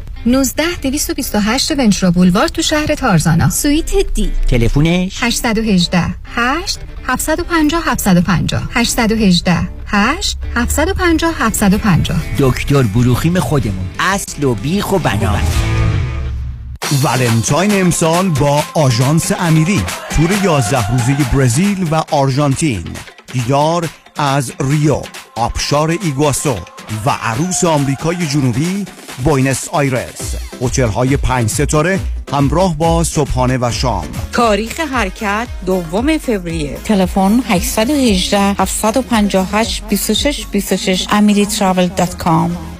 S7: 19 228 ونچرا بولوار تو شهر تارزانا. سویت دی.
S13: تلفونش؟
S7: 818 8 750 750 818 8 750 750
S13: دکتر بروخیم خودمون. اصل و بیخ و بنا.
S28: ولنتاین امسال با آژانس امیری. تور 11 روزه برزیل و آرژانتین. دیدار از ریو. آبشار ایگواسو و عروس آمریکای جنوبی بوینس آیرس. هتل های پنج ستاره همراه با صبحانه و شام.
S45: تاریخ حرکت دوم فوریه. تلفن 818 758 26 26 amiritravel.com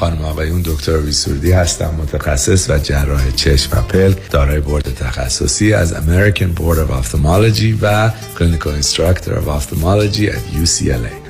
S10: خانم آقایون دکتر ری سرودی هستم متخصص و جراح چشم و پلک دارای بورد تخصصی از American Board of Ophthalmology و Clinical Instructor of Ophthalmology at UCLA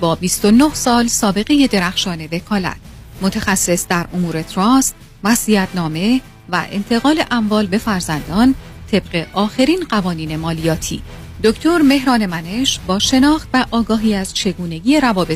S46: با 29 سال سابقه درخشان وکالت. متخصص در امور trust، نامه و انتقال اموال به فرزندان طبق آخرین قوانین مالیاتی. دکتر مهران منش با شناخت و آگاهی از چگونگی روابط